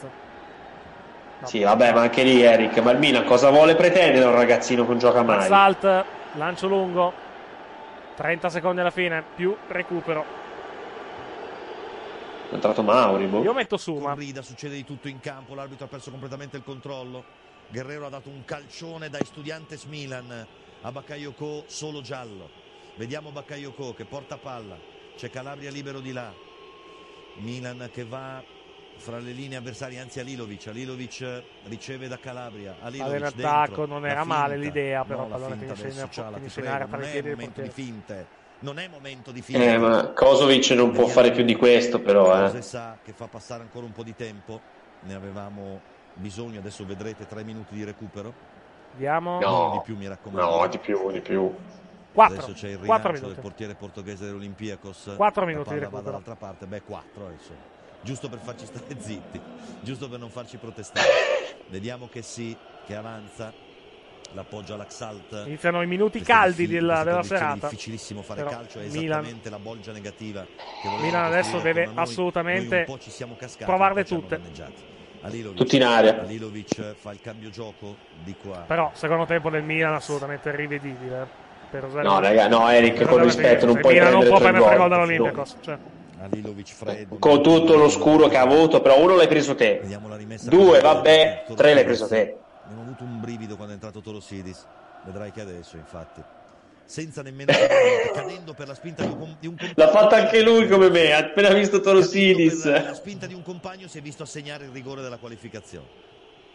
C: Sì, vabbè, ma anche lì Eric, ma il Milan cosa vuole pretendere un ragazzino che non gioca mai?
B: Assault, lancio lungo. 30 secondi alla fine, più recupero.
C: È entrato Mauri, boh.
B: Io metto su, ma
D: Corrida, succede di tutto in campo, l'arbitro ha perso completamente il controllo. Guerrero ha dato un calcione dai Studiantes Milan a Bakayoko solo giallo. Vediamo Bakayoko che porta palla, c'è Calabria libero di là. Milan che va fra le linee avversarie, anzi Alilovic. Alilovic riceve da Calabria. Alilovic
B: in
D: dentro,
B: attacco non era male l'idea, però
D: No, la
B: pallone
D: finta
B: finisce in- area tra
D: è
B: piedi del
D: momento di finte. Non è momento di finte.
C: Eh, ma Kosovic non può fare più di questo, però, eh.
D: sa che fa passare ancora un po' di tempo. Ne avevamo bisogno, adesso vedrete tre minuti di recupero.
B: Vediamo.
C: No.
D: di più mi raccomando.
C: No, di più, di più.
B: 4.
D: Adesso c'è il
B: 4
D: rilancio del
B: minuti.
D: portiere portoghese dell'Olympiakos.
B: Quattro
D: La
B: minuti di recupero.
D: dall'altra parte. Beh, 4 adesso. Giusto per farci stare zitti, giusto per non farci protestare. Vediamo che sì, che avanza. L'appoggia all'Axalt.
B: Iniziano i minuti caldi
D: diffi-
B: della, della serata.
D: difficilissimo fare
B: Però
D: calcio, è
B: Milan-
D: esattamente la bolgia negativa.
B: Milan adesso deve
D: noi.
B: assolutamente
D: Noi un po' ci siamo cascati,
B: provarle tutte.
D: Alilovic.
C: Tutti in area.
D: Alilovic fa il cambio gioco di qua.
B: Però, secondo tempo del Milan assolutamente rivedibile. Per usare
C: No, raga, no, Eric,
B: per
C: con rispetto, non puoi
B: Milan non può
C: prendere
B: gol dall'Olympiacos. Cioè.
D: Alilovic freddo.
C: Con tutto lo scuro che ha avuto, però uno l'hai preso te. Due, vabbè, tre l'hai preso te.
D: Abbiamo avuto un brivido quando è entrato Torosidis. Vedrai che adesso, infatti. Senza nemmeno cadendo per la spinta di un, com- di un compagno.
C: L'ha fatto anche lui come me, ha appena visto Torosidis.
D: per La spinta di un compagno si è visto assegnare il rigore della qualificazione.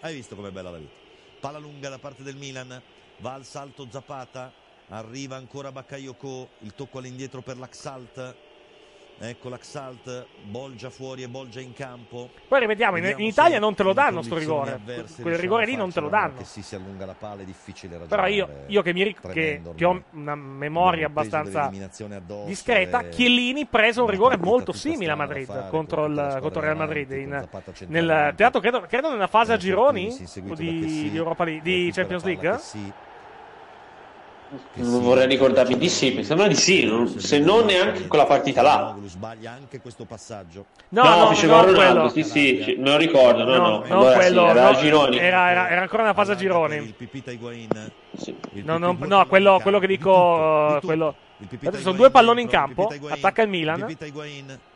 D: Hai visto com'è bella la vita? Palla lunga da parte del Milan, va al salto Zapata, arriva ancora Bakayoko, il tocco all'indietro per l'Axalt. Ecco l'Axalt, Bolgia fuori e Bolgia in campo.
B: Poi rivediamo, in,
D: Vediamo
B: in Italia non te lo danno sto rigore.
D: avverse
B: Quel rigore lì non te lo danno.
D: Che si si allunga la palla è difficile ragionare.
B: Però io, io che, mi che, che ho una memoria abbastanza
D: addosso
B: discreta,
D: e-
B: Chiellini prese un rigore molto
D: tutta
B: simile a Madrid contro il, contro il Real Madrid. In, nel teatro, credo, credo nella fase a gironi di, Europa League- di Champions League.
D: Chessy.
C: Non vorrei ricordarmi di sì, mi sembra di sì, non- se non neanche quella partita là.
D: Sbaglia anche questo passaggio.
B: No,
C: No,
B: no, no,
C: Ronaldo,
B: quello.
C: sì, sì, me lo ricordo, no, no,
B: No,
C: allora
B: quello,
C: sì, era
B: no,
C: Gironi.
B: Era, era- era ancora nella fase a gironi.
D: Il Pipita Higuain.
C: Sì.
B: No,
D: Pipita
B: no, quello, quello che
D: di
B: dico,
D: tutto.
B: quello- Adesso sono due palloni in campo, attacca il Milan.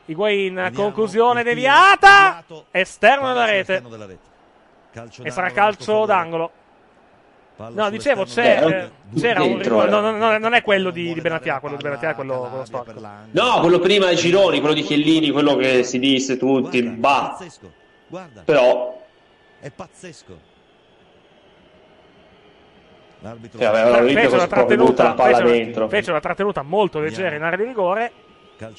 D: Higuain.
B: Conclusione deviata, esterno della rete. E sarà calcio d'angolo.
D: Palla
B: No, dicevo, c'è,
D: della
B: eh, c'era un
C: Dentro,
B: rigore.
C: eh.
B: No, no, no, non è quello di, di Benatia, quello di Benatia è quello, quello storico.
C: No, quello prima ai Gironi, quello di Chiellini, quello che si disse tutti,
D: Guarda,
C: bah.
D: pazzesco. Guarda,
C: Però,
D: è pazzesco. L'arbitro
C: Cioè, aveva-
B: Fe-
C: L'Olimpia
B: Fece una trattenuta,
C: palla
B: fece fece una trattenuta molto leggera in area di rigore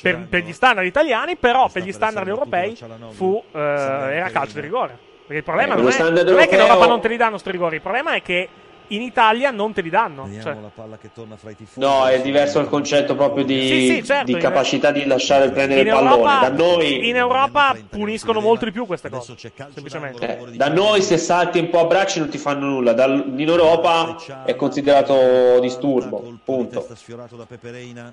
B: per, per gli standard italiani, però per gli standard europei fu, eh, era calcio di rigore. Perché il problema
C: Eh,
B: non, è, non è che in Europa non te li danno sti rigori, il problema è che in Italia non te li danno.
D: Vediamo
B: Cioè,
D: la palla che torna fra i tifosi.
C: no, è diverso il concetto proprio di,
B: Sì, sì, certo,
C: di
B: in-
C: capacità di lasciare prendere
B: in
C: il pallone.
B: Europa,
C: Da noi,
B: in Europa puniscono molto di più queste cose. Semplicemente.
C: eh, da noi se salti un po' a bracci non ti fanno nulla, Dal- in Europa è considerato disturbo, punto.
D: da.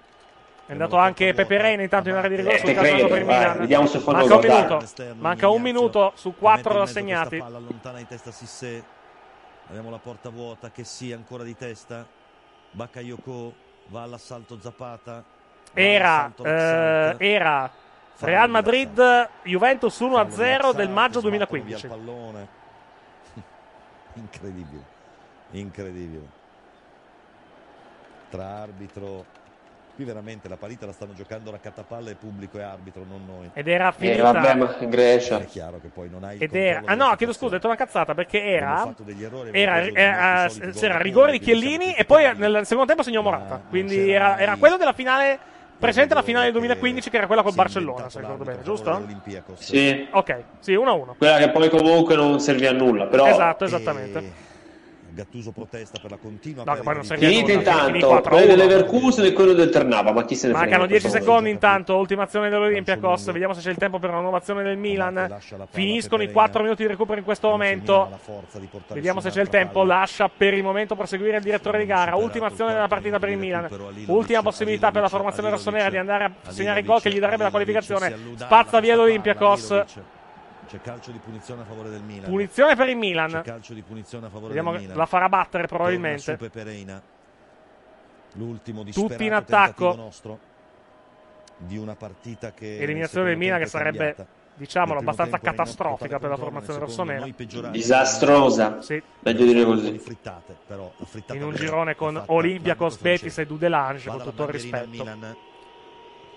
B: È andato anche Peperena intanto in area di rigore
C: Eh,
B: sul calcio
C: credo,
B: per il
C: vai,
B: Milan.
C: vediamo se fanno
B: Manca un minuto. Manca un minuto su quattro assegnati.
D: Palla allontana di testa Sissé. Abbiamo la porta vuota che sì ancora di testa. Bakayoko va all'assalto Zapata.
B: Era, eh, era Real Madrid. Juventus 1-0
D: Fallo di Laxalt,
B: del maggio
D: sbattono
B: 2015.
D: via il pallone. Incredibile. Incredibile. Tra arbitro Qui veramente la partita la stanno giocando raccattapalle pubblico e arbitro, non noi.
B: Ed era
C: Eh,
B: finita.
C: vabbè, ma in Grecia.
D: È chiaro che poi non hai
B: Ed era. Ah no, chiedo scusa, ho detto una cazzata perché
D: Abbiamo
B: era.
D: fatto degli errori,
B: Era, era-
D: soliti
B: c'era
D: gol
B: rigore di Chiellini e poi nel secondo tempo segnò Morata.
D: non
B: Quindi era, era quello della finale precedente alla
D: rigore
B: finale del
D: che
B: 2015 che era quella col Barcellona, se ricordo bene, giusto?
C: Sì,
B: Ok, sì, 1-1.
C: quella che poi comunque non servì a nulla, però
B: Esatto,
D: E
B: esattamente.
D: Gattuso protesta per la continua
B: No, poi non finì
C: intanto
B: 4-1.
C: quello dell'Everkusen e quello del Ternava, ma chi se ne frega?
B: Mancano 10
C: questo
B: secondi intanto, ultimazione dell'Olympiacos,
D: lungo.
B: vediamo se c'è il tempo per una innovazione del Milan. Finiscono i
D: per
B: 4
D: Pereira.
B: minuti di recupero in questo momento. Vediamo se c'è il tempo, lascia per il momento proseguire il direttore di gara. Ultima azione della partita per il Milan. Ultima possibilità per la formazione rossonera di andare a segnare il gol che gli darebbe la qualificazione. Spazza via
D: Alilovic. C'è calcio di punizione a favore del Milan.
B: Punizione per il
D: C'è
B: Milan.
D: calcio di punizione a favore
B: Vediamo
D: del Milan.
B: la farà battere
D: Torna
B: probabilmente.
D: su Pepereina. L'ultimo
B: Tutti
D: disperato
B: in attacco.
D: nostro di una partita che
B: Eliminazione del Milan che sarebbe,
D: cambiata.
B: diciamolo, abbastanza catastrofica per la formazione rossonera.
C: Disastrosa,
B: Sì.
C: meglio dire così.
D: frittate, però, frittata
B: In un girone con
D: l'arbitro
B: Betis e Dudelange, con tutto il rispetto.
D: Milan.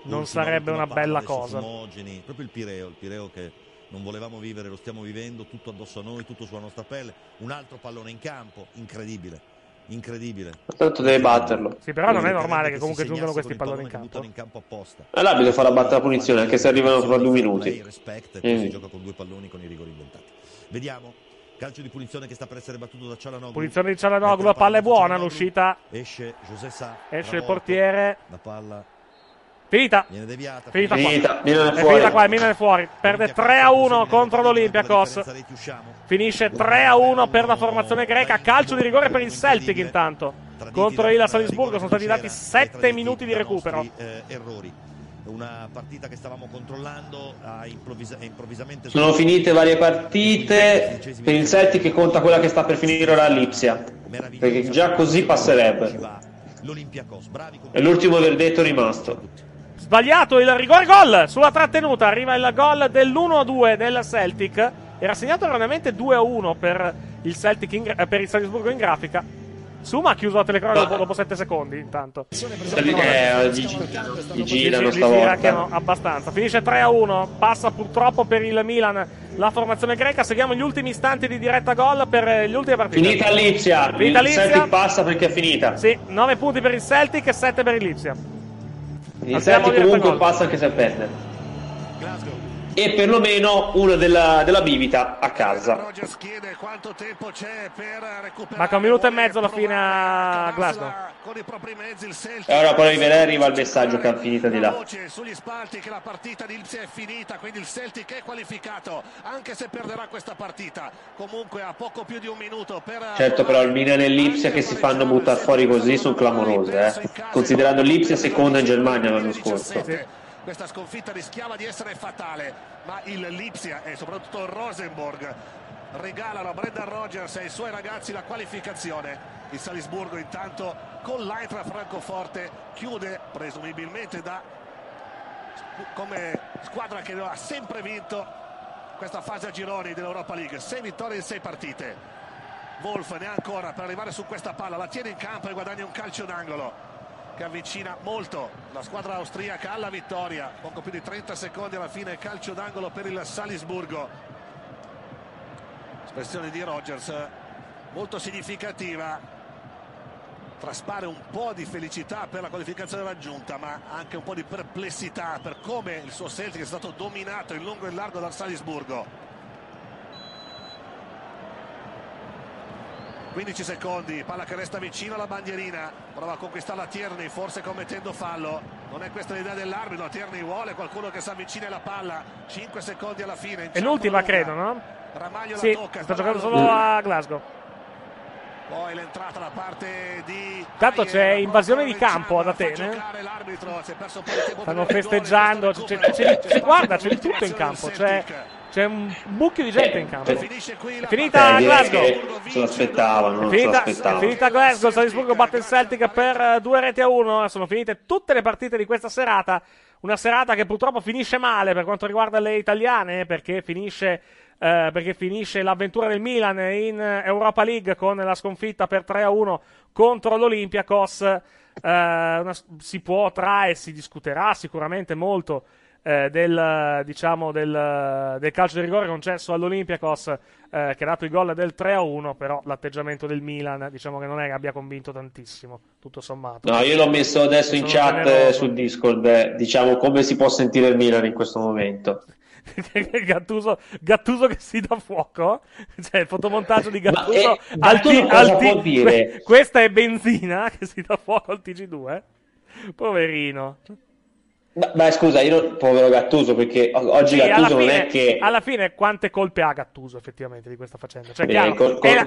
B: Non
D: Ultima,
B: sarebbe una bella cosa.
D: Proprio il Pireo, il Pireo che non volevamo vivere, lo stiamo vivendo, tutto addosso a noi, tutto sulla nostra pelle. Un altro pallone in campo, incredibile. Incredibile.
C: Tanto deve batterlo.
B: Sì, però non è normale che comunque giungano questi palloni in campo.
D: in campo apposta.
C: E l'arbitro farà battere la punizione, anche se arrivano fra due minuti.
D: respect, poi
C: Mm.
D: si gioca con due palloni con i rigori inventati. Vediamo. Calcio di punizione che sta per essere battuto da Cialanoglu.
B: Punizione di Cialanoglu, la palla è buona, l'uscita
D: Esce José Sa.
B: esce il portiere.
D: La palla
B: Finita.
D: viene deviata.
B: Finita qua.
C: Finita, Milan è
B: È
C: fuori.
B: finita qua, il Milan è fuori. Perde 3 a 1 contro l'Olympiacos. Finisce 3 a 1 per la formazione greca. Calcio di rigore per il Celtic intanto. Contro il Salisburgo sono stati dati 7 minuti di recupero.
D: errori. una partita che stavamo controllando, ha improvvisa- è improvvisamente...
C: Sono finite varie partite. Per il Celtic conta quella che sta per finire ora all'Ipsia. Perché già così passerebbe. È l'ultimo verdetto rimasto.
B: Sbagliato il rigore gol sulla trattenuta. Arriva il gol dell'1-2 del Celtic. Era segnato erroneamente 2-1 per il, Celtic in eh, per il Salisburgo in grafica. Suma ha chiuso la telecronaca dopo, dopo 7 secondi. Intanto,
C: Eh, gli, gli girano
B: gira
C: stavolta.
B: no, abbastanza. Finisce 3-1. Passa purtroppo per il Milan la formazione greca. Seguiamo gli ultimi istanti di diretta gol per gli ultimi partite.
C: Finita.
B: Finita
C: Il. Celtic passa perché è finita.
B: Sì, 9 punti per il Celtic e 7 per il Lipsia. Diretta
C: comunque
B: gol.
C: passa anche se perde. E perlomeno uno della, della bibita a casa.
B: Manca un minuto e mezzo alla fine a Glasgow.
C: E ora poi arriverà arriva il messaggio che ha finita di là.
E: sugli spalti che la partita di Lipsia è finita, quindi il Celtic è qualificato, anche se perderà questa partita. Comunque ha poco più di un minuto per
C: Certo, però il Milan e l'Ipsia che si fanno buttare fuori così sono clamorose, eh. Considerando l'Ipsia seconda in Germania l'anno scorso.
E: Questa sconfitta rischiava di essere fatale, ma il Lipsia e soprattutto il Rosenborg regalano a Brendan Rogers e ai suoi ragazzi la qualificazione. Il Salisburgo intanto con l'Eintracht Francoforte chiude presumibilmente da come squadra che ha sempre vinto questa fase a gironi dell'Europa League, 6 vittorie in 6 partite. Wolf ne ha ancora per arrivare su questa palla, la tiene in campo e guadagna un calcio d'angolo che avvicina molto la squadra austriaca alla vittoria. Poco più di 30 secondi alla fine, calcio d'angolo per il Salisburgo. Espressione di Rogers molto significativa. Traspare un po' di felicità per la qualificazione raggiunta, ma anche un po' di perplessità per come il suo Celtic è stato dominato in lungo e in largo dal Salisburgo. 15 secondi, palla che resta vicino alla bandierina, prova a conquistarla Tierney, forse commettendo fallo, non è questa l'idea dell'arbitro, Tierney vuole qualcuno che si avvicina alla palla, 5 secondi alla fine.
B: È l'ultima, credo, no?
E: Ramaglio
B: Sì,
E: la tocca,
B: sta giocando solo a Glasgow.
E: Poi l'entrata da parte di
B: Intanto c'è invasione di campo ad Atene. Stanno festeggiando. C'è, c'è- c'è- guarda, c'è di tutto in campo. C'è, c'è un mucchio di gente in campo.
C: Eh,
B: È finita
C: Eh,
B: Glasgow.
C: se l'aspettavano,
B: È finita, è finita Glasgow, il Salisburgo batte il Celtic per eh, due reti a uno. Sono finite tutte le partite di questa serata. Una serata che purtroppo finisce male per quanto riguarda le italiane, perché finisce, eh, perché finisce l'avventura del Milan in Europa League con la sconfitta per 3 a 1 contro l'Olympiacos. Eh, una- si potrà e si discuterà sicuramente molto eh, del, diciamo, del, del calcio di rigore concesso all'Olympiacos eh, che ha dato il gol del 3 a 1 però l'atteggiamento del Milan diciamo che non è che abbia convinto tantissimo tutto sommato
C: No, io l'ho messo adesso in chat
B: generoso.
C: eh, sul Discord, eh, diciamo come si può sentire il Milan in questo momento.
B: Gattuso, Gattuso che si dà fuoco cioè il fotomontaggio di Gattuso
C: eh,
B: al T- al T- que- questa è benzina che si dà fuoco al TG2 poverino
C: Ma, scusa, io non, povero Gattuso, perché oggi
B: Sì,
C: Gattuso non
B: fine,
C: è che...
B: alla fine quante colpe ha Gattuso effettivamente di questa faccenda? Cioè, chiaro, è,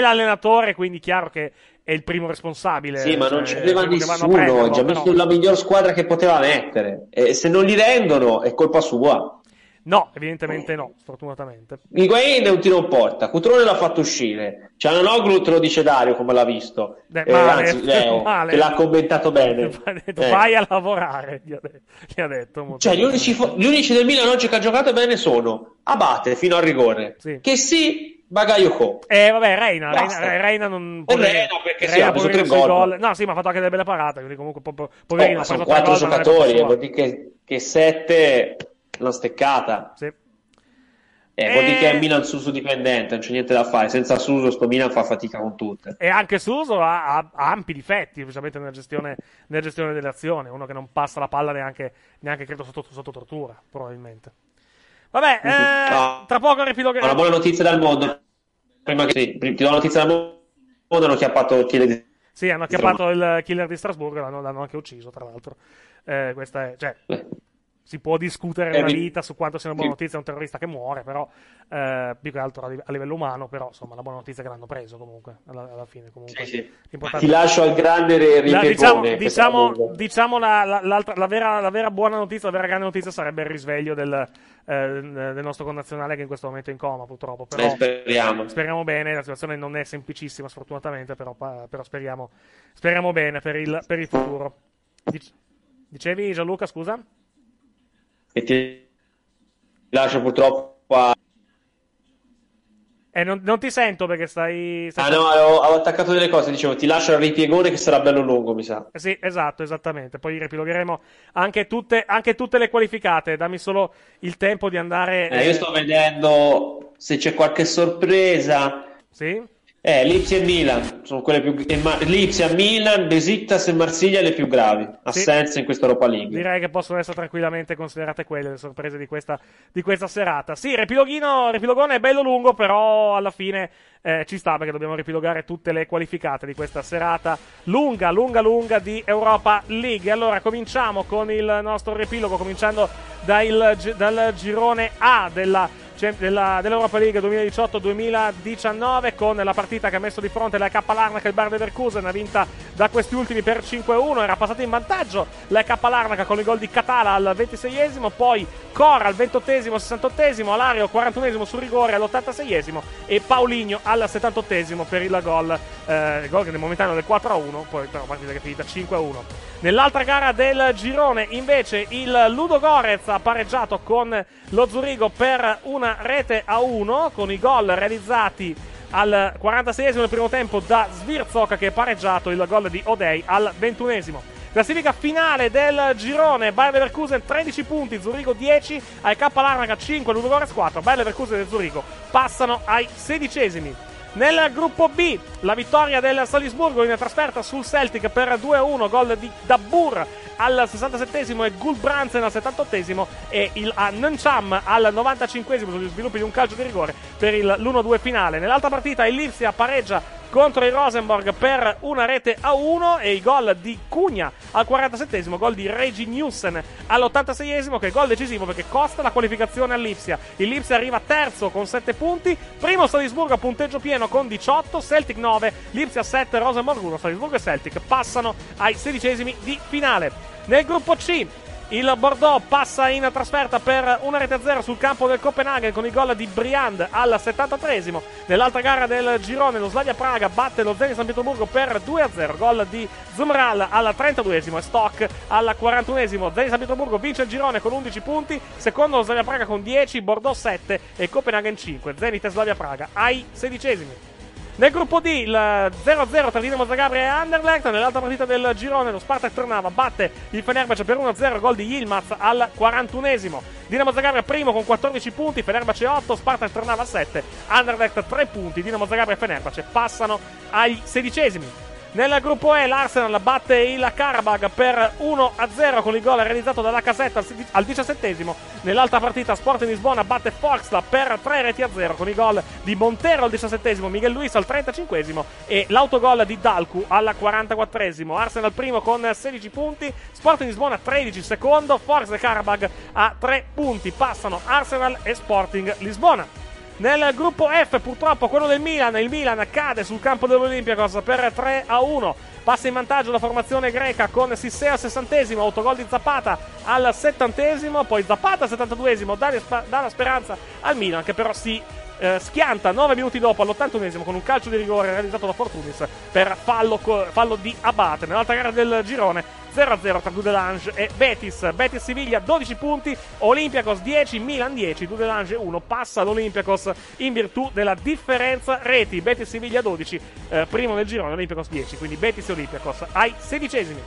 B: l'allenatore, quindi chiaro che è il primo responsabile.
C: Sì, ma non
B: cioè,
C: c'aveva
B: è quello che vanno a
C: nessuno oggi, ha messo la miglior squadra che poteva mettere. E se non li rendono è colpa sua.
B: No, evidentemente no, sfortunatamente.
C: Higuain è un tiro in porta, Cutrone l'ha fatto uscire. Ciananoglu te lo dice Dario come l'ha visto.
B: Beh,
C: Eh,
B: male,
C: anzi, Leo,
B: male.
C: che l'ha commentato bene.
B: Detto,
C: Eh.
B: Vai a lavorare, gli ha, de- gli ha detto.
C: Cioè, gli unici, fo- gli unici del Milan oggi che ha giocato bene sono Abate fino al rigore. Che sì, Bagayoko.
B: Eh, vabbè, Reina, Reina,
C: Basta.
B: Reina non...
C: E Reina perché sì,
B: Reina,
C: ha preso tre gol.
B: No, sì, ma ha fatto anche delle belle parate, quindi comunque po- po-
C: Oh,
B: poverino. ha
C: sono quattro giocatori, vuol dire che, che sette l'hanno steccata.
B: Sì.
C: Eh, vuol dire
B: Eh.
C: che è Milan Suso dipendente, non c'è niente da fare. Senza Suso sto Milan fa fatica con tutte.
B: E anche Suso ha, ha- ha ampi difetti, specialmente nella gestione, nella gestione delle azioni. Uno che non passa la palla neanche, neanche credo sotto, sotto tortura, probabilmente. Vabbè, eh,
C: Ah.
B: tra poco ripilogheremo.
C: Una buona notizia dal mondo. Prima che sì, ti do una notizia dal mondo, hanno chiappato il Chiele di
B: Sì, hanno acchiappato il killer di Strasburgo e l'hanno, l'hanno anche ucciso, tra l'altro. Eh, questa è, cioè, si può discutere
C: Eh,
B: una
C: mi-
B: vita su quanto sia una buona
C: sì.
B: notizia un terrorista che muore, però eh, più che altro a, live- a livello umano, però insomma la buona notizia è che l'hanno preso comunque alla, alla fine. Comunque,
C: Sì, sì. Ti lascio al grande
B: la, diciamo, diciamo, diciamo la, la- l'altra- la vera, la vera buona notizia, la vera grande notizia sarebbe il risveglio del, eh, del nostro connazionale che in questo momento è in coma purtroppo. Però
C: speriamo.
B: speriamo bene, la situazione non è semplicissima sfortunatamente, però, però speriamo, speriamo bene per il, per il futuro. Dic- dicevi Gianluca, scusa?
C: E ti lascio purtroppo a...
B: Eh, non, non ti sento perché stai... stai
C: Ah no, avevo, avevo attaccato delle cose, dicevo, ti lascio al ripiegone che sarà bello lungo, mi sa.
B: Eh Sì, esatto, esattamente. Poi riepilogheremo anche tutte, anche tutte le qualificate. Dammi solo il tempo di andare.
C: Eh, io sto vedendo se c'è qualche sorpresa.
B: Sì?
C: Eh, Lipsia e Milan sono quelle più. e Ma... Lipsia, Milan, Besiktas e Marsiglia le più gravi. Assenze in questa Europa League.
B: Direi che possono essere tranquillamente considerate quelle le sorprese di questa, di questa serata. Sì, riepiloghino, riepilogone è bello lungo, però alla fine eh, ci sta perché dobbiamo riepilogare tutte le qualificate di questa serata lunga, lunga, lunga di Europa League. Allora, cominciamo con il nostro riepilogo, cominciando dal, dal girone A della- dell'Europa League 2018-2019 con la partita che ha messo di fronte la K Larnaca e il Bayer Leverkusen vinta da questi ultimi per 5-1 era passata in vantaggio la K Larnaca con il gol di Catala al 26esimo poi Cora al 28esimo 68esimo Alario 41esimo sul rigore all'86esimo e Paulinho al 78esimo per il gol eh, gol che nel momentaneo del 4-1 poi però partita che è finita 5-1 Nell'altra gara del girone, invece, il Ludo Gorez ha pareggiato con lo Zurigo per una rete a uno, con i gol realizzati al 46esimo del primo tempo da Svirzok che ha pareggiato il gol di Odei al 21esimo. Classifica finale del girone, Bayer Leverkusen 13 punti, Zurigo 10, al K Larnaca 5, Ludo Gorez 4, Bayer Leverkusen e Zurigo passano ai sedicesimi. Nel gruppo B, la vittoria del Salisburgo in trasferta sul Celtic per 2-1, gol di Dabbur al 67esimo e Gulbransen al 78esimo e il a Nancham al 95esimo sugli sviluppi di un calcio di rigore per il l'1-2 finale. Nell'altra partita il Lipsia pareggia contro il Rosenborg per una rete a 1 e i gol di Cugna al 47esimo, gol di Regi Newsen all'86esimo che è gol decisivo perché costa la qualificazione all'Ipsia. Il Lipsia arriva terzo con 7 punti, primo Salisburgo a punteggio pieno con 18, Celtic 9, Lipsia 7, Rosenborg 1, Salisburgo e Celtic passano ai sedicesimi di finale. Nel gruppo C il Bordeaux passa in trasferta per una rete a zero sul campo del Copenaghen con il gol di Briand al 73esimo. Nell'altra gara del girone lo Slavia Praga batte lo Zenit San Pietroburgo per 2-0. Gol di Zumral al 32esimo e Stock al 41esimo. Zenit San Pietroburgo vince il girone con 11 punti. Secondo lo Slavia Praga con 10, Bordeaux 7 e Copenaghen 5. Zenit e Slavia Praga ai sedicesimi. Nel gruppo D il 0-0 tra Dinamo Zagabria e Anderlecht. Nell'altra partita del girone lo Spartak Trnava batte il Fenerbahce per 1-0, gol di Yilmaz al 41esimo. Dinamo Zagabria primo con 14 punti, Fenerbahce 8, Spartak Trnava 7, Anderlecht 3 punti, Dinamo Zagabria e Fenerbahce passano ai sedicesimi. Nel gruppo E l'Arsenal batte il Karabag per 1-0 con il gol realizzato dalla casetta al diciassettesimo. Nell'altra partita Sporting Lisbona batte Foxla per 3 reti a 0 con il gol di Montero al diciassettesimo, Miguel Luis al 35esimo e l'autogol di Dalcu al 44esimo. Arsenal primo con 16 punti, Sporting Lisbona 13 secondo, Forza e Karabag a 3 punti. Passano Arsenal e Sporting Lisbona. Nel gruppo F, purtroppo, quello del Milan, il Milan cade sul campo dell'Olympiacos per 3 a 1. Passa in vantaggio la formazione greca con Sissea al 60 autogol di Zapata al 70 poi Zapata al 72esimo, dà dà la speranza al Milan che però si eh, schianta 9 minuti dopo all'81esimo con un calcio di rigore realizzato da Fortunis per fallo, fallo di Abate. Nell'altra gara del girone 0-0 tra Dudelange e Betis. Betis Siviglia 12 punti, Olympiacos 10, Milan 10, Dudelange 1. Passa l'Olympiacos in virtù della differenza reti. Betis Siviglia 12, eh, primo nel girone, Olympiacos 10, quindi Betis e Olympiacos ai sedicesimi.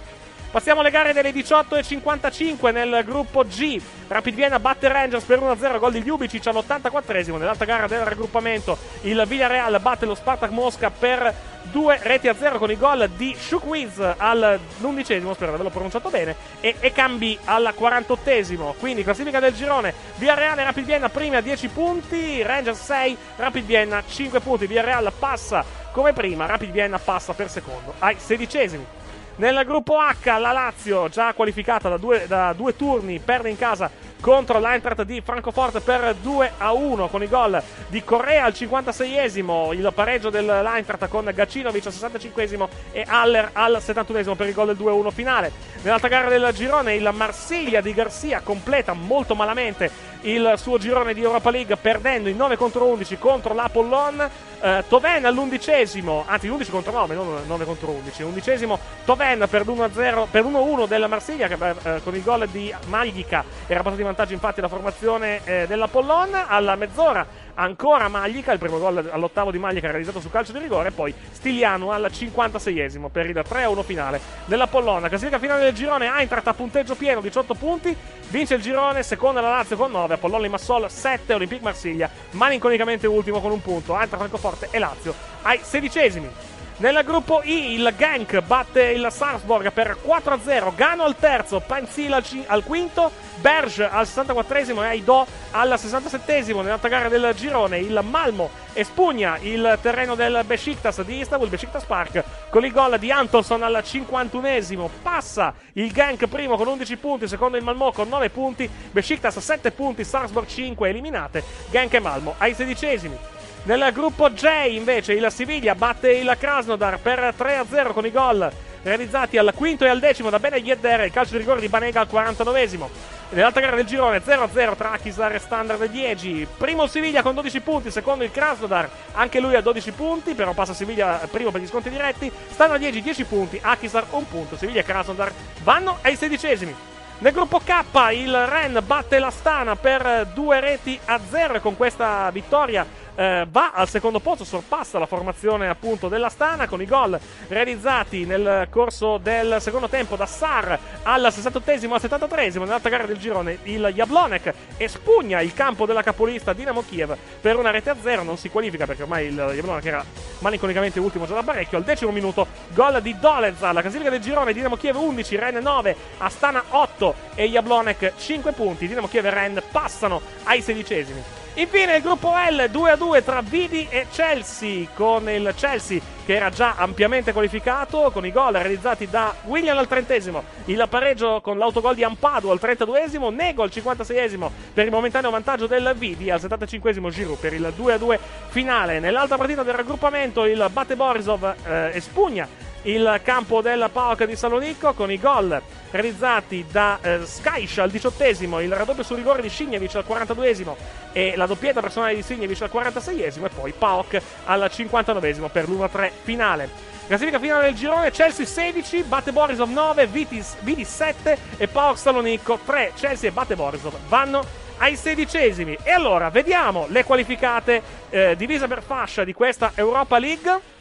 B: Passiamo alle gare delle 18.55 nel gruppo G. Rapid Vienna batte Rangers per 1-0, gol di Ljubicic all'84esimo. Nell'altra gara del raggruppamento il Villarreal batte lo Spartak Mosca per due reti a zero con i gol di Shukwiz all'undicesimo, spero di averlo pronunciato bene, e Ekambi al 48esimo. Quindi classifica del girone, Villarreal e Rapid Vienna primi a 10 punti, Rangers 6, Rapid Vienna 5 punti, Villarreal passa come prima, Rapid Vienna passa per secondo ai sedicesimi. Nel gruppo H la Lazio, già qualificata da due, da due turni, perde in casa contro l'Eintracht di Francoforte per 2 a 1 con i gol di Correa al 56esimo, il pareggio dell'Eintracht con Gacinovic al 65esimo e Haller al 71esimo per il gol del 2 a 1 finale. Nell'altra gara del girone il Marsiglia di Garcia completa molto malamente il suo girone di Europa League perdendo in 9 contro 11 contro l'Apollon. Eh, Toven all'undicesimo, anzi 11 contro 9, non 9 contro 11. Undicesimo Toven per 1-0 per 1-1 della Marsiglia che eh, con il gol di Maglica era passato in vantaggio infatti la formazione eh, dell'Apollon alla mezz'ora ancora Maglica, il primo gol all'ottavo di Maglica realizzato su calcio di rigore, poi Stigliano al 56esimo per il 3-1 finale della Pollona. Classifica finale del girone, Eintracht a punteggio pieno, 18 punti, vince il girone, seconda la Lazio con 9, Apollon Limassol 7, Olympique Marsiglia, malinconicamente ultimo con un punto, Eintracht Francoforte e Lazio ai sedicesimi. Nel gruppo I il Genk batte il Sarpsborg per 4-0, Gano al terzo, Panzil al, ci- al quinto, Berge al 64esimo e Aido al 67esimo. Nell'altra gara del girone il Malmo espugna il terreno del Besiktas di Istanbul, Besiktas Park, con il gol di Antonsson al 51esimo. Passa il Genk primo con 11 punti, secondo il Malmo con 9 punti, Besiktas 7 punti, Sarpsborg 5 eliminate, Genk e Malmo ai sedicesimi. Nel gruppo J invece il Siviglia batte il Krasnodar per 3-0 con i gol realizzati al quinto e al decimo da Bene Yedder il calcio di rigore di Banega al 49esimo. Nell'altra gara del girone 0-0 tra Akhisar e Standard 10. Primo Siviglia con 12 punti, secondo il Krasnodar, anche lui a 12 punti, però passa Siviglia primo per gli sconti diretti. Standard 10 10 punti, Akhisar 1 punto. Siviglia e Krasnodar vanno ai sedicesimi. Nel gruppo K il Ren batte la Stana per due reti a zero e con questa vittoria eh, va al secondo posto, sorpassa la formazione appunto della Stana con i gol realizzati nel corso del secondo tempo da Sar al 68esimo al 73esimo nell'altra gara del girone il Jablonek espugna il campo della capolista Dinamo Kiev per una rete a zero, non si qualifica perché ormai il Jablonek era malinconicamente ultimo già da parecchio, al decimo minuto gol di Dolez alla classifica del girone Dinamo Kiev 11, Ren 9, Astana 8 e Jablonek 5 punti, Dinamo Kiev e Ren passano ai sedicesimi. Infine il gruppo L 2 a 2 tra Vidi e Chelsea con il Chelsea che era già ampiamente qualificato con i gol realizzati da William al trentesimo, il pareggio con l'autogol di Ampadu al 32esimo, Nego al 56esimo per il momentaneo vantaggio del Vidi al 75esimo Giroud per il 2 a 2 finale. Nell'altra partita del raggruppamento il Bate Borisov eh, espugna il campo del PAOK di Salonicco con i gol realizzati da eh, Skaish al diciottesimo, il raddoppio su rigore di Signevic al 42esimo e la doppietta personale di Signevic al 46esimo e poi PAOK al 59esimo per l'1-3 finale. Classifica finale del girone, Chelsea 16, Bate Borisov 9, Vitis, Vidis 7 e PAOK Salonicco 3. Chelsea e Bate Borisov vanno ai sedicesimi. E allora, vediamo le qualificate eh, divise per fascia di questa Europa League.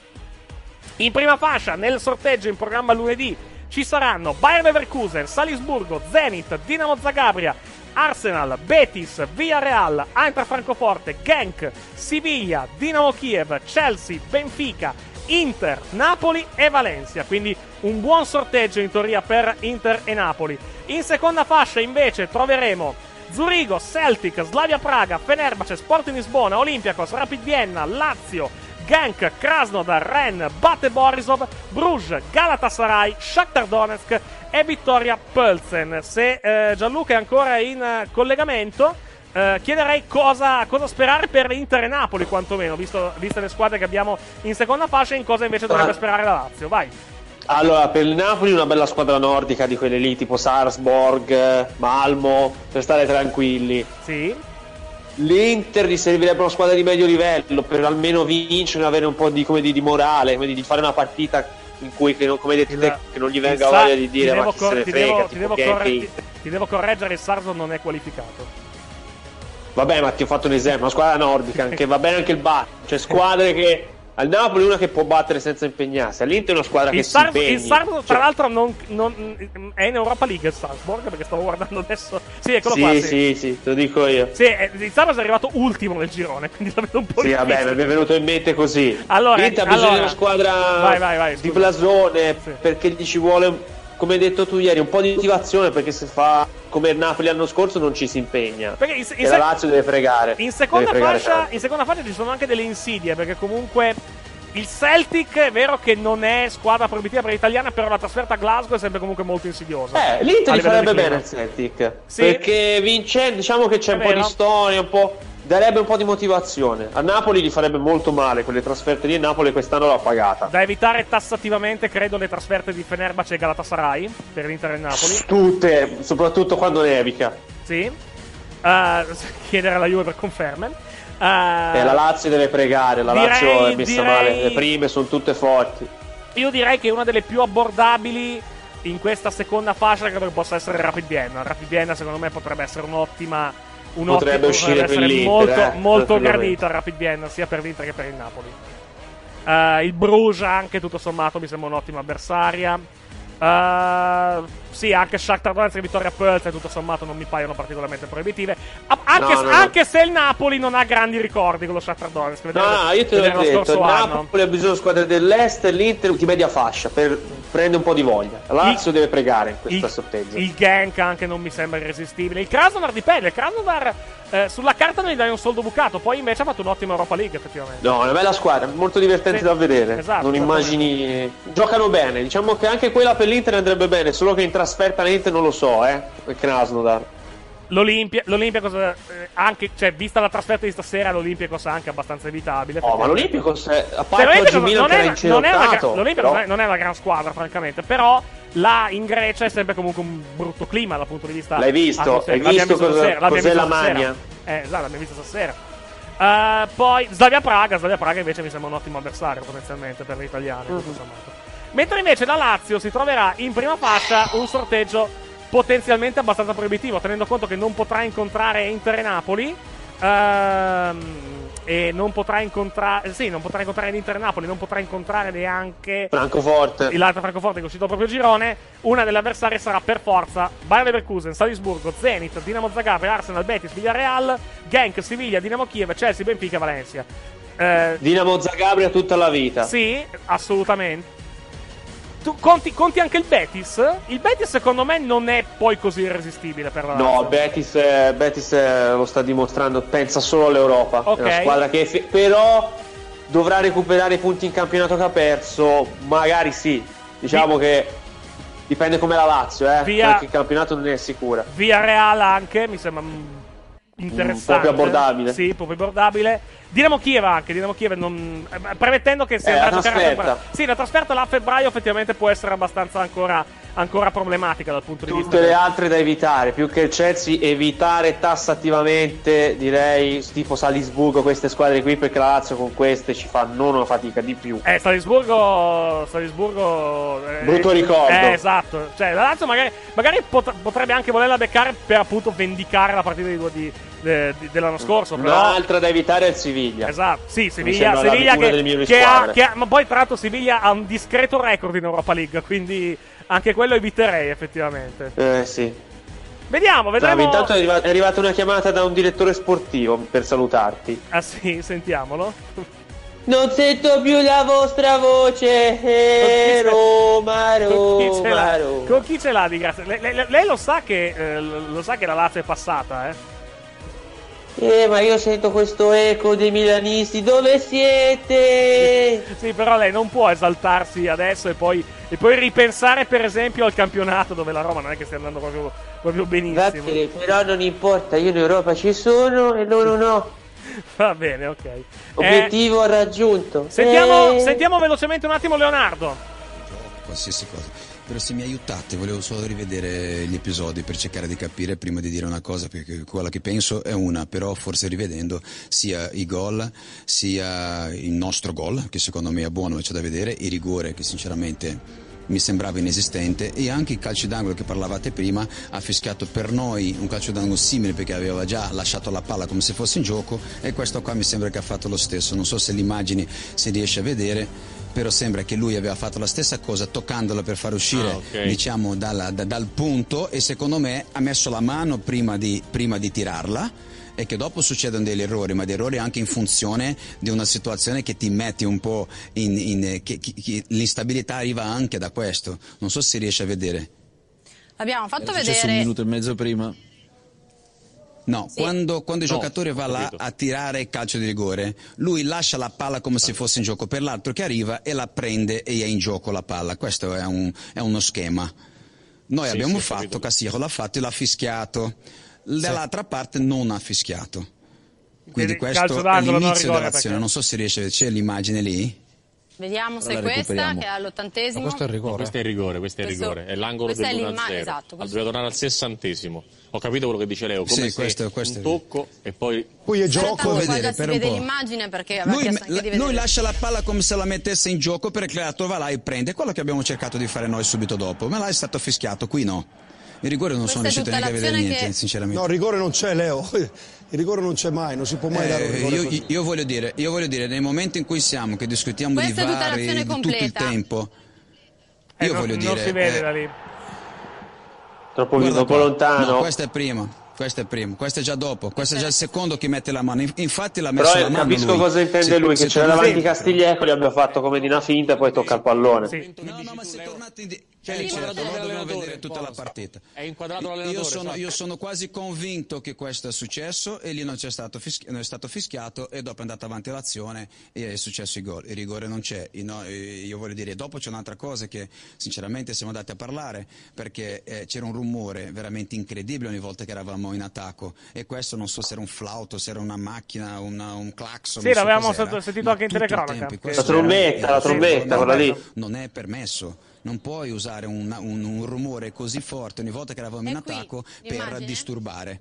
B: In prima fascia, nel sorteggio in programma lunedì, ci saranno Bayern Leverkusen, Salisburgo, Zenit, Dinamo Zagabria, Arsenal, Betis, Villarreal, Eintracht Francoforte, Genk, Siviglia, Dinamo Kiev, Chelsea, Benfica, Inter, Napoli e Valencia. Quindi un buon sorteggio in teoria per Inter e Napoli. In seconda fascia invece troveremo Zurigo, Celtic, Slavia Praga, Fenerbahce, Sporting Lisbona, Olympiacos, Rapid Vienna, Lazio, Genk, Krasnodar, Ren, Bate Borisov, Bruges, Galatasaray, Shakhtar Donetsk e Vittoria Pölzen. Se eh, Gianluca è ancora in eh, collegamento, eh, chiederei cosa, cosa sperare per Inter e Napoli, quantomeno, visto, viste le squadre che abbiamo in seconda fascia, in cosa invece dovrebbe sperare la Lazio. Vai.
C: Allora, per il Napoli una bella squadra nordica di quelle lì, tipo Sarsborg, Malmo, per stare tranquilli.
B: Sì.
C: L'Inter gli servirebbe una squadra di medio livello per almeno vincere, avere un po' di, come di, di morale, di, di fare una partita in cui, che non, come detto te, che non gli venga
B: Sa-
C: voglia di dire ma chi
B: cor-
C: se ne
B: ti
C: frega,
B: devo- ti devo corre-
C: e
B: ti- ti devo correggere, il Sarzo non è qualificato.
C: Vabbè, ma ti ho fatto un esempio, una squadra nordica, che va bene anche il Bar, cioè squadre che al Napoli una che può battere senza impegnarsi, all'Inter è una squadra
B: Il,
C: che
B: Sar-
C: si impegni.
B: il Sarzo, tra
C: Cioè,
B: l'altro, non, non- è in Europa League il Salzburg, perché stavo guardando adesso. Sì, eccolo
C: sì,
B: qua.
C: sì,
B: Sì,
C: sì, te lo dico io.
B: Sì, eh, il Sarzo è arrivato ultimo nel girone, quindi la vedo un po'
C: Sì, vabbè,
B: difficile.
C: mi è venuto in mente così.
B: Allora,
C: L'Inter ha bisogno
B: allora-
C: di una squadra
B: Vai, vai, vai,
C: di blasone
B: Sì.
C: perché gli ci vuole, come hai detto tu ieri, un po' di motivazione perché se fa come il Napoli l'anno scorso non ci si impegna.
B: Perché in,
C: e
B: in
C: la Lazio deve fregare.
B: in seconda,
C: Deve fregare
B: fascia, in seconda fascia ci sono anche delle insidie, perché comunque il Celtic è vero che non è squadra proibitiva per l'italiana, però la trasferta a Glasgow è sempre comunque molto insidiosa.
C: Eh, l'Inter farebbe bene il Celtic.
B: Sì.
C: Perché vincendo, diciamo che c'è
B: È
C: un po'
B: vero.
C: di storia, un po'. Darebbe un po' di motivazione. A Napoli gli farebbe molto male quelle trasferte lì e Napoli quest'anno l'ha pagata.
B: Da evitare tassativamente, credo, le trasferte di Fenerbahce e Galatasaray per l'Inter e il Napoli.
C: Tutte, soprattutto quando nevica.
B: Sì. Eh, chiedere alla Juve per conferme. Eh,
C: E la Lazio deve pregare, la
B: direi-
C: Lazio è messa
B: direi-
C: male. Le prime sono tutte forti.
B: Io direi che una delle più abbordabili in questa seconda fascia credo che possa essere Rapid Vienna. Rapid Vienna secondo me potrebbe essere un'ottima un'ottima-
C: Potrebbe uscire l'Inter,
B: molto,
C: eh,
B: molto
C: tranquillamente.
B: gradita Rapid Vienna sia per l'Inter che per il Napoli. Eh, il Bruges anche tutto sommato mi sembra un'ottima avversaria. Eh, sì, anche Shakhtar Donetsk e Vittoria Pölz tutto sommato non mi paiono particolarmente proibitive. Anche,
C: No, no, no.
B: anche se il Napoli non ha grandi ricordi con lo Shakhtar Donetsk.
C: No, no, io te l'ho detto, il. Napoli ha bisogno di squadre dell'Est l'Inter di media fascia per prendere un po' di voglia. La Lazio deve pregare in questa sorteggio.
B: Il Genk anche non mi sembra irresistibile. Il Krasnodar dipende. Il Krasnodar eh, sulla carta non gli dai un soldo bucato. Poi invece ha fatto un'ottima Europa League, effettivamente.
C: No, è una bella squadra, molto divertente
B: Sì,
C: da vedere.
B: esatto,
C: non immagini. Giocano bene. Diciamo che anche quella per l'Inter andrebbe bene, solo che in trasferta l'Inter non lo so, eh. Il Krasnodar.
B: L'Olimpia, l'Olympiacos, eh, anche, cioè, vista la trasferta di stasera, l'Olympiacos è anche abbastanza evitabile.
C: Oh, ma
B: effettivamente.
C: l'Olimpico, a
B: Cioè,
C: parte
B: l'Olympiacos
C: oggi
B: non è non è una gra-
C: però-
B: non è- è una gran squadra, francamente. Però là in Grecia è sempre comunque un brutto clima dal punto di vista.
C: L'hai visto?
B: atmosferico.
C: Hai
B: L'abbiamo
C: visto cosa-
B: stasera,
C: cos'è
B: visto
C: la magna?
B: Eh, esatto, l'abbiamo visto stasera. Eh, poi Slavia Praga, Slavia Praga invece mi sembra un ottimo avversario potenzialmente per gli italiani.
C: Mhm.
B: Mentre invece la Lazio si troverà in prima fascia un sorteggio potenzialmente abbastanza proibitivo, tenendo conto che non potrà incontrare Inter e Napoli. ehm, e non potrà incontrare. Sì, non potrà incontrare l'Inter e Napoli, non potrà incontrare neanche
C: Francoforte.
B: l'altro Francoforte che è uscito proprio girone. Una delle avversarie sarà per forza Bayer Leverkusen, Salisburgo, Zenit, Dinamo Zagreb, Arsenal, Betis, Villarreal, Genk, Siviglia, Dinamo Kiev, Chelsea, Benfica Valencia. Eh,
C: Dinamo Zagabria tutta la vita.
B: sì, assolutamente. Tu conti, conti anche il Betis? Il Betis secondo me non è poi così irresistibile per la
C: No,
B: Lazio.
C: Betis, eh, Betis eh, lo sta dimostrando, pensa solo all'Europa.
B: Ok.
C: È una squadra che fe- però dovrà recuperare i punti in campionato che ha perso. Magari sì. Diciamo che dipende come la Lazio, eh.
B: Via-
C: Perché il campionato non è sicura.
B: Villarreal anche, mi sembra mm, interessante.
C: Un po' più abbordabile.
B: Sì, un po' più abbordabile. Dinamo Kiev anche, Dinamo Kiev non... eh, premettendo che se
C: Eh,
B: andrà a giocare a
C: trasferta.
B: febbraio. Sì, la trasferta là a febbraio effettivamente può essere abbastanza ancora, ancora problematica dal punto di vista
C: Tutte le altre da evitare, più che il Chelsea, evitare tassativamente, direi, tipo Salisburgo, queste squadre qui, perché la Lazio con queste ci fa non una fatica di più.
B: Eh, Salisburgo. Salisburgo. eh,
C: Brutto ricordo.
B: Eh, esatto. Cioè, la Lazio magari, magari pot- potrebbe anche volerla beccare per appunto vendicare la partita di, di- di- dell'anno scorso. Però.
C: Un'altra da evitare è il Siviglia.
B: Esatto, sì, Siviglia, Siviglia che, che ha, che ha- ma poi tra l'altro Siviglia ha un discreto record in Europa League, quindi anche quello eviterei effettivamente.
C: Eh sì.
B: Vediamo, vedremo.
C: Salve, intanto è, arriva- è arrivata una chiamata da un direttore sportivo per salutarti.
B: Ah sì, sentiamolo.
C: Non sento più la vostra voce, eh, Roma,
B: Con chi ce l'ha,
C: Roma, Roma.
B: con chi ce l'ha di grazia? Lei, lei- lei lo sa che eh, lo sa che la Lazio è passata, eh?
C: Eh, ma io sento questo eco dei milanisti, dove siete?
B: Sì, però lei non può esaltarsi adesso e poi, e poi ripensare, per esempio, al campionato dove la Roma non è che stia andando proprio, proprio benissimo.
C: Vattene, però non importa, io in Europa ci sono e loro no.
B: Va bene, ok. Eh,
C: Obiettivo raggiunto.
B: sentiamo,
C: Eh.
B: sentiamo velocemente un attimo Leonardo.
F: qualsiasi cosa. Però se mi aiutate, volevo solo rivedere gli episodi per cercare di capire prima di dire una cosa, perché quella che penso è una, però forse rivedendo sia i gol, sia il nostro gol, che secondo me è buono e c'è da vedere, il rigore che sinceramente mi sembrava inesistente e anche il calcio d'angolo che parlavate prima ha fischiato per noi un calcio d'angolo simile perché aveva già lasciato la palla come se fosse in gioco e questo qua mi sembra che ha fatto lo stesso. Non so se l'immagine si riesce a vedere però sembra che lui aveva fatto la stessa cosa toccandola per far uscire
G: Ah, ok.
F: diciamo dalla- da- dal punto e secondo me ha messo la mano prima di, prima di tirarla e che dopo succedono degli errori, ma degli errori anche in funzione di una situazione che ti metti un po' in... in- che- che- che l'instabilità arriva anche da questo. Non so se si riesce a vedere.
H: L'abbiamo fatto
I: Era successo un
H: vedere.
I: minuto e mezzo prima.
F: No,
H: Sì.
F: quando, quando il
H: No,
F: giocatore va là a tirare il calcio di rigore, lui lascia la palla come se fosse in gioco per l'altro che arriva e la prende e è in gioco la palla. Questo è, un- è uno schema. Noi
H: Sì,
F: abbiamo
H: sì,
F: fatto, Cassiero l'ha fatto e l'ha fischiato. Dall'altra parte non ha fischiato. Quindi questo è l'inizio dell'azione.
B: perché-
F: Non so se riesce, c'è l'immagine lì.
H: Vediamo se
F: Ora
H: è
F: la
H: questa,
F: recuperiamo.
H: che è all'ottantesimo.
I: Questo è il rigore, questo è il
H: Questo-
I: rigore, è l'angolo
H: questa è
I: dell'1-0.
H: l'imma- esatto,
I: Ah,
H: questo-
I: Doveva tornare al sessantesimo. Ho capito quello che dice Leo, come
F: Sì, questo- questo
I: un
F: è-
I: tocco e poi...
J: Poi è
F: Può
H: qua
F: vedere per un
H: vede
F: po'.
H: l'immagine perché aveva
F: Lui,
H: chiesto anche di vedere.
F: lui lascia la palla come se la mettesse in gioco per il creato va là e prende. È quello che abbiamo cercato di fare noi subito dopo. Ma là è stato fischiato, qui no. Il rigore non sono
H: Questa è
F: riuscito neanche a vedere niente,
H: che-
F: sinceramente.
J: No, il rigore non c'è, Leo. Il rigore non c'è mai, non si può mai dare un
F: Eh,
J: rigore
F: io,
J: così.
F: io voglio dire, io voglio dire, nel momento in cui siamo, che discutiamo
H: Questa
F: di vari tutto il tempo,
B: Eh,
F: io
B: non,
F: voglio
B: non
F: dire...
B: si vede
F: eh,
B: da lì.
C: Troppo,
F: guarda
C: troppo
F: qua.
C: lontano.
F: No, questo è prima. Questo è primo, questo è già dopo, questo è già il secondo che mette la mano. In- Infatti l'ha messo
C: Però
F: la
C: eh,
F: mano.
C: capisco
F: lui.
C: cosa intende
F: Se-
C: lui,
F: se
C: che c'era davanti Castiglieco, gli abbia fatto come di una finta e poi tocca il pallone.
F: No, no, ma se tornate in Eh,
I: l'inquadratura
F: certo, noi dobbiamo vedere tutta la partita.
I: È inquadrato
F: Io
I: l'allenatore.
F: sono,
I: esatto.
F: io sono quasi convinto che questo è successo e lì non, c'è stato fischi- non è stato fischiato e dopo è andata avanti l'azione e è successo il gol. Il rigore non c'è. Io, no, eh, io voglio dire, dopo c'è un'altra cosa che sinceramente siamo andati a parlare perché eh, c'era un rumore veramente incredibile ogni volta che eravamo in attacco e questo non so se era un flauto, se era una macchina, una- un clacson.
B: Sì,
F: non so
B: l'avevamo sentito- anche in telecronaca.
C: La trombetta,
F: era-
C: la trombetta, quella lì.
F: Non è permesso. Non puoi usare un, un- un rumore così forte ogni volta che eravamo in attacco per disturbare.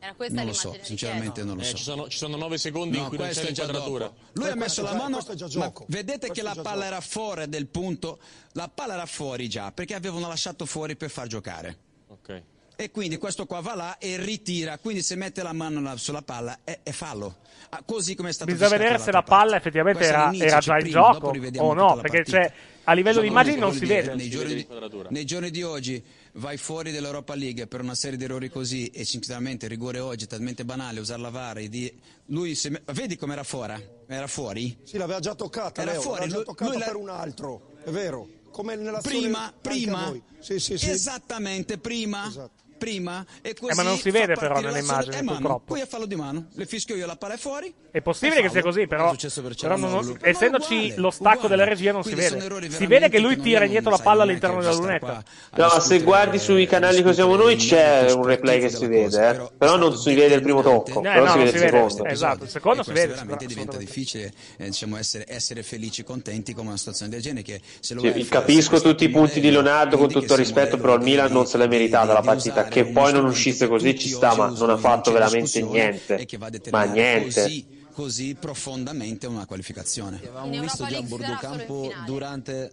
H: Era questa
F: Non lo so, sinceramente non lo
I: Eh,
F: so.
I: ci, sono, ci sono nove secondi in
F: No,
I: cui non c'è
F: questo è già
I: l'inquadratura.
F: Lui ha messo la mano, ma
J: gioco.
F: vedete
J: Questo
F: che la palla
J: gioco.
F: era fuori del punto, la palla era fuori già, perché avevano lasciato fuori per far giocare.
I: Ok.
F: E quindi questo qua va là e ritira, quindi se mette la mano la- sulla palla è, è fallo. Ah, così come è stato
B: Bisogna vedere se la palla effettivamente era, era già in
F: prima, dopo
B: gioco o no, perché c'è, a livello di immagini non si vede.
F: Nei giorni, di, nei giorni di oggi vai fuori dall'Europa League per una serie di errori così e sinceramente il rigore oggi è talmente banale usare la VAR di... lui se vedi com'era fuori? Era fuori?
J: Sì, l'aveva già toccata,
F: Era
J: Leo,
F: fuori,
J: l'aveva già toccata
F: lui la-
J: per un altro, è vero. Come nell'azione
F: Prima, prima.
J: Sì, sì, sì.
F: esattamente prima.
J: Esatto.
F: Prima e così
B: Eh, ma non si vede però
F: l'azione.
B: immagini,
F: È mano,
B: purtroppo.
F: Poi è fallo di mano, le fischio io, la palla è fuori.
B: È possibile che sia così, però,
F: per
B: però non- essendoci
F: uguale,
B: lo stacco
F: uguale.
B: della regia non
F: Quindi
B: si vede. Si vede che lui tira indietro la palla all'interno della lunetta.
F: qua a
C: No, se guardi sui canali che usiamo noi c'è un replay che si vede, eh. però non si vede il primo tocco,
B: Eh,
C: però si vede il secondo.
B: Esatto, il secondo
F: E
B: si vede.
F: veramente diventa difficile eh, diciamo, essere, felici, contenti con una situazione del genere che se lo a
C: capisco tutti i punti di Leonardo con tutto il rispetto, però il Milan non se l'è meritata la partita, che poi non uscisse così ci sta, ma non ha fatto veramente niente.
F: e che va a
C: Ma niente.
F: Così, così profondamente una qualificazione.
H: Europa
K: visto già bordo campo
H: finale.
K: durante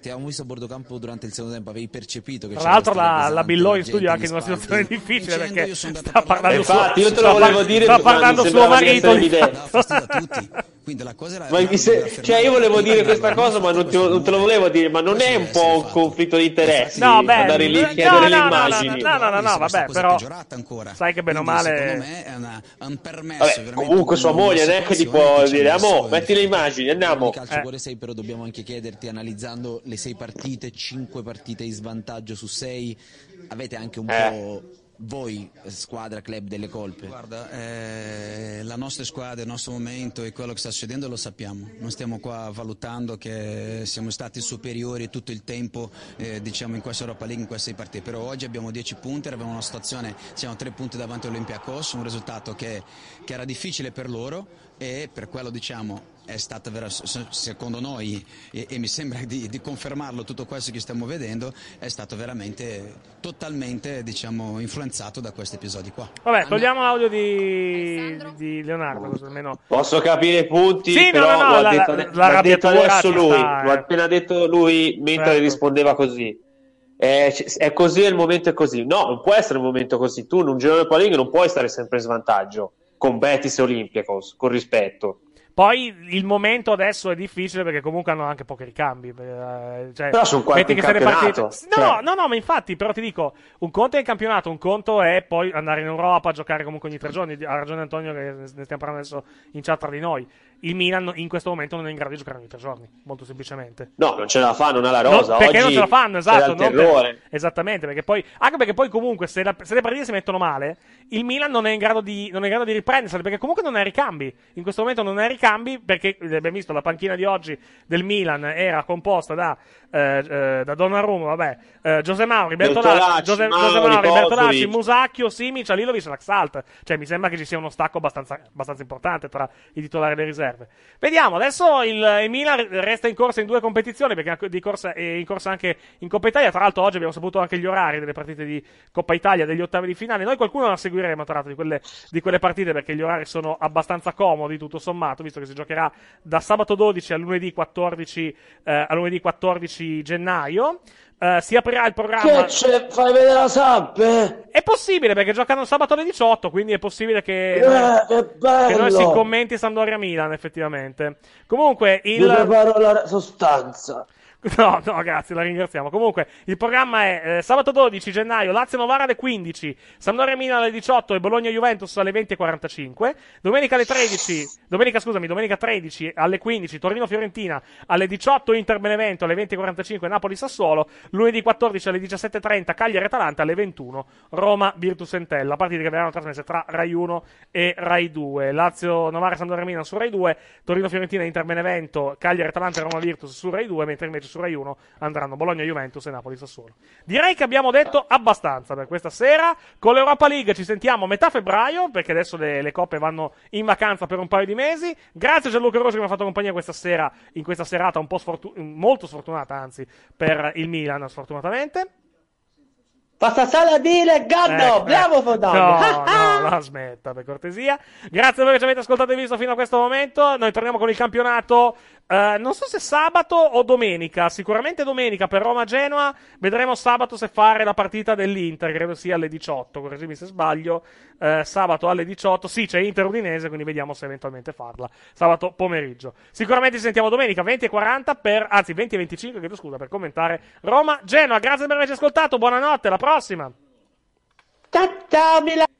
K: ti avevamo visto a bordo campo durante il secondo tempo, avevi percepito che
B: Tra l'altro la, la Billò in studio è anche in una situazione difficile perché sta
F: a parlare-
B: parlando
C: Infatti,
B: suo,
C: io te lo
B: sta
C: volevo dire,
B: sta parlando suo
C: di
B: marito
F: tutti. Quindi la cosa era
C: Ma mi se- cioè io volevo dire questa cosa, ma non, ti- non te lo volevo dire, ma non è un po' un conflitto di interessi
B: No, beh,
C: andare lì a
B: no,
C: chiedere
B: no,
C: le
B: no, no,
C: immagini?
B: no, no, no, no, vabbè, però sai che bene o male
F: secondo me è una- è un permesso
C: Vabbè, comunque sua moglie non è che ti può dire, amo, metti le immagini, andiamo.
K: Di calcio cuore 6 però dobbiamo anche chiederti analizzando le sei partite, 5 partite in svantaggio su 6, avete anche un
C: Eh.
K: po' voi squadra club delle colpe.
F: Guarda, eh, la nostra squadra, il nostro momento e quello che sta succedendo lo sappiamo. Non stiamo qua valutando che siamo stati superiori tutto il tempo eh, diciamo in questa Europa League, in queste partite. Però oggi abbiamo 10 punti, abbiamo una situazione, siamo 3 punti davanti all'Olympiacos, un risultato che, che era difficile per loro e per quello diciamo è stato vera- se- secondo noi e, e mi sembra di, di confermarlo tutto questo che stiamo vedendo è stato veramente totalmente diciamo influenzato da questi episodi qua
B: Vabbè, togliamo l'audio di, di Leonardo, così almeno
C: Posso capire i punti,
B: Sì,
C: però
B: no, no,
C: lo ha
B: la-
C: detto,
B: la-
C: l'ha detto adesso lui,
B: sta,
C: l'ha appena detto lui mentre
B: Certo.
C: rispondeva così. C- è così, il momento è così. No, non può essere il momento così. Tu in un girone Europa League non puoi stare sempre in svantaggio con Betis e Olympiacos, con rispetto.
B: Poi il momento adesso è difficile perché comunque hanno anche pochi ricambi. eh, Cioè,
C: Però sono quarti in campionato,
B: partite- No,
C: cioè.
B: no, no, ma infatti, però ti dico, un conto è il campionato, un conto è poi andare in Europa a giocare comunque ogni tre giorni. Ha ragione Antonio che ne stiamo parlando adesso in chat tra di noi. Il Milan in questo momento non è in grado di giocare ogni tre giorni, molto semplicemente.
C: No, non ce la fa, non ha la
B: No,
C: rosa.
B: perché
C: Oggi
B: non ce la fanno, esatto. per- esattamente, perché poi, anche perché poi comunque se, la- se le partite si mettono male, il Milan non è in grado di, non è in grado di riprendersele, perché comunque non ha ricambi. In questo momento non ha ricambi, perché eh, abbiamo visto la panchina di oggi del Milan era composta da, eh, eh, da Donnarumma, vabbè, eh, Giose Mauri, Bertolacci,
C: Mauri,
B: Mauri, Bertolacci. Musacchio, Simic, Alilovic e Laxalt. Cioè mi sembra che ci sia uno stacco abbastanza, abbastanza importante tra i titolari e le riserve. Vediamo, adesso il, il Milan resta in corsa in due competizioni, perché di corsa, è in corsa anche in Coppa Italia. Tra l'altro oggi abbiamo saputo anche gli orari delle partite di Coppa Italia, degli ottavi di finale. Noi qualcuno la seguiremo, tra l'altro, di quelle, di quelle partite, perché gli orari sono abbastanza comodi, tutto sommato, visto che si giocherà da sabato 12 a lunedì 14, eh, a lunedì 14 gennaio. Eh, si aprirà il programma.
C: Che c'è? Fai vedere la sappe?
B: È possibile perché giocano sabato alle 18, quindi è possibile che,
C: Eh, che bello!
B: che noi si commenti Sampdoria Milan, effettivamente. Comunque, il.
C: Vi preparo la sostanza.
B: No, no, grazie, la ringraziamo. Comunque, il programma è eh, sabato 12 gennaio, Lazio Novara alle 15, Sampdoria Milan alle 18 e Bologna Juventus alle 20.45. Domenica alle 13, domenica scusami, domenica 13 alle 15, Torino Fiorentina alle 18, Inter Benevento alle 20.45, Napoli Sassuolo. Lunedì 14 alle 17.30, Cagliari Atalanta alle 21, Roma Virtus Entella. Partite che verranno trasmesse tra Rai 1 e Rai 2. Lazio Novara Sampdoria Milan su Rai 2, Torino Fiorentina Inter Benevento, Cagliari Atalanta e Roma Virtus su Rai 2, mentre invece su Rai 1 andranno Bologna Juventus e Napoli Sassuolo. Direi che abbiamo detto abbastanza per questa sera. Con l'Europa League ci sentiamo a metà febbraio, perché adesso le, le coppe vanno in vacanza per un paio di mesi. Grazie a Gianluca Rosi che mi ha fatto compagnia questa sera, in questa serata un po' sfortu- molto sfortunata, anzi, per il Milan, sfortunatamente.
C: Passa sala dire Gaddo,
B: Ecco,
C: bravo
B: ecco.
C: Fodano.
B: No, no, la smetta per cortesia. Grazie a voi che ci avete ascoltato e visto fino a questo momento. Noi torniamo con il campionato. Eh, non so se sabato o domenica. Sicuramente domenica per Roma-Genoa. Vedremo sabato se fare la partita dell'Inter. Credo sia alle 18. Correggimi se sbaglio. Eh, sabato alle 18. Sì, c'è Inter Udinese. Quindi vediamo se eventualmente farla. Sabato pomeriggio. Sicuramente ci sentiamo domenica 20 e 40 per. Anzi, 20 e 25. Chiedo scusa per commentare Roma-Genoa. Grazie per averci ascoltato. Buonanotte. Alla prossima.
C: Ciao, ciao, Milan.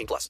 L: 18 plus.